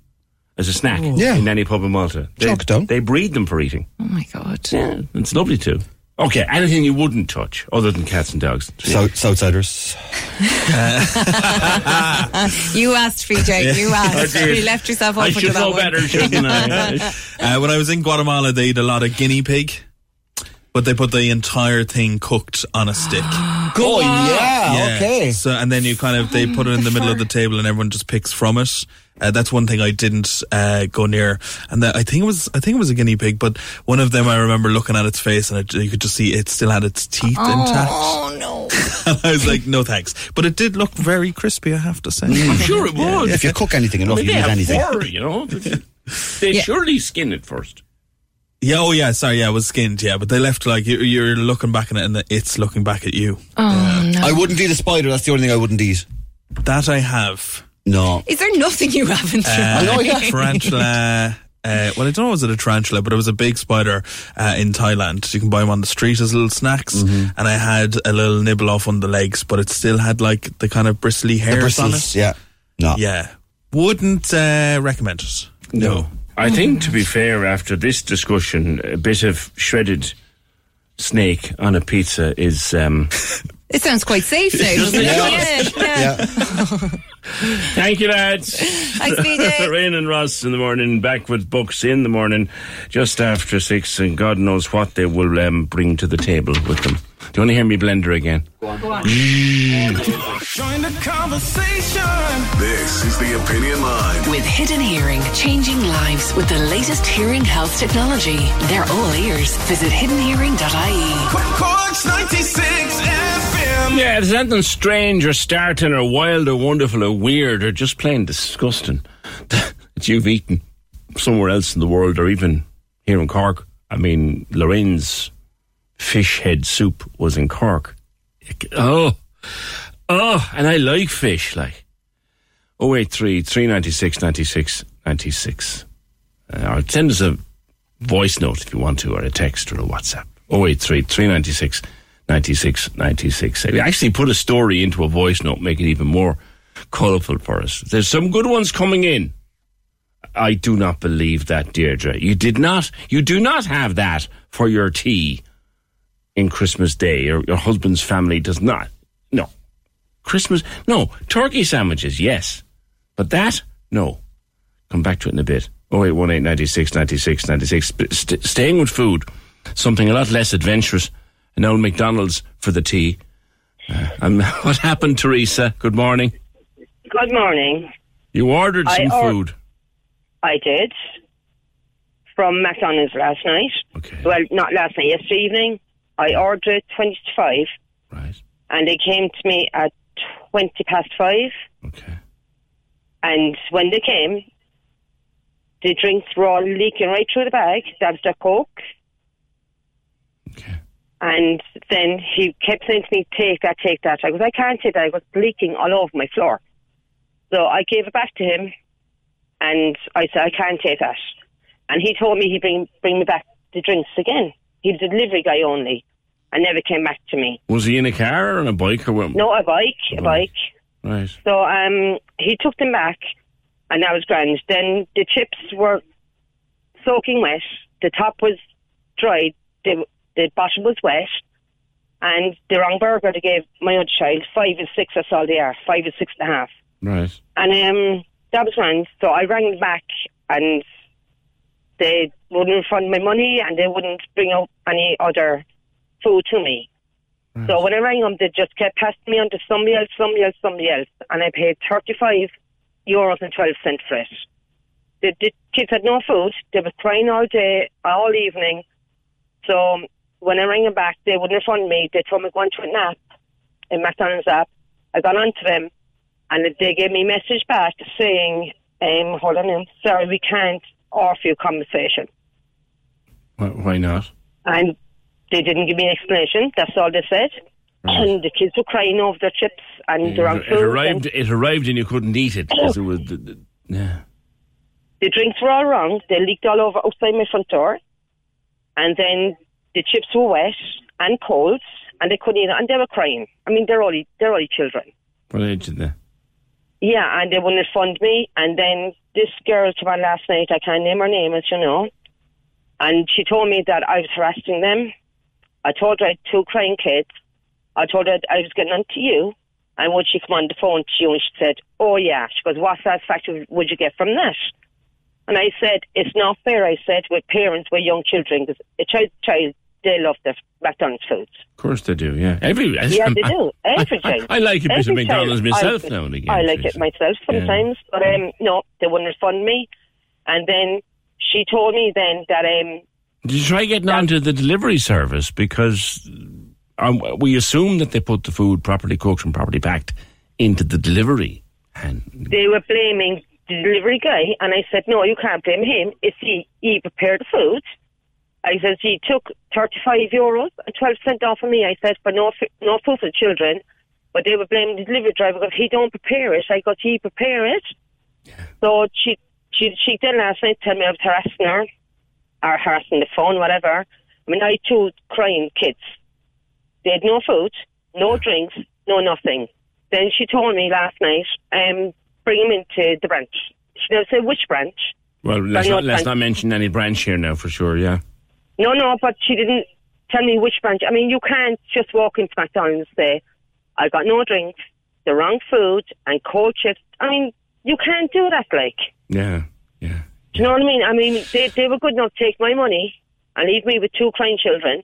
as a snack Yeah. in any pub in Malta. They, Chalk it down. they breed them for eating. Oh my God. Yeah, it's lovely too. Okay, anything you wouldn't touch other than cats and dogs. South, Southsiders. you asked, PJ. You asked. I did. you left yourself I open should to that know one. better, shouldn't I? Uh, when I was in Guatemala, they eat a lot of guinea pig, but they put the entire thing cooked on a stick. Oh, yeah, okay. So and then you kind of they put it in the middle of the table and everyone just picks from it. Uh, that's one thing I didn't uh, go near, and that, I think it was I think it was a guinea pig, but one of them I remember looking at its face and it, you could just see it still had its teeth intact. Oh no! and I was like, no thanks, but it did look very crispy. I have to say. I'm sure it was. If you cook anything enough, I mean, you they can eat anything. fur, you know. They surely skin it first. Yeah, oh yeah, sorry, yeah, it was skinned, yeah, but they left like you, you're looking back at it and it's looking back at you. Oh no! I wouldn't eat a spider. That's the only thing I wouldn't eat. That I have. No. Is there nothing you haven't tried? Uh, tried? tarantula. Uh, well, I don't know was it a tarantula, but it was a big spider uh, in Thailand. You can buy them on the street as little snacks, Mm-hmm. and I had a little nibble off on the legs, but it still had like the kind of bristly The hairs on bristles, it. yeah. No. Yeah, wouldn't uh, recommend it. No. I think, to be fair, after this discussion, a bit of shredded snake on a pizza is. Um, It sounds quite safe now, doesn't it? Yeah. yeah. thank you, lads. Thanks, PJ. Rain and Ross in the morning, back with books in the morning, just after six, and God knows what they will um, bring to the table with them. Do you want to hear me blender again? Join the conversation. This is the Opinion Line. With Hidden Hearing, changing lives with the latest hearing health technology. They're all ears. Visit hiddenhearing.ie. Corks 96 FM. Yeah, there's anything strange or startling or wild or wonderful or weird or just plain disgusting that you've eaten somewhere else in the world or even here in Cork. I mean, Lorraine's fish head soup was in Cork. Oh, oh, and I like fish, like. 083 396 96 96. Uh, or send us a voice note if you want to, or a text or a WhatsApp. 083 396 96 96. I actually put a story into a voice note, make it even more colourful for us. There's some good ones coming in. I do not believe that, Deirdre. You did not, you do not have that for your tea in Christmas Day. Your, your husband's family does not. No. Christmas, no. Turkey sandwiches, yes. But that, no. Come back to it in a bit. 0818 96 96 96. St- staying with food, something a lot less adventurous. An old McDonald's for the tea. Uh, um, what happened, Teresa? Good morning. Good morning. You ordered I some or- food. I did from McDonald's last night. Okay. Well, not last night, yesterday evening. I ordered twenty to five. Right. And they came to me at twenty past five. Okay. And when they came, the drinks were all leaking right through the bag. That was the Coke. And then he kept saying to me, take that, take that. I goes, I can't take that. I was leaking all over my floor. So I gave it back to him and I said, I can't take that. And he told me he'd bring, bring me back the drinks again. He's a delivery guy only and never came back to me. Was he in a car or on a bike or what? No, a bike, a bike. Right. So um, he took them back, and that was grand. Then the chips were soaking wet. The top was dried. The the bottom was wet, and the wrong burger they gave my other child five and six. That's all they are. Five and six and a half. Right. And um, that was grand. So I rang back, and they wouldn't refund my money, and they wouldn't bring out any other food to me. So when I rang them, they just kept passing me on to somebody else, somebody else, somebody else, and I paid thirty-five euros and twelve cents for it. The, the kids had no food; they were crying all day, all evening. So when I rang them back, they wouldn't refund me. They told me to go into an app, a McDonald's app. I got onto them, and they gave me a message back saying, um, "Hold on, now. sorry, we can't offer you compensation." Why, why not? And they didn't give me an explanation. That's all they said. And the kids were crying over their chips and the wrong It, arrived. and It arrived, and you couldn't eat it because it was. The, the, yeah. the drinks were all wrong. They leaked all over outside my front door. And then the chips were wet and cold, and they couldn't eat it. And they were crying. I mean, they're only they're only children. What age did they? Yeah, and they wouldn't fund me. And then this girl came on last night. I can't name her name, as you know. And she told me that I was harassing them. I told her I had two crying kids. I told her I was getting on to you. And would she come on the phone to you? And she said, Oh, yeah. She goes, What satisfaction would you get from that? And I said, It's not fair. I said, with parents, with young children, because a child, child, they love their McDonald's foods. Of course they do. Yeah. Every. Yeah, they do. I- Every I, child. I like a bit of McDonald's myself I, now and again. I like it myself sometimes, but um, no, they wouldn't refund me. And then she told me then that um, Did you try getting onto the delivery service because um, we assume that they put the food properly cooked and properly packed into the delivery. And they were blaming the delivery guy, and I said, no, you can't blame him. It's he, he prepared the food. I said, he took 35 euros and 12 cent off of me. I said, for no, no food for the children. But they were blaming the delivery driver because he don't prepare it. I got he prepare it. So she, she, she did last night tell me I was harassing her, or harassing the phone, whatever. I mean, I had two crying kids. They had no food, no drinks, no nothing. Then she told me last night, um, bring him into the branch. She never said which branch. Well, let's, not, let's branch- not mention any branch here now for sure, yeah. No, no, but she didn't tell me which branch. I mean, you can't just walk into McDonald's and say, I got no drinks, the wrong food, and cold chips. I mean, you can't do that, like. Yeah. Yeah. Do you know what I mean? I mean, they, they were good enough to take my money and leave me with two crying children,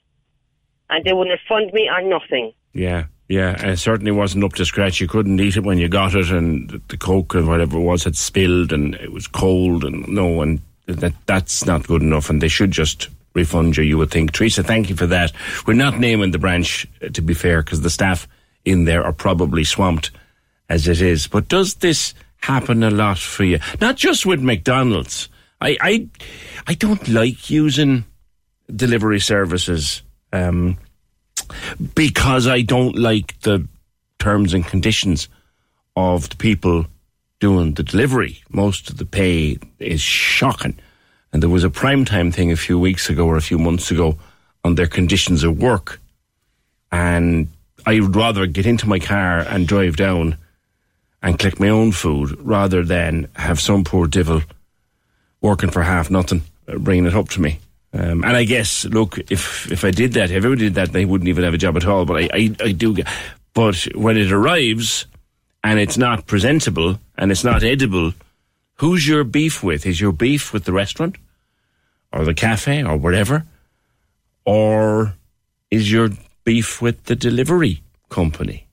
and they wouldn't fund me on nothing. Yeah, yeah. It certainly wasn't up to scratch. You couldn't eat it when you got it, and the- Coke and whatever it was had spilled, and it was cold, and no, and that that's not good enough, and they should just refund you, you would think. Teresa, thank you for that. We're not naming the branch, uh, to be fair, because the staff in there are probably swamped as it is. But does this happen a lot for you? Not just with McDonald's. I, I, I don't like using delivery services. Um, because I don't like the terms and conditions of the people doing the delivery. Most of the pay is shocking. And there was a prime time thing a few weeks ago or a few months ago on their conditions of work. And I would rather get into my car and drive down and collect my own food rather than have some poor devil working for half nothing, uh, bringing it up to me. Um, and I guess, look, if if I did that, if everybody did that, they wouldn't even have a job at all. But I, I, I do get. But when it arrives, and it's not presentable and it's not edible, who's your beef with? Is your beef with the restaurant or the cafe or whatever? Or is your beef with the delivery company?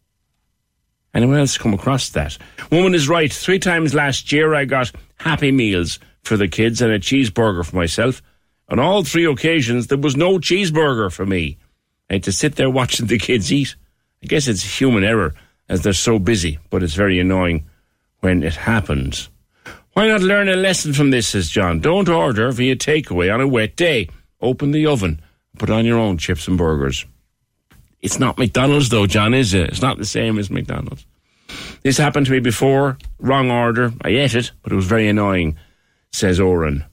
Anyone else come across that? Woman is right. Three times last year I got Happy Meals for the kids and a cheeseburger for myself. On all three occasions, there was no cheeseburger for me. I had to sit there watching the kids eat. I guess it's human error as they're so busy, but it's very annoying when it happens. Why not learn a lesson from this, says John? Don't order via takeaway on a wet day. Open the oven, put on your own chips and burgers. It's not McDonald's though, John, is it? It's not the same as McDonald's. This happened to me before. Wrong order. I ate it, but it was very annoying, says Oren.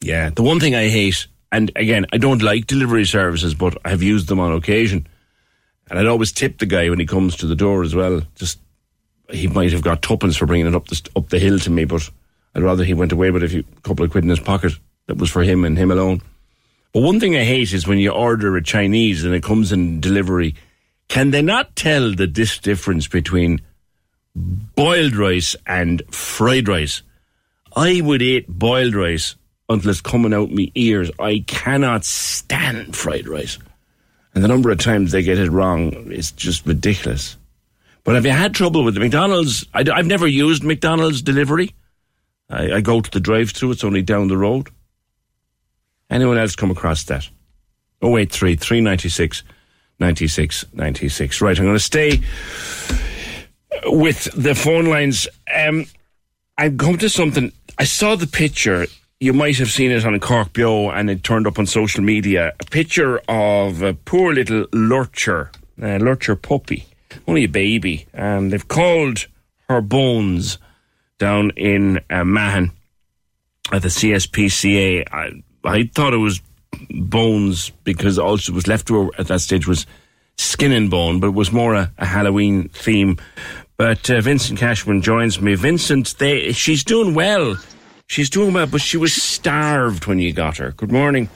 Yeah, the one thing I hate, and again, I don't like delivery services, but I have used them on occasion. And I'd always tip the guy when he comes to the door as well. Just he might have got tuppence for bringing it up the up the hill to me, but I'd rather he went away with a few, couple of quid in his pocket that was for him and him alone. But one thing I hate is when you order a Chinese and it comes in delivery. Can they not tell the dis- difference between boiled rice and fried rice? I would eat boiled rice until it's coming out my ears. I cannot stand fried rice. And the number of times they get it wrong is just ridiculous. But have you had trouble with the McDonald's? I, have never used McDonald's delivery. I, I go to the drive through, it's only down the road. Anyone else come across that? 083 396 96 96. Right, I'm going to stay with the phone lines. Um, I've come to something. I saw the picture. You might have seen it on CorkBeo and it turned up on social media. A picture of a poor little lurcher, a lurcher puppy, only a baby. And they've called her bones down in uh, Mahon at the CSPCA. I, I thought it was bones because all she was left to her at that stage was skin and bone, but it was more a, a Halloween theme. But uh, Vincent Cashman joins me. Vincent, they, she's doing well. She's doing well, but she was starved when you got her. Good morning.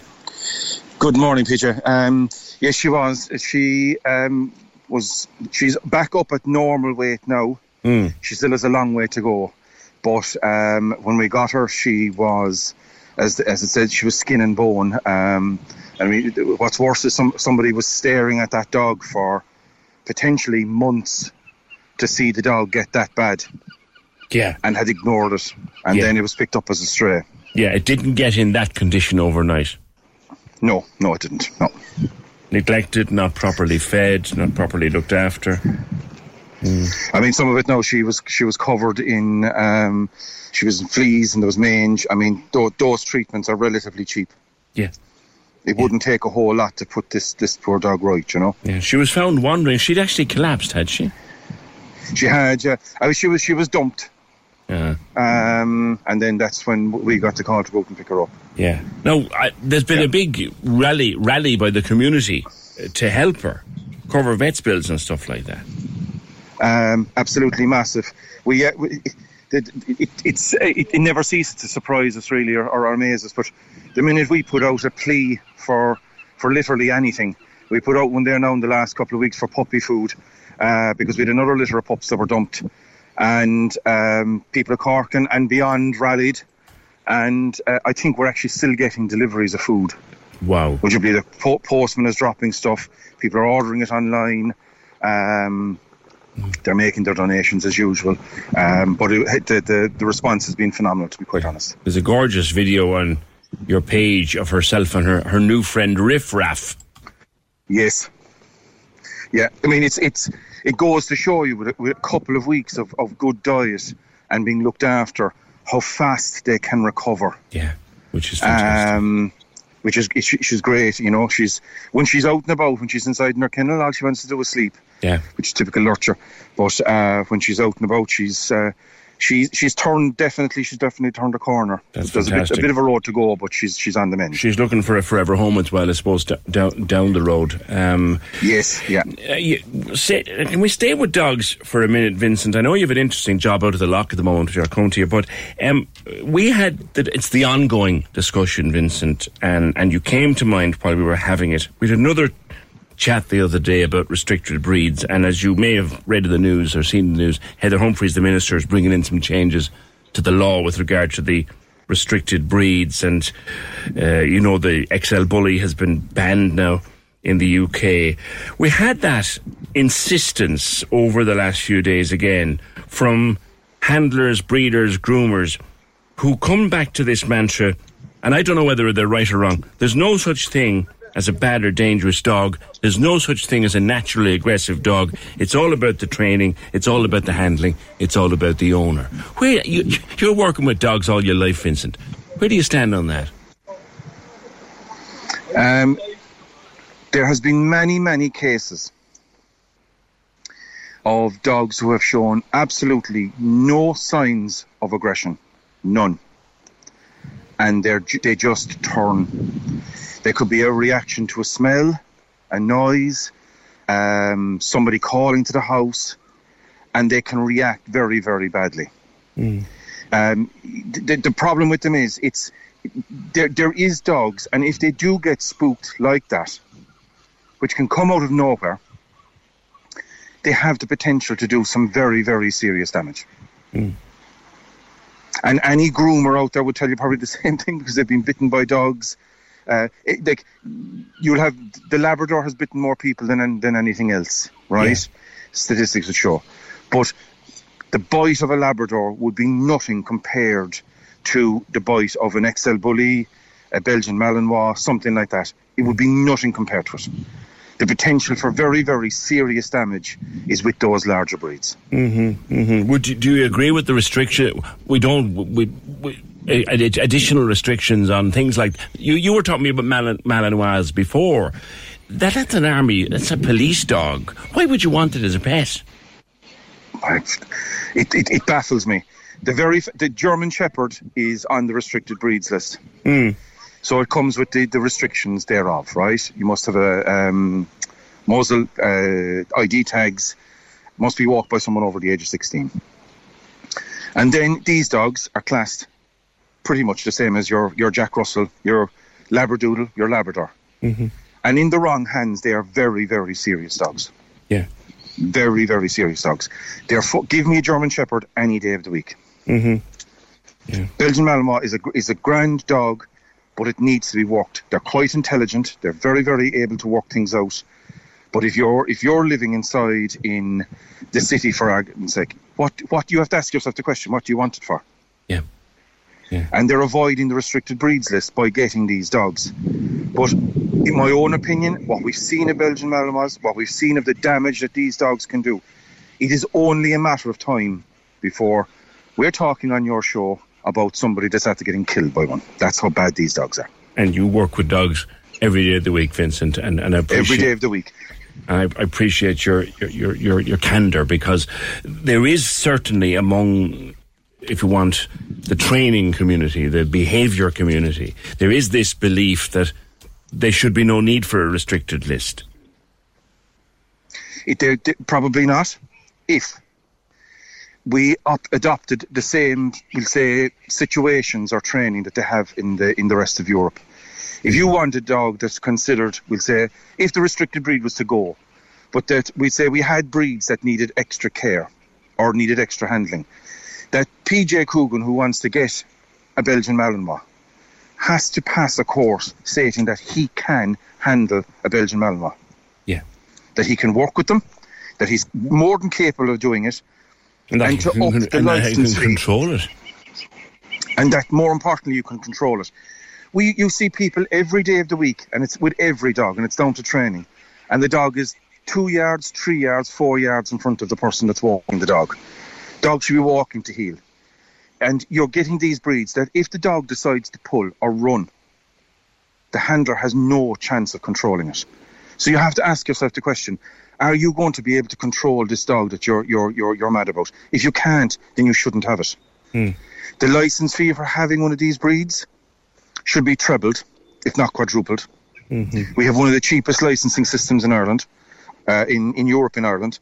Good morning, Peter. Um, yes, she was. She um, was. She's back up at normal weight now. Mm. She still has a long way to go, but um, when we got her, she was, as as it said, she was skin and bone. Um, I mean, what's worse is some somebody was staring at that dog for potentially months to see the dog get that bad. Yeah. And had ignored it. And Yeah. then it was picked up as a stray. Yeah, it didn't get in that condition overnight. No, no, it didn't. No. Neglected, not properly fed, not properly looked after. I mean, some of it. No, she was she was covered in um, she was in fleas and there was mange. I mean, those, those treatments are relatively cheap. Yeah. It wouldn't take a whole lot to put this this poor dog right, you know. Yeah, she was found wandering. She'd actually collapsed, had she? She had, uh, I mean, she was she was dumped, Yeah. um, and then that's when we got the call to go and pick her up. Yeah. No, I, there's been a big rally rally by the community uh, to help her cover vets bills and stuff like that. Um, absolutely massive. We, uh, we it, it, it's it, it never ceases to surprise us really or, or amaze us. But the minute we put out a plea for for literally anything, we put out one there now in the last couple of weeks for puppy food uh, because we had another litter of pups that were dumped, and um, people of Cork and, and beyond rallied, and uh, I think we're actually still getting deliveries of food. Wow. Would you believe the po- postman is dropping stuff? People are ordering it online. Um, they're making their donations as usual, um, but it, the, the the response has been phenomenal. To be quite honest, There's a gorgeous video on your page of herself and her, her new friend Riff Raff. yes, yeah. I mean, it's it's it goes to show you with a, with a couple of weeks of, of good diet and being looked after, how fast they can recover. Yeah, which is fantastic. Um, which is she, she's great, you know. She's when she's out and about, when she's inside in her kennel, all she wants to do is sleep. Yeah. which is typical lurcher. But uh, when she's out and about, she's uh, she's she's turned definitely. She's definitely turned a corner. That's There's a bit, a bit of a road to go, but she's she's on the mend. She's looking for a forever home as well, I suppose, down down the road. Um, yes, yeah. Uh, you, say, can we stay with dogs for a minute, Vincent? I know you have an interesting job out of the lock at the moment, which I'll come to you, but um, we had the, it's the ongoing discussion, Vincent, and and you came to mind while we were having it. We had another chat the other day about restricted breeds, and as you may have read in the news or seen the news, Heather Humphreys, the minister, is bringing in some changes to the law with regard to the restricted breeds, and uh, you know the XL bully has been banned now in the UK. We had that insistence over the last few days again from handlers, breeders, groomers who come back to this mantra, and I don't know whether they're right or wrong. There's no such thing as a bad or dangerous dog. There's no such thing as a naturally aggressive dog. It's all about the training. It's all about the handling. It's all about the owner. Where you, you're working with dogs all your life, Vincent. Where do you stand on that? Um, there has been many, many cases of dogs who have shown absolutely no signs of aggression, none, and they they just turn. There could be a reaction to a smell, a noise, um, somebody calling to the house, and they can react very, very badly. Um, the, the problem with them is it's there. There is dogs, and if they do get spooked like that, which can come out of nowhere, they have the potential to do some very, very serious damage. And any groomer out there would tell you probably the same thing because they've been bitten by dogs. Uh, it, like you'll have the Labrador has bitten more people than than anything else, right? Statistics would show, but the bite of a Labrador would be nothing compared to the bite of an XL Bully, a Belgian Malinois, something like that. It would be nothing compared to it. The potential for very, very serious damage is with those larger breeds. Mm-hmm, mm-hmm. Would you, do you agree with the restriction? We don't. We, we, additional restrictions on things like you. You were talking me about Mal- Malinois before. That, that's an army. That's a police dog. Why would you want it as a pet? It, it, it baffles me. The very the German Shepherd is on the restricted breeds list. Mm. So it comes with the, the restrictions thereof, right? You must have a um, muzzle, uh, ID tags, must be walked by someone over the age of 16. And then these dogs are classed pretty much the same as your, your Jack Russell, your Labradoodle, your Labrador. Mm-hmm. And in the wrong hands, they are very, very serious dogs. Yeah. Very, very serious dogs. They're fu- give me a German Shepherd any day of the week. Mm-hmm. Belgian Malinois is a is a grand dog, but it needs to be walked. They're quite intelligent. They're very very able to work things out. But if you're if you're living inside in the city for argument's sake, what what you have to ask yourself the question: What do you want it for? Yeah. Yeah. And they're avoiding the restricted breeds list by getting these dogs. But in my own opinion, what we've seen of Belgian Malinois, what we've seen of the damage that these dogs can do, it is only a matter of time before we're talking on your show about somebody that's after getting killed by one. That's how bad these dogs are. And you work with dogs every day of the week, Vincent, and, and I appreciate Every day of the week. And I, I appreciate your your your your, your candor because there is certainly among, if you want, the training community, the behaviour community, there is this belief that there should be no need for a restricted list. It, uh, there- probably not. If we op- adopted the same, we'll say, situations or training that they have in the in the rest of Europe. If you want a dog that's considered, we'll say, if the restricted breed was to go, but that we say we had breeds that needed extra care or needed extra handling, that PJ Coogan, who wants to get a Belgian Malinois, has to pass a course stating that he can handle a Belgian Malinois. Yeah. That he can work with them, that he's more than capable of doing it, And, that to you up can, the and you can control it. and that more importantly you can control it. We you see people every day of the week, and it's with every dog, and it's down to training, and the dog is two yards, three yards, four yards in front of the person that's walking the dog. Dog should be walking to heel, and you're getting these breeds that if the dog decides to pull or run, the handler has no chance of controlling it. So you have to ask yourself the question: Are you going to be able to control this dog that you're you're you're, you're mad about? If you can't, then you shouldn't have it. The license fee for having one of these breeds should be trebled, if not quadrupled. We have one of the cheapest licensing systems in Ireland, uh, in in Europe, in Ireland.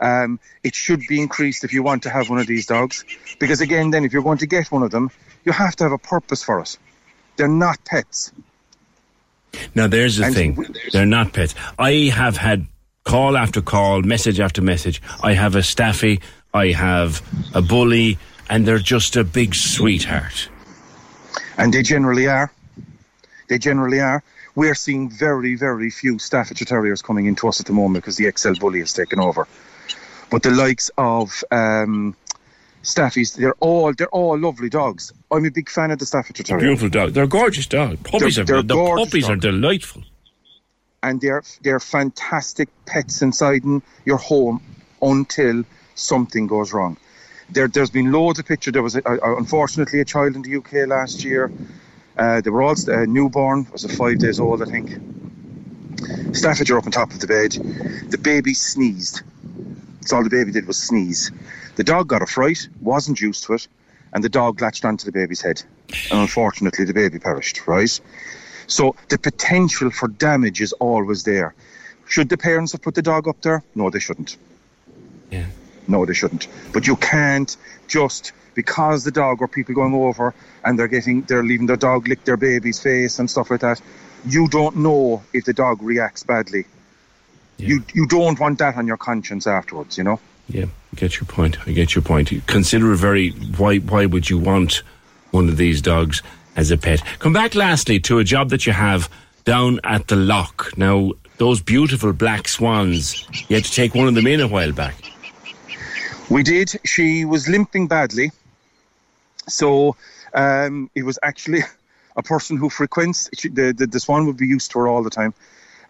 Um, it should be increased if you want to have one of these dogs, because again, then if you're going to get one of them, you have to have a purpose for it. They're not pets. Now, there's the And thing. w- They're not pets. I have had call after call, message after message. I have a staffy, I have a bully, and they're just a big sweetheart. And they generally are. They generally are. We're seeing very, very few Staffordshire Terriers coming into us at the moment because the XL Bully has taken over. But the likes of um, Staffies, they're all they're all lovely dogs. I'm a big fan of the Staffordshire Terrier. beautiful dog. They're gorgeous dogs. Puppies They're- are they're the puppies are delightful. and they're they're fantastic pets inside in your home until something goes wrong. There, there's been loads of pictures. There was a, a, unfortunately a child in the UK last year. Uh, they were all uh, newborn. Was a five days old, I think. Staffordshire up on top of the bed. The baby sneezed. That's all the baby did was sneeze. The dog got a fright, wasn't used to it, and the dog latched onto the baby's head. And unfortunately, the baby perished. Right. So the potential for damage is always there. Should the parents have put the dog up there? No, they shouldn't. Yeah. No, they shouldn't. But you can't just because the dog or people going over and they're getting they're leaving their dog lick their baby's face and stuff like that. You don't know if the dog reacts badly. You you don't want that on your conscience afterwards, you know. Yeah, I get your point. I get your point. Consider a very why why would you want one of these dogs as a pet? Come back lastly to a job that you have down at the Lough. Now those beautiful black swans. You had to take one of them in a while back. We did. She was limping badly. So um, it was actually a person who frequents she, the, the the swan would be used to her all the time,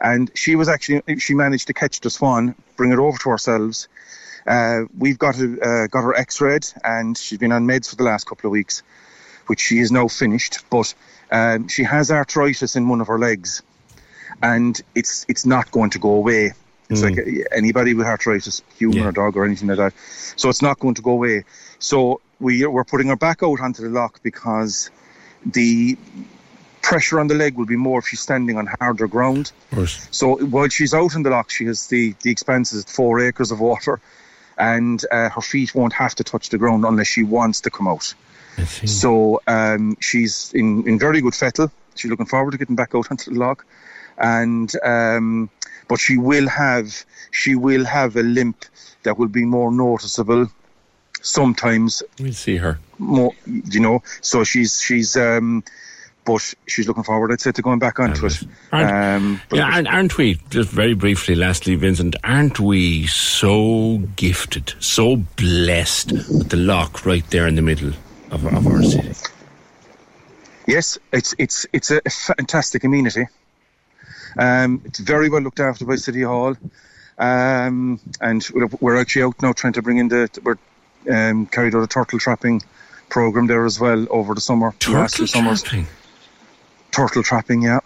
and she was actually she managed to catch the swan, bring it over to ourselves. Uh, we've got a, uh, got her X-rayed, and she's been on meds for the last couple of weeks, which she is now finished. But um, she has arthritis in one of her legs, and it's it's not going to go away. It's like uh, anybody with arthritis, human or dog or anything like that. So it's not going to go away. So we we're putting her back out onto the Lough because the pressure on the leg will be more if she's standing on harder ground. So while she's out in the Lough, she has the the expanses four acres of water, and uh, her feet won't have to touch the ground unless she wants to come out. So um, she's in, in very good fettle. She's looking forward to getting back out onto the Lough, and um, but she will have she will have a limp that will be more noticeable. Sometimes we'll see her more, you know. So she's she's um, but she's looking forward. I'd say to going back onto it. Um, but yeah, aren't, aren't we, just very briefly, lastly, Vincent, aren't we so gifted, so blessed with the Lough right there in the middle of, of our city? Yes, it's it's it's a fantastic amenity. Um, it's very well looked after by City Hall, um, and we're- actually out now trying to bring in the we're um, carried out a turtle trapping program there as well over the summer. the last two Turtle summers. Turtle trapping, yeah.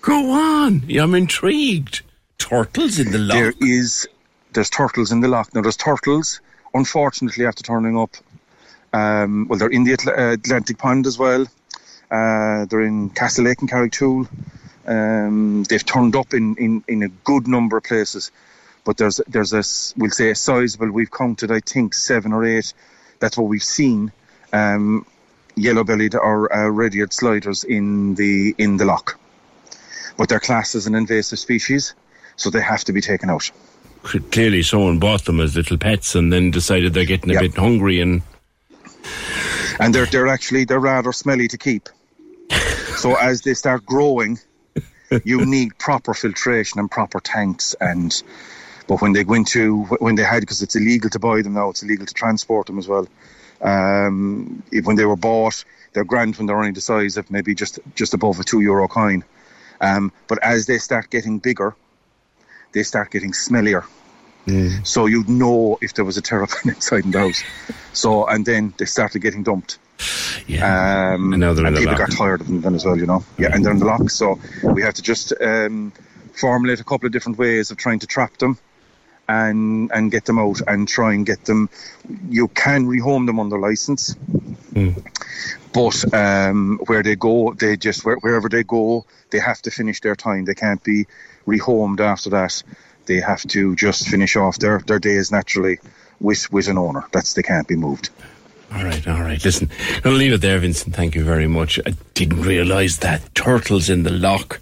Go on, yeah, I'm intrigued. Turtles in the Lough. There is there's turtles in the Lough now. There's turtles, unfortunately, after turning up. Um, well, they're in the Atl- uh, Atlantic Pond as well. Uh, they're in Castle Lake and Carrigtwohill. Um, they've turned up in, in, in a good number of places, but there's there's a we'll say a sizable. We've counted, I think, seven or eight. That's what we've seen. Um, yellow-bellied or uh, red-eared sliders in the in the Lough, but they're classed as an invasive species, so they have to be taken out. Clearly, someone bought them as little pets and then decided they're getting a bit hungry and. and they're they're actually they're rather smelly to keep. So as they start growing, you need proper filtration and proper tanks and. But when they go into when they had because it's illegal to buy them now, it's illegal to transport them as well. Um, when they were bought, they're grand when they're only the size of maybe just just above a two euro coin. Um, but as they start getting bigger, they start getting smellier. So you'd know if there was a terrapin inside the house. So and then they started getting dumped. Yeah. Um, And now they're in the people Lough. got tired of them then as well, you know. Yeah, and they're in the Lough. So we have to just um, formulate a couple of different ways of trying to trap them and and get them out and try and get them. You can rehome them under license, but um, where they go, they just where, wherever they go, they have to finish their time. They can't be rehomed after that. They have to just finish off their, their days naturally with with an owner. That's they can't be moved. All right, all right. Listen, I'll leave it there, Vincent. Thank you very much. I didn't realise that turtles in the Lough.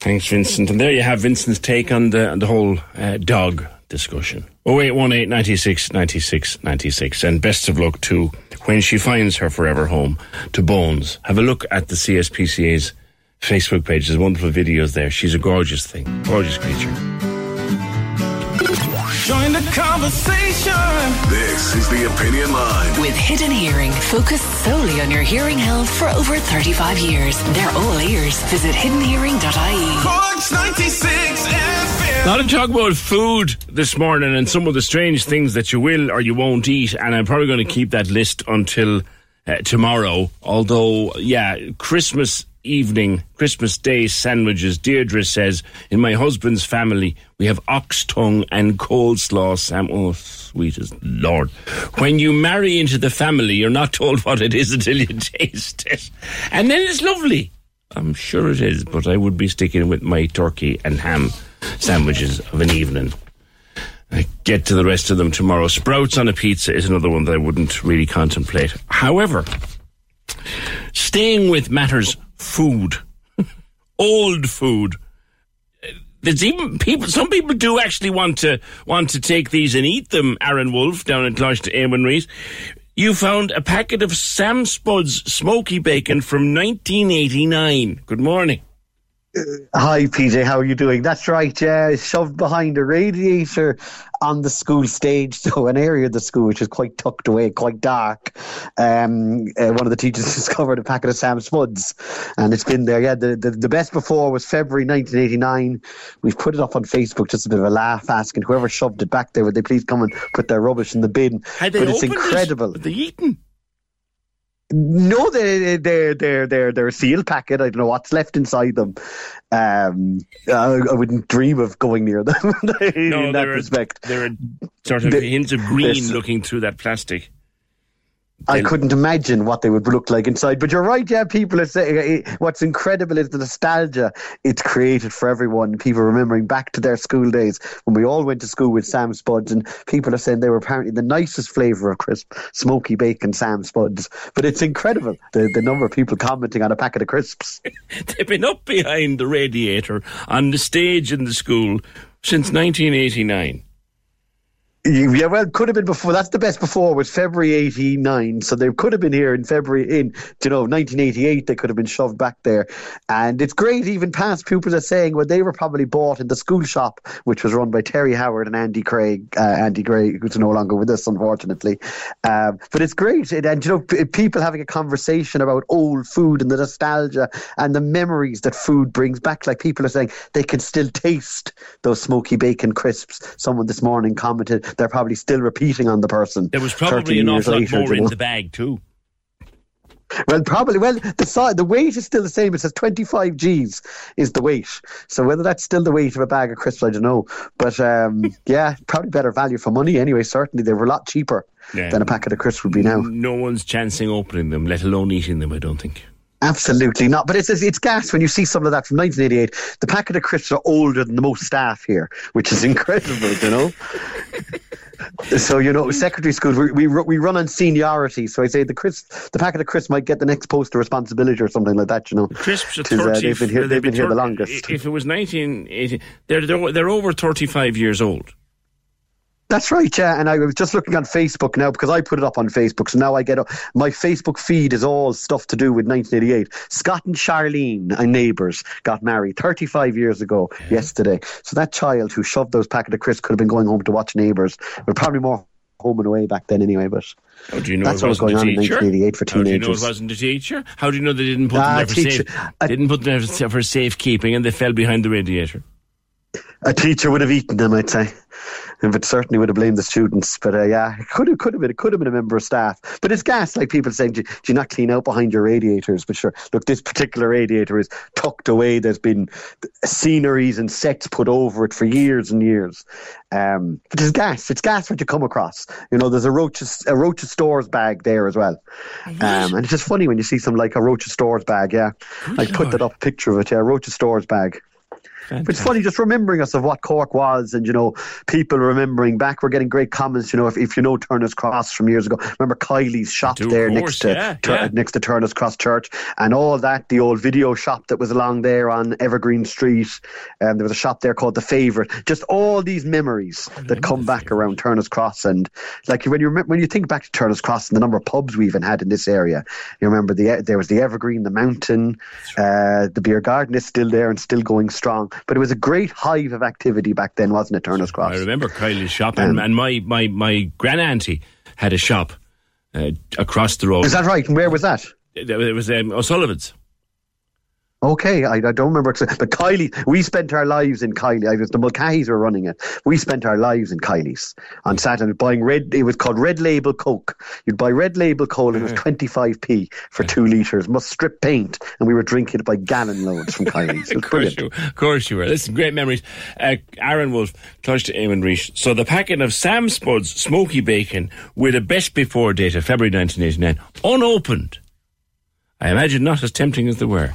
Thanks, Vincent. And there you have Vincent's take on the the whole uh, dog discussion. Oh eight one eight ninety six ninety six ninety six. And best of luck to when she finds her forever home to Bones. Have a look at the CSPCA's Facebook page. There's wonderful videos there. She's a gorgeous thing, gorgeous creature. Join the conversation. This is the Opinion Line. With Hidden Hearing, focused solely on your hearing health for over 35 years. They're all ears. Visit hiddenhearing.ie. Corks 96 FM. Not to talk about food this morning and some of the strange things that you will or you won't eat, and I'm probably going to keep that list until uh, tomorrow. Although, yeah, Christmas evening, Christmas Day sandwiches. Deirdre says, in my husband's family, we have ox tongue and coleslaw sam. Oh, sweetest Lord. When you marry into the family, you're not told what it is until you taste it. And then it's lovely. I'm sure it is, but I would be sticking with my turkey and ham sandwiches of an evening. I get to the rest of them tomorrow. Sprouts on a pizza is another one that I wouldn't really contemplate. However, staying with matters food, old food. There's even people. Some people do actually want to want to take these and eat them. Aaron Wolf down in Coláiste Éamann Rís. You found a packet of Sam Spudz smoky bacon from 1989. Good morning. Hi, PJ. How are you doing? That's right. Yeah, shoved behind a radiator on the school stage, so an area of the school which is quite tucked away, quite dark. Um, uh, one of the teachers discovered a packet of Sam Spudz, and it's been there. Yeah, the, the the best before was February 1989. We've put it up on Facebook, just a bit of a laugh, asking whoever shoved it back there would they please come and put their rubbish in the bin. Had they but it's opened it? incredible. Were they eaten? No, they they're they're they're they're a seal packet. I don't know what's left inside them. Um, I, I wouldn't dream of going near them in No, that they're a- respect. They're a sort of hints of green looking through that plastic. I couldn't imagine what they would look like inside. But you're right, yeah. People are saying eh, what's incredible is the nostalgia it's created for everyone. People remembering back to their school days when we all went to school with Sam Spudz, and people are saying they were apparently the nicest flavour of crisp, smoky bacon Sam Spudz. But it's incredible the the number of people commenting on a packet of crisps. They've been up behind the radiator on the stage in the school since 1989. Yeah, well, could have been before. That's the best before was February '89. So they could have been here in February in you know 1988. They could have been shoved back there, and it's great. Even past pupils are saying well, they were probably bought in the school shop, which was run by Terry Howard and Andy Craig. Uh, Andy Craig, who's no longer with us, unfortunately. Um, but it's great, it, and you know, p- people having a conversation about old food and the nostalgia and the memories that food brings back. Like people are saying they can still taste those smoky bacon crisps. Someone this morning commented they're probably still repeating on the person. There was probably 13 an awful lot later, more in know. the bag too. Well, probably. Well, the si- the weight is still the same. It says 25 G's is the weight. So whether that's still the weight of a bag of crisps, I don't know. But um, yeah, probably better value for money anyway. Certainly, they were a lot cheaper Yeah. than a packet of crisps would be now. No one's chancing opening them, let alone eating them. I don't think. Absolutely not. But it's it's gas when you see some of that from 1988. The packet of crisps are older than the most staff here, which is incredible, you know. so you know, secondary schools we we, we run on seniority. So I say the crisp, the packet of crisps might get the next post of responsibility or something like that. You know, Crisps are 'Tis, uh, 30. they've been here. They've be been here the longest. If it was 1980, they're, they're, they're over 35 years old. That's right, yeah. And I was just looking on Facebook now because I put it up on Facebook. So now I get my Facebook feed is all stuff to do with 1988. Scott and Charlene, and neighbours, got married 35 years ago yesterday. So that child who shoved those packet of crisps could have been going home to watch Neighbours. But probably more home and away back then anyway. But How do you know that's what was going on in 1988 for How do you know teenagers. it wasn't a teacher? How do you know they didn't put Ah, them there for teacher. safe? didn't put them there for safekeeping, and they fell behind the radiator. A teacher would have eaten them, I'd say. But certainly would have blamed the students. But uh, yeah, it could have, could have been, it could have been a member of staff. But it's gas, like people saying, do, do you not clean out behind your radiators? But sure, look, this particular radiator is tucked away. There's been sceneries and sets put over it for years and years. Um, but it's gas. It's gas what you come across. You know, there's a Roches, a Roches Stores bag there as well. Um, and it's just funny when you see some like a Roches Stores bag. Yeah, I put that up, a picture of it. Yeah, Roches Stores bag. It's funny just remembering us of what Cork was, and you know, people remembering back. We're getting great comments. You know, if, if you know Turner's Cross from years ago, remember Kylie's shop do, there course, next to yeah, Tur- yeah. next to Turner's Cross Church, and all that. The old video shop that was along there on Evergreen Street. Um, there was a shop there called the Favorite. Just all these memories that come back around Turner's Cross, and like when you when you think back to Turner's Cross and the number of pubs we even had in this area, you remember the there was the Evergreen, the Mountain, uh, the beer garden is still there and still going strong. But it was a great hive of activity back then, wasn't it, Turner's Cross? I remember Kylie's shop, and, and my, my, my grand auntie had a shop uh, across the road. Is that right? And where was that? It, it was um, O'Sullivan's. Okay, I, I don't remember. But Kylie, we spent our lives in Kylie. I was the Mulcahy's were running it. We spent our lives in Kylie's on Saturday buying red. It was called Red Label Coke. You'd buy Red Label Coke. and It was twenty five p for two liters. Must strip paint, and we were drinking it by gallon loads from Kylie's. Of course, brilliant. you, of course you were. Listen, great memories. Uh, Aaron Wolf, Coláiste Éamann Rís. So the packet of Sam Spudz smoky bacon with a best before date of February 1989, unopened. I imagine not as tempting as they were.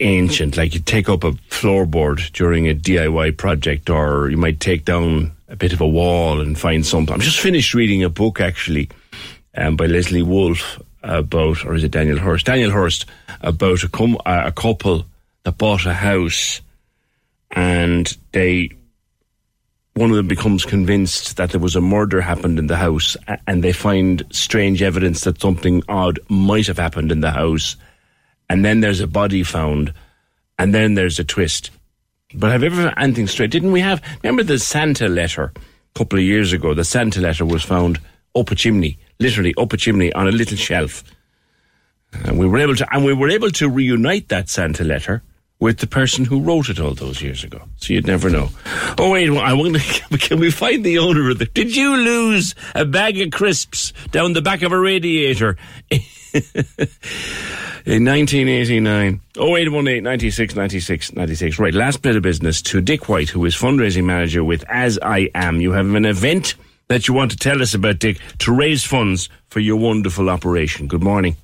Ancient. Like you take up a floorboard during a DIY project, or you might take down a bit of a wall and find something. I'm just finished reading a book actually um, by Leslie Wolfe about, or is it Daniel Hurst? Daniel Hurst about a, com- uh, a couple that bought a house and they. One of them becomes convinced that there was a murder happened in the house, and they find strange evidence that something odd might have happened in the house and then there's a body found, and then there's a twist. But have you ever found anything straight? Didn't we have? Remember the Santa letter a couple of years ago? The Santa letter was found up a chimney, literally up a chimney on a little shelf, and we were able to, and we were able to reunite that Santa letter with the person who wrote it all those years ago. So you'd never know. Oh wait, I wonder, can we find the owner of the? Did you lose a bag of crisps down the back of a radiator? In 1989, 0818 96 96 96. Right, last bit of business to Dick White, who is fundraising manager with As I Am. You have an event that you want to tell us about, Dick, to raise funds for your wonderful operation. Good morning.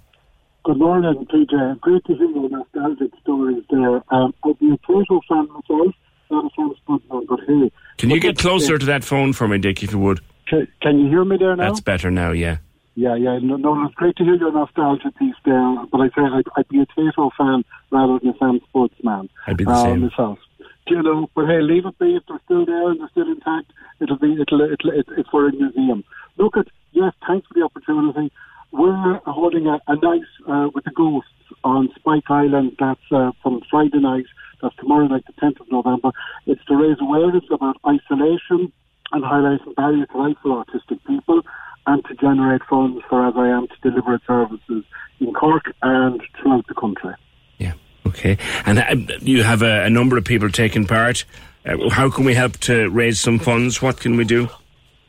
Good morning, PJ. Great to hear your nostalgic stories there. Um, I'd be a Tayto fan myself, not a fan Spudman, but hey. Can you get closer to that phone for me, Dick, if you would? Can, can you hear me there now? That's better now, yeah. Yeah, yeah. No, no, it's great to hear your nostalgia piece there. But I say I'd, I'd be a Tayto fan rather than a Sam Sports man. I'd be the uh, same. Myself. Do you know? But hey, leave it be. If they're still there and they're still intact, it'll be it'll, it'll, it, it's for a museum. Look at yes, thanks for the opportunity. We're holding a, a night uh, with the ghosts on Spike Island. That's uh, from Friday night. That's tomorrow night, the 10th of November. It's to raise awareness about isolation and highlighting barriers to life for autistic people and to generate funds for As I Am to deliver services in Cork and throughout the country. Yeah, okay. And uh, you have a, a number of people taking part. Uh, how can we help to raise some funds? What can we do?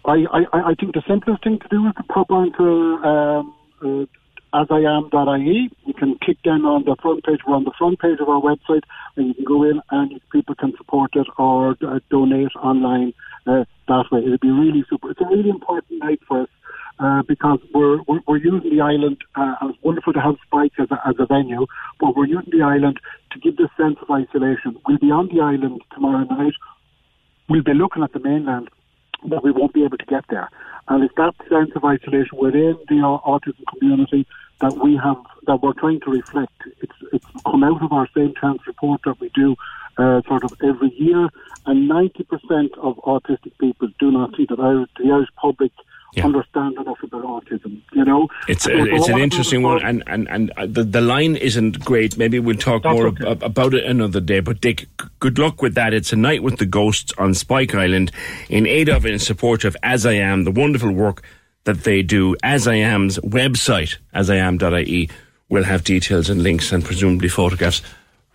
I, I, I think the simplest thing to do is to pop onto um, uh, asiam.ie. You can click then on the front page. We're on the front page of our website, and you can go in and people can support it or uh, donate online uh, that way. It'll be really super. It's a really important night for us. Uh, because we're, we're we're using the island. Uh, it's wonderful to have Spike as a, as a venue, but we're using the island to give this sense of isolation. We'll be on the island tomorrow night, we'll be looking at the mainland, but we won't be able to get there. And it's that sense of isolation within the autism community that we have, that we're trying to reflect. It's, it's come out of our same chance report that we do uh, sort of every year, and 90% of autistic people do not see that Irish, the Irish public understand enough about autism. You know, It's a, it's an interesting one, and and and uh, the the line isn't great. Maybe we'll talk That's more okay. ab- about it another day. But Dick, good luck with that. It's a night with the ghosts on Spike Island, in aid of and in support of As I Am, the wonderful work that they do. As I Am's website, asiam.ie, will have details and links and presumably photographs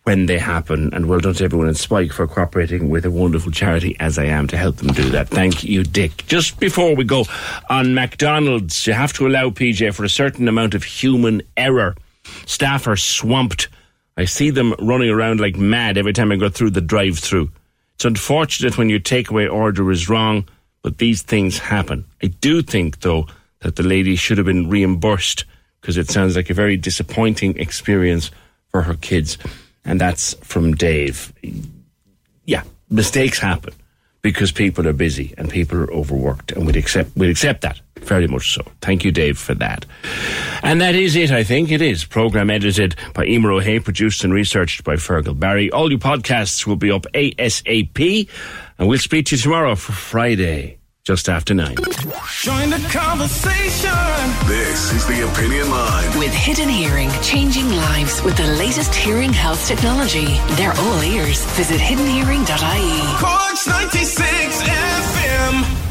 when they happen. And well done to everyone in Spike for cooperating with a wonderful charity as I am to help them do that. Thank you, Dick. Just before we go, on McDonald's, you have to allow PJ for a certain amount of human error. Staff are swamped. I see them running around like mad every time I go through the drive through. It's unfortunate when your takeaway order is wrong, but these things happen. I do think, though, that the lady should have been reimbursed because it sounds like a very disappointing experience for her kids. And that's from Dave. Yeah, mistakes happen because people are busy and people are overworked, and we'd accept we'd accept that very much so. Thank you, Dave, for that. And that is it. I think it is program edited by Emer O'Hay, produced and researched by Fergal Barry. All your podcasts will be up ASAP, and we'll speak to you tomorrow for Friday, just after nine. Join the conversation. This is the Opinion Line With Hidden Hearing, changing lives with the latest hearing health technology. They're all ears. Visit hiddenhearing.ie. Cork's 96 FM.